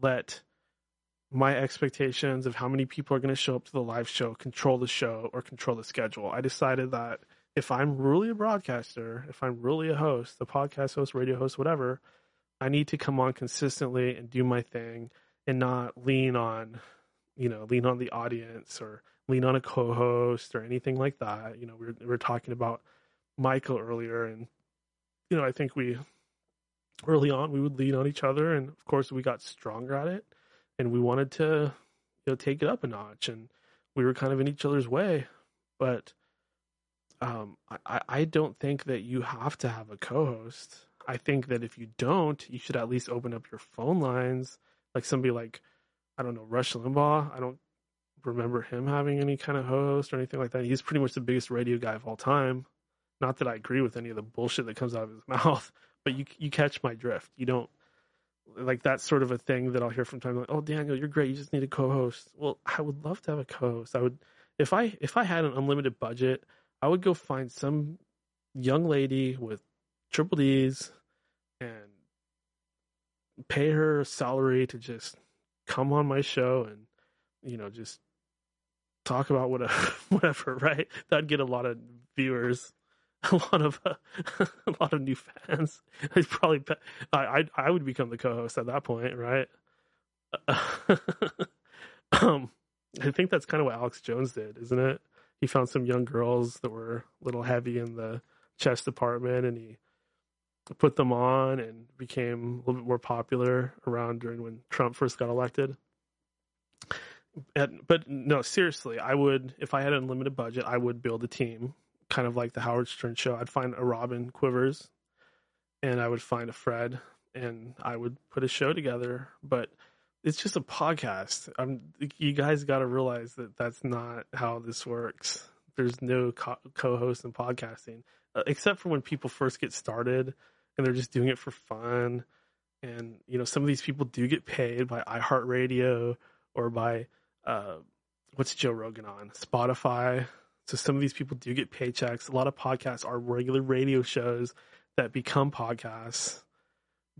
[SPEAKER 8] let my expectations of how many people are going to show up to the live show control the show or control the schedule. I decided that if I'm really a broadcaster, if I'm really a host, a podcast host, radio host, whatever, I need to come on consistently and do my thing and not lean on, you know, lean on the audience or lean on a co-host or anything like that. You know, we are we are talking about Michael earlier, and you know, I think we early on we would lean on each other, and of course we got stronger at it, and we wanted to you know take it up a notch, and we were kind of in each other's way, but um, I, I don't think that you have to have a co-host. I think that if you don't, you should at least open up your phone lines, like somebody like I don't know Rush Limbaugh. I don't remember him having any kind of host or anything like that. He's pretty much the biggest radio guy of all time. Not that I agree with any of the bullshit that comes out of his mouth, but you you catch my drift. You don't like that's sort of a thing that I'll hear from time. Like, oh, Daniel, you're great. You just need a co-host. Well, I would love to have a co-host. I would if I if I had an unlimited budget, I would go find some young lady with triple D's and pay her salary to just come on my show and you know just talk about whatever whatever right that'd get a lot of viewers a lot of uh, a lot of new fans. I'd probably I, I I would become the co-host at that point, right? um, I think that's kind of what Alex Jones did, isn't it? He found some young girls that were a little heavy in the chess department, and he put them on and became a little bit more popular around during when Trump first got elected. And, but no, seriously, I would if I had an unlimited budget, I would build a team kind of like the Howard Stern show. I'd find a Robin Quivers and I would find a Fred and I would put a show together. But it's just a podcast. I'm, you guys got to realize that that's not how this works. There's no co- host in podcasting, uh, except for when people first get started and they're just doing it for fun. And, you know, some of these people do get paid by iHeartRadio or by, uh, what's Joe Rogan on? Spotify so some of these people do get paychecks. A lot of podcasts are regular radio shows that become podcasts.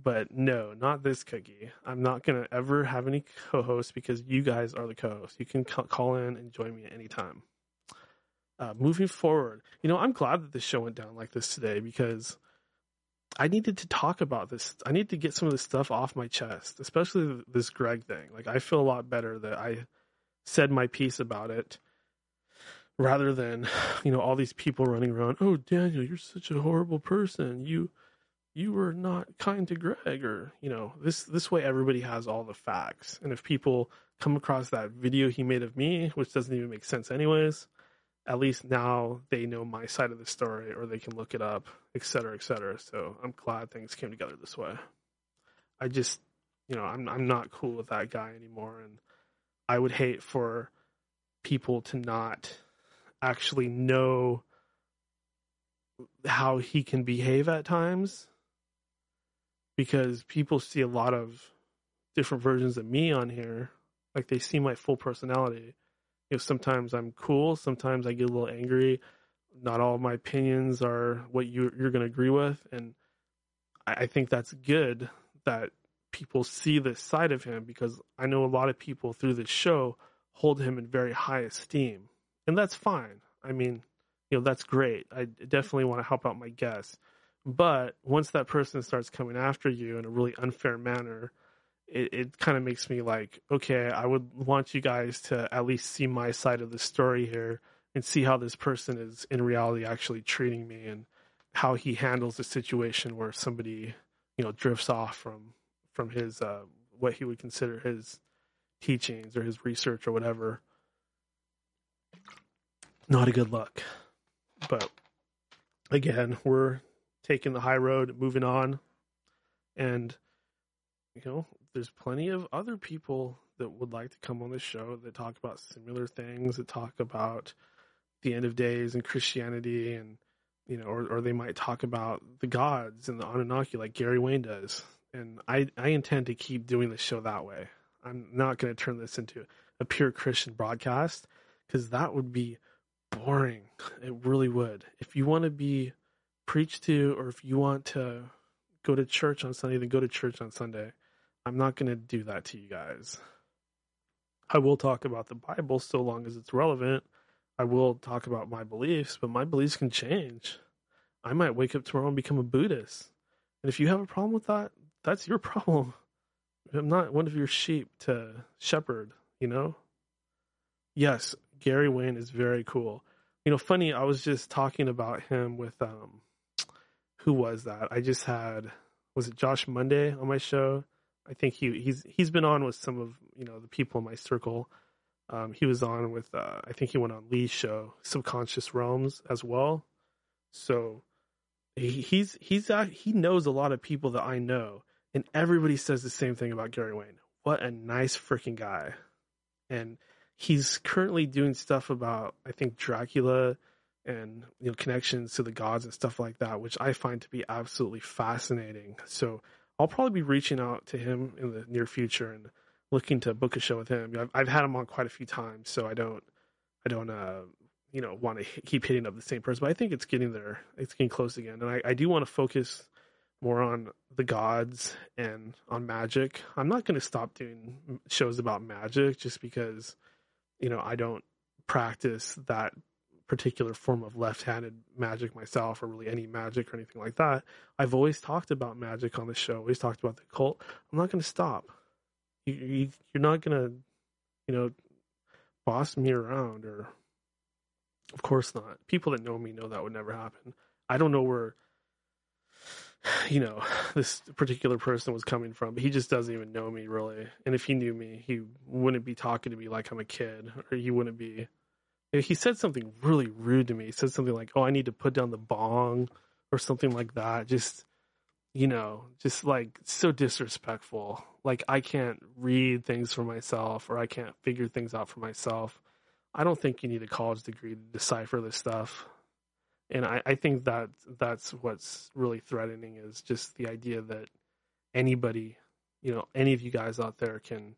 [SPEAKER 8] But no, not this cookie. I'm not going to ever have any co hosts because you guys are the co hosts. You can call in and join me at any time. Uh, moving forward, you know, I'm glad that this show went down like this today because I needed to talk about this. I need to get some of this stuff off my chest, especially this Greg thing. Like, I feel a lot better that I said my piece about it rather than you know all these people running around oh daniel you're such a horrible person you you were not kind to greg or you know this this way everybody has all the facts and if people come across that video he made of me which doesn't even make sense anyways at least now they know my side of the story or they can look it up, et cetera, et cetera. So I'm glad things came together this way. I just, you know, I'm I'm not cool with that guy anymore, and I would hate for people to not actually know how he can behave at times because people see a lot of different versions of me on here. Like they see my full personality. You know sometimes i'm cool sometimes i get a little angry. Not all my opinions are what you, you're going to agree with. And I, I think that's good that people see this side of him because i know a lot of people through this show hold him in very high esteem and that's fine. I mean you know that's great. I definitely want to help out my guests. But once that person starts coming after you in a really unfair manner it, it kind of makes me like, okay, I would want you guys to at least see my side of the story here and see how this person is in reality actually treating me and how he handles the situation where somebody, you know, drifts off from from his uh, what he would consider his teachings or his research or whatever. Not a good look. But again, we're taking the high road, moving on. And you know, there's plenty of other people that would like to come on the show that talk about similar things, that talk about the end of days and Christianity and you know, or or they might talk about the gods and the Anunnaki like Gary Wayne does. And I I intend to keep doing the show that way. I'm not going to turn this into a pure Christian broadcast because that would be boring. It really would. If you want to be preached to or if you want to go to church on Sunday, then go to church on Sunday. I'm not going to do that to you guys. I will talk about the Bible so long as it's relevant. I will talk about my beliefs, but my beliefs can change. I might wake up tomorrow and become a Buddhist. And if you have a problem with that, that's your problem. I'm not one of your sheep to shepherd, you know? Yes, Gary Wayne is very cool. You know, funny, I was just talking about him with um who was that? I just had was it Josh Monday on my show? I think he he's he's been on with some of you know the people in my circle. Um, he was on with uh, I think he went on Lee's show, Subconscious Realms, as well. So he, he's he's uh, he knows a lot of people that I know, and everybody says the same thing about Gary Wayne. What a nice freaking guy, and he's currently doing stuff about I think Dracula and you know connections to the gods and stuff like that, which I find to be absolutely fascinating. So I'll probably be reaching out to him in the near future and looking to book a show with him. I've, I've had him on quite a few times, so I don't, I don't, uh, you know, want to keep hitting up the same person. But I think it's getting there. It's getting close again, and I, I do want to focus more on the gods and on magic. I'm not going to stop doing shows about magic just because, you know, I don't practice that particular form of left-handed magic myself or really any magic or anything like that. I've always talked about magic on the show always talked about the cult. I'm not going to stop. You, you, you're not going to you know boss me around or of course not. People that know me know that would never happen. I don't know where you know this particular person was coming from but he just doesn't even know me really and if he knew me he wouldn't be talking to me like i'm a kid or he wouldn't be he said something really rude to me. He said something like, "Oh, I need to put down the bong," or something like that. Just you know, just like so disrespectful. Like I can't read things for myself, or I can't figure things out for myself. I don't think you need a college degree to decipher this stuff. And I, I think that that's what's really threatening is just the idea that anybody, you know, any of you guys out there can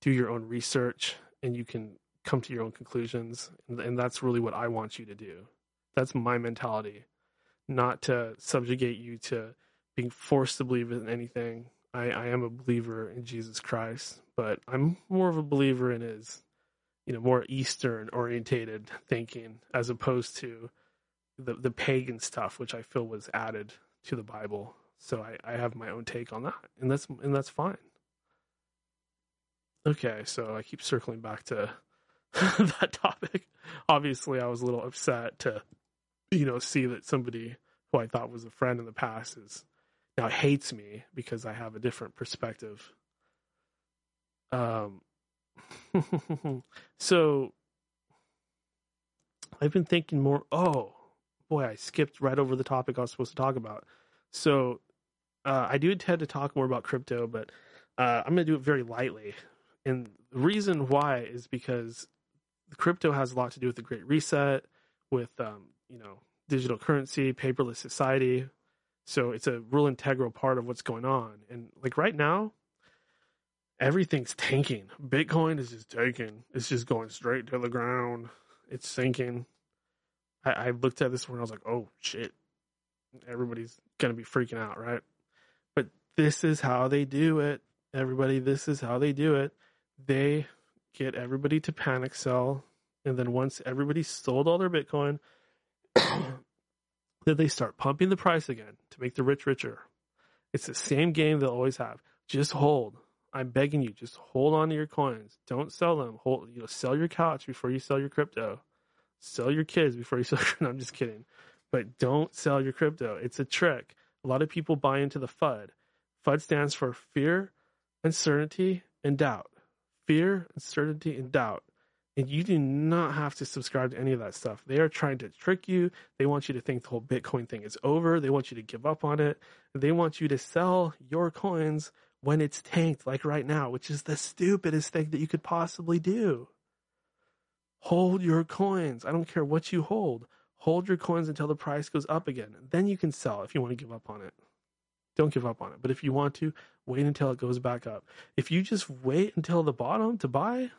[SPEAKER 8] do your own research and you can come to your own conclusions. And, and that's really what i want you to do. That's my mentality. Not to subjugate you to being forced to believe in anything. I, I am a believer in jesus christ but i'm more of a believer in his you know more eastern orientated thinking as opposed to the the pagan stuff which i feel was added to the bible so i, I have my own take on that and that's and that's fine okay so i keep circling back to that topic. Obviously, I was a little upset to, you know, see that somebody who I thought was a friend in the past is now hates me because I have a different perspective. Um, so I've been thinking more. Oh boy, I skipped right over the topic I was supposed to talk about. So uh, I do intend to talk more about crypto, but uh, I'm going to do it very lightly. And the reason why is because crypto has a lot to do with the Great Reset, with um, you know digital currency, paperless society. So it's a real integral part of what's going on. And like right now, everything's tanking. Bitcoin is just tanking. It's just going straight to the ground. It's sinking. I, I looked at this one. I was like, oh shit. Everybody's gonna be freaking out, right? But this is how they do it. Everybody, this is how they do it. They get everybody to panic sell, and then once everybody sold all their Bitcoin, then they start pumping the price again to make the rich richer. It's the same game they'll always have. Just hold. I'm begging you, just hold on to your coins. Don't sell them. Hold, you know, sell your couch before you sell your crypto. Sell your kids before you sell. no, I'm just kidding. But don't sell your crypto. It's a trick. A lot of people buy into the FUD. FUD stands for fear, uncertainty, and doubt. Fear, uncertainty, and doubt. And you do not have to subscribe to any of that stuff. They are trying to trick you. They want you to think the whole Bitcoin thing is over. They want you to give up on it. They want you to sell your coins when it's tanked, like right now, which is the stupidest thing that you could possibly do. Hold your coins. I don't care what you hold. Hold your coins until the price goes up again. Then you can sell if you want to give up on it. Don't give up on it. But if you want to, wait until it goes back up. If you just wait until the bottom to buy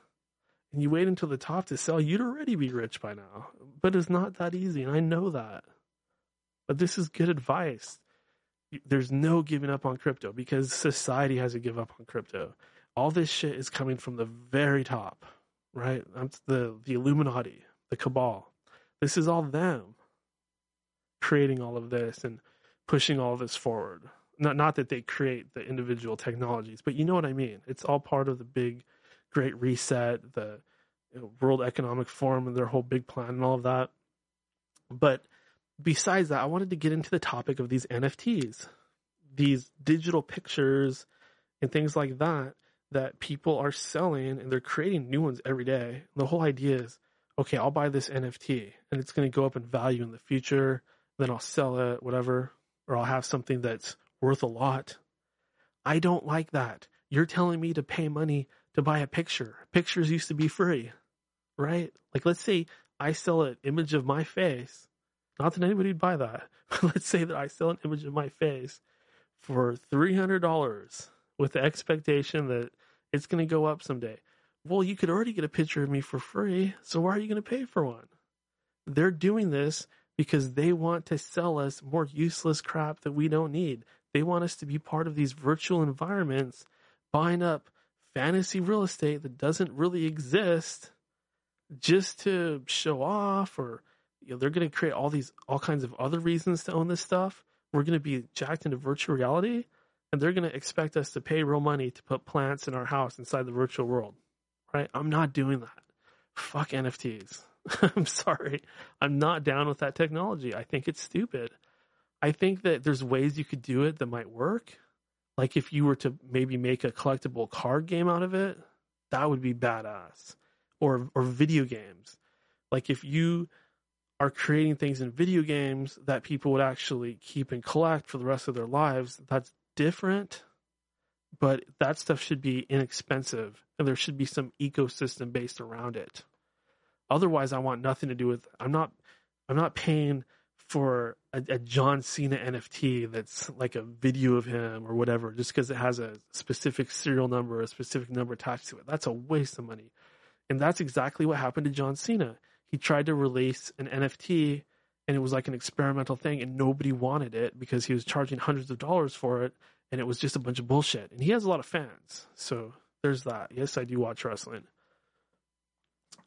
[SPEAKER 8] and you wait until the top to sell, you'd already be rich by now. But it's not that easy, and I know that. But this is good advice. There's no giving up on crypto because society has to give up on crypto. All this shit is coming from the very top, right? The the Illuminati, the cabal. This is all them creating all of this and pushing all this forward. Not not that they create the individual technologies, but you know what I mean. It's all part of the big Great Reset, the you know, World Economic Forum, and their whole big plan and all of that. But besides that, I wanted to get into the topic of these NFTs, these digital pictures and things like that that people are selling and they're creating new ones every day. The whole idea is, okay, I'll buy this NFT and it's going to go up in value in the future. Then I'll sell it, whatever, or I'll have something that's worth a lot. I don't like that. You're telling me to pay money to buy a picture. Pictures used to be free, right? Like, let's say I sell an image of my face. Not that anybody'd buy that. but let's say that I sell an image of my face for $300 with the expectation that it's going to go up someday. Well, you could already get a picture of me for free. So why are you going to pay for one? They're doing this because they want to sell us more useless crap that we don't need. They want us to be part of these virtual environments, buying up fantasy real estate that doesn't really exist just to show off or you know they're going to create all these all kinds of other reasons to own this stuff we're going to be jacked into virtual reality and they're going to expect us to pay real money to put plants in our house inside the virtual world right? I'm not doing that. Fuck nfts i'm sorry. I'm not down with that technology. I think it's stupid. I think that there's ways you could do it that might work. Like if you were to maybe make a collectible card game out of it, that would be badass. Or or video games. Like if you are creating things in video games that people would actually keep and collect for the rest of their lives, that's different. But that stuff should be inexpensive and there should be some ecosystem based around it. Otherwise I want nothing to do with I'm not I'm not paying for a, a, John Cena NFT that's like a video of him or whatever, just because it has a specific serial number, a specific number attached to it. That's a waste of money. And that's exactly what happened to John Cena. He tried to release an NFT and it was like an experimental thing and nobody wanted it because he was charging hundreds of dollars for it and it was just a bunch of bullshit. And he has a lot of fans. So there's that. Yes, I do watch wrestling.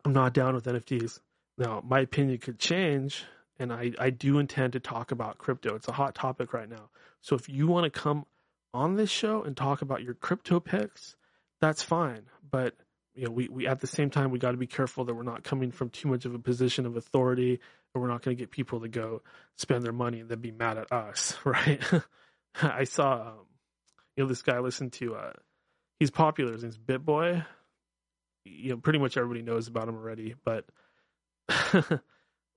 [SPEAKER 8] I'm not down with NFTs. Now, my opinion could change and I, I do intend to talk about crypto. It's a hot topic right now. So if you want to come on this show and talk about your crypto picks, that's fine. But you know, we, we at the same time we got to be careful that we're not coming from too much of a position of authority, and we're not going to get people to go spend their money and then be mad at us, right? I saw, um, you know, this guy listened to. Uh, he's popular. His name's BitBoy. You know, pretty much everybody knows about him already, but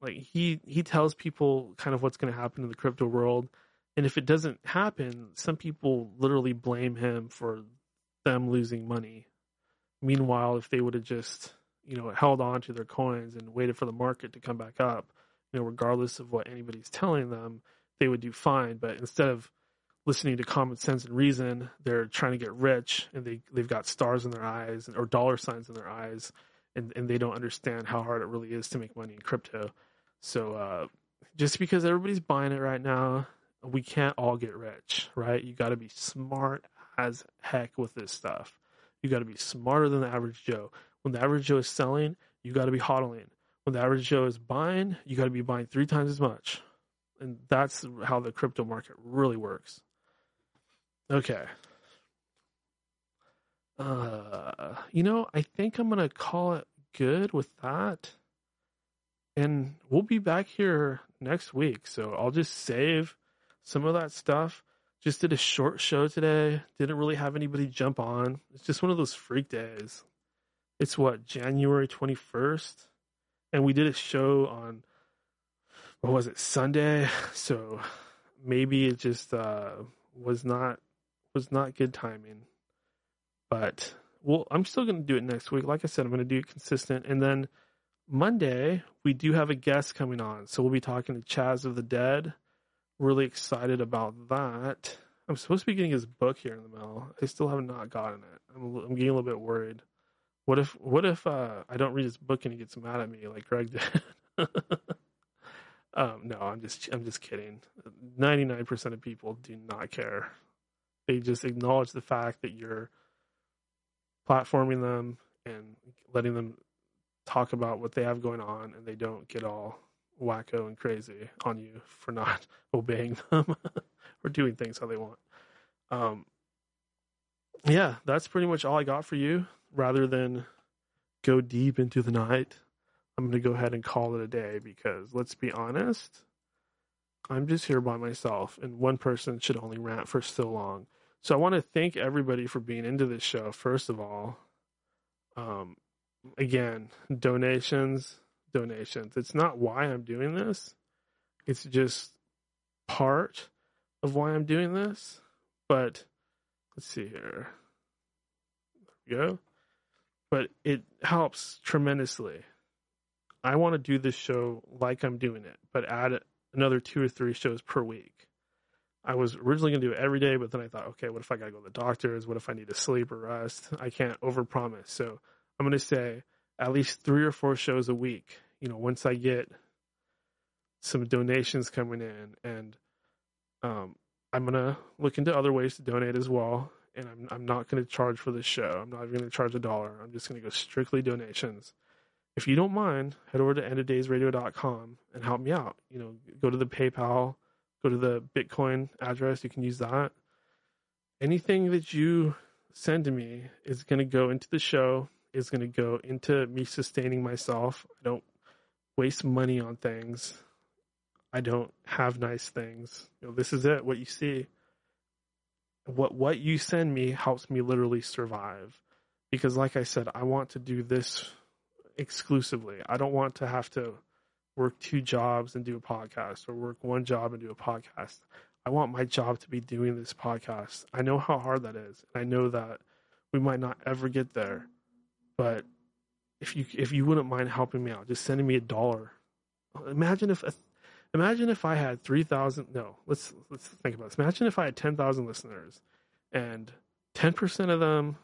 [SPEAKER 8] Like he he tells people kind of what's going to happen in the crypto world, and if it doesn't happen, some people literally blame him for them losing money. Meanwhile, if they would have just you know held on to their coins and waited for the market to come back up, you know, regardless of what anybody's telling them, they would do fine. But instead of listening to common sense and reason, they're trying to get rich and they they've got stars in their eyes or dollar signs in their eyes, and and they don't understand how hard it really is to make money in crypto. So uh, just because everybody's buying it right now, we can't all get rich, right? You got to be smart as heck with this stuff. You got to be smarter than the average Joe. When the average Joe is selling, you got to be hodling. When the average Joe is buying, you got to be buying three times as much. And that's how the crypto market really works. Okay. Uh, you know, I think I'm going to call it good with that. And we'll be back here next week. So I'll just save some of that stuff. Just did a short show today. Didn't really have anybody jump on. It's just one of those freak days. It's what, January 21st? And we did a show on, what was it, Sunday? So maybe it just uh, was not was not good timing. But well, I'm still going to do it next week. Like I said, I'm going to do it consistent. And then Monday, we do have a guest coming on. So we'll be talking to Chaz of the Dead. Really excited about that. I'm supposed to be getting his book here in the mail. I still have not gotten it. I'm, I'm getting a little bit worried. What if what if uh, I don't read his book and he gets mad at me like Greg did? um, no, I'm just I'm just kidding. Ninety nine percent of people do not care. They just acknowledge the fact that you're platforming them and letting them talk about what they have going on, and they don't get all wacko and crazy on you for not obeying them or doing things how they want. Um, yeah, that's pretty much all I got for you. Rather than go deep into the night, I'm going to go ahead and call it a day because let's be honest, I'm just here by myself, and one person should only rant for so long. So I want to thank everybody for being into this show. First of all, um, again, donations, donations. It's not why I'm doing this. It's just part of why I'm doing this. But let's see here. There we go. But it helps tremendously. I want to do this show like I'm doing it, but add another two or three shows per week. I was originally going to do it every day, but then I thought, okay, what if I got to go to the doctors? What if I need to sleep or rest? I can't overpromise. So I'm going to say at least three or four shows a week. You know, once I get some donations coming in, and um, I'm going to look into other ways to donate as well. And I'm I'm not going to charge for this show. I'm not even going to charge a dollar. I'm just going to go strictly donations. If you don't mind, head over to endofdaysradio.com and help me out. You know, go to the PayPal go to the Bitcoin address. You can use that. Anything that you send to me is going to go into the show, is going to go into me sustaining myself. I don't waste money on things. I don't have nice things. You know, this is it, what you see. What what you send me helps me literally survive. Because like I said, I want to do this exclusively. I don't want to have to work two jobs and do a podcast or work one job and do a podcast. I want my job to be doing this podcast. I know how hard that is. I know that we might not ever get there. But if you if you wouldn't mind helping me out, just sending me a dollar. Imagine if imagine if I had 3000 no, let's let's think about this. Imagine if I had 10,000 listeners and 10% of them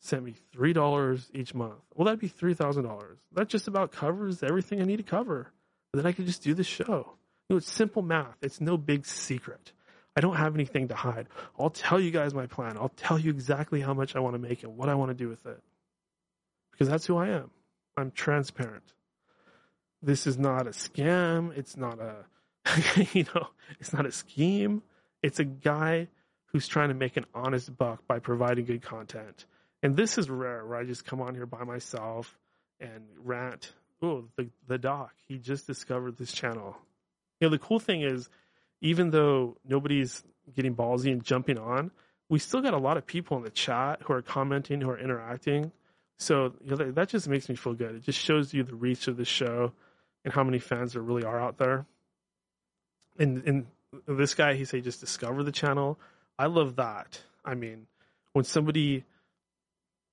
[SPEAKER 8] sent me $3 each month. Well, that'd be $3,000. That just about covers everything I need to cover then I could just do the show. You know, it's simple math. It's no big secret. I don't have anything to hide. I'll tell you guys my plan. I'll tell you exactly how much I want to make and what I want to do with it. Because that's who I am. I'm transparent. This is not a scam. It's not a, you know, it's not a scheme. It's a guy who's trying to make an honest buck by providing good content. And this is rare where I just come on here by myself and rant oh, the the doc. He just discovered this channel. You know, the cool thing is, even though nobody's getting ballsy and jumping on, we still got a lot of people in the chat who are commenting, who are interacting. So you know, that, that just makes me feel good. It just shows you the reach of the show, and how many fans there really are out there. And and this guy, he say just discover the channel. I love that. I mean, when somebody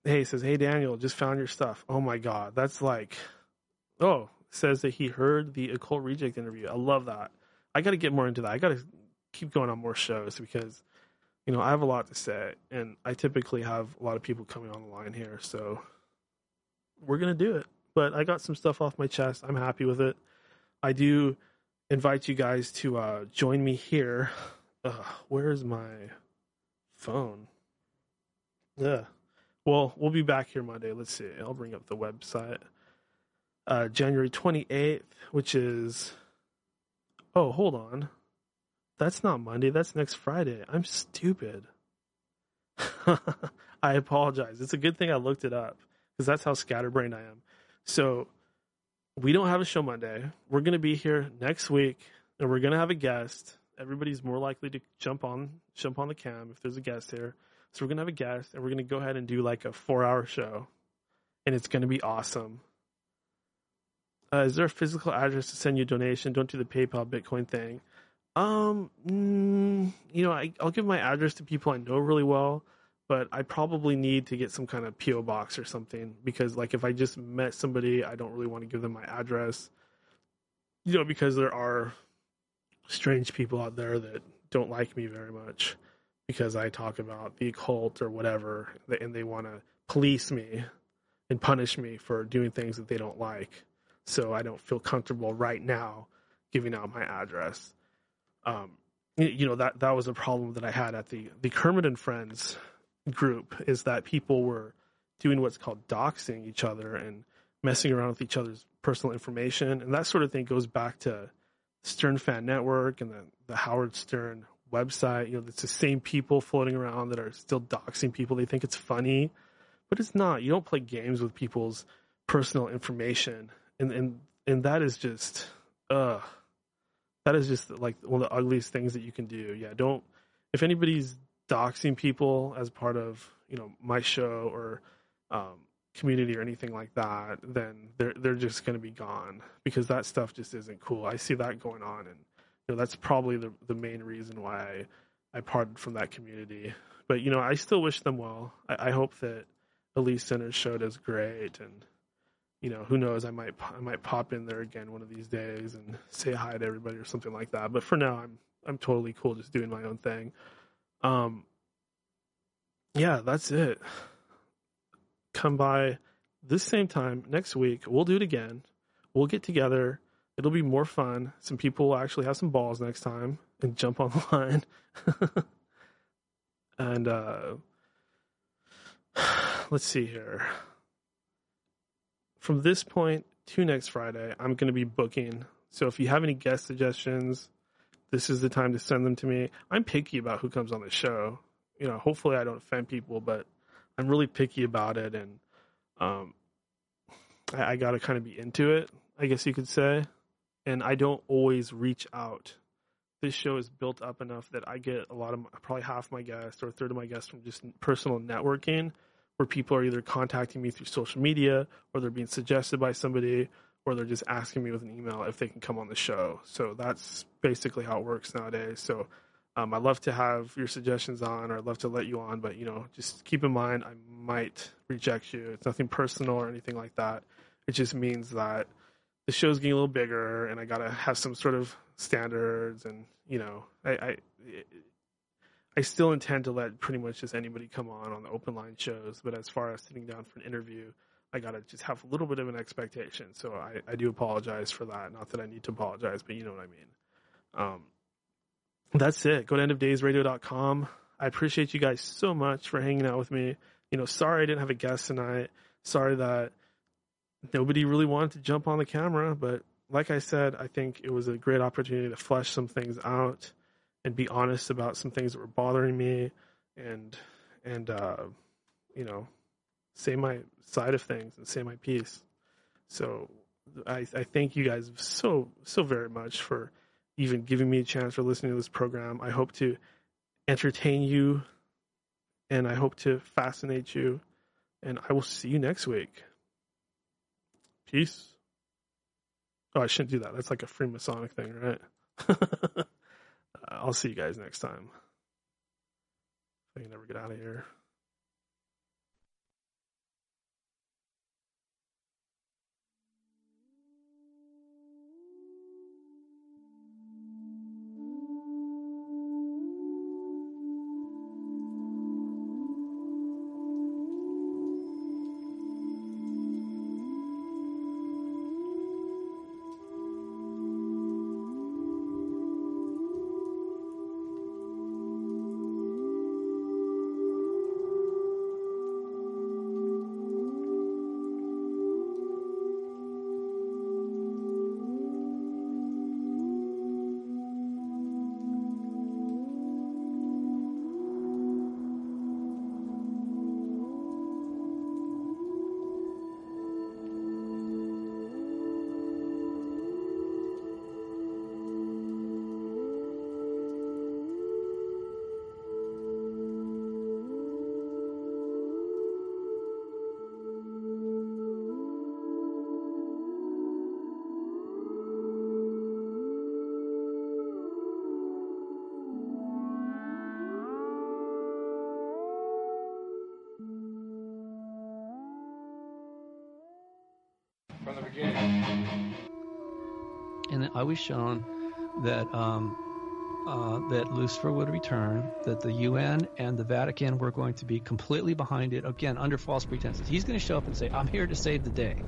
[SPEAKER 8] hey says, "Hey Daniel, just found your stuff." Oh my god, that's like, oh, says that he heard the occult reject interview. I love that. I got to get more into that. I got to keep going on more shows because you know I have a lot to say, and I typically have a lot of people coming on the line here, so we're gonna do it. But I got some stuff off my chest. I'm happy with it. I do invite you guys to uh, join me here. Ugh, where's my phone? Yeah. Well, we'll be back here Monday. Let's see. I'll bring up the website. Uh, January 28th, which is. Oh, hold on. That's not Monday. That's next Friday. I'm stupid. I apologize. It's a good thing I looked it up because that's how scatterbrained I am. So we don't have a show Monday. We're going to be here next week, and we're going to have a guest. Everybody's more likely to jump on jump on the cam if there's a guest here. So we're going to have a guest, and we're going to go ahead and do like a four hour show, and it's going to be awesome. Uh, is there a physical address to send you a donation? Don't do the PayPal Bitcoin thing. Um, mm, you know, I, I'll give my address to people I know really well but I probably need to get some kind of PO box or something because like if I just met somebody, I don't really want to give them my address. You know, because there are strange people out there that don't like me very much because I talk about the occult or whatever and they want to police me and punish me for doing things that they don't like. So I don't feel comfortable right now giving out my address. Um, you know that that was a problem that I had at the the Kermit and Friends group is that people were doing what's called doxing each other and messing around with each other's personal information. And that sort of thing goes back to Stern Fan Network and the, the Howard Stern website. You know, it's the same people floating around that are still doxing people. They think it's funny, but it's not. You don't play games with people's personal information. And, and, and that is just, uh, that is just like one of the ugliest things that you can do. Yeah. Don't, if anybody's doxing people as part of you know my show or um, community or anything like that, then they're they're just going to be gone because that stuff just isn't cool. I see that going on, and you know that's probably the the main reason why I, I parted from that community. But you know, I still wish them well. I, I hope that Elise Center's show does great, and you know, who knows? I might I might pop in there again one of these days and say hi to everybody or something like that. But for now, I'm I'm totally cool just doing my own thing. Um, yeah, that's it. Come by this same time next week. We'll do it again. We'll get together. It'll be more fun. Some people will actually have some balls next time and jump on the line. and uh, let's see here. From this point to next Friday, I'm going to be booking. So if you have any guest suggestions, this is the time to send them to me. I'm picky about who comes on the show. You know, hopefully I don't offend people, but I'm really picky about it, and um, I, I got to kind of be into it, I guess you could say. And I don't always reach out. This show is built up enough that I get a lot of probably half my guests or a third of my guests from just personal networking, where people are either contacting me through social media or they're being suggested by somebody or they're just asking me with an email if they can come on the show. So that's basically how it works nowadays. So um, I'd love to have your suggestions on, or I'd love to let you on, but you know, just keep in mind I might reject you. It's nothing personal or anything like that. It just means that the show's getting a little bigger, and I gotta have some sort of standards, and you know, I. I I still intend to let pretty much just anybody come on on the open line shows, but as far as sitting down for an interview, I gotta just have a little bit of an expectation. So I, I do apologize for that. Not that I need to apologize, but you know what I mean. Um, that's it. Go to endofdaysradio.com. I appreciate you guys so much for hanging out with me. You know, sorry I didn't have a guest tonight. Sorry that nobody really wanted to jump on the camera, but like I said, I think it was a great opportunity to flesh some things out and be honest about some things that were bothering me and and uh, you know say my side of things and say my piece. So I, I thank you guys so so very much for even giving me a chance for listening to this program. I hope to entertain you and I hope to fascinate you. And I will see you next week. Peace. Oh, I shouldn't do that. That's like a Freemasonic thing, right? I'll see you guys next time. I can never get out of here.
[SPEAKER 2] Was shown that um, uh, that Lucifer would return, that the UN and the Vatican were going to be completely behind it, again under false pretenses. He's going to show up and say, "I'm here to save the day."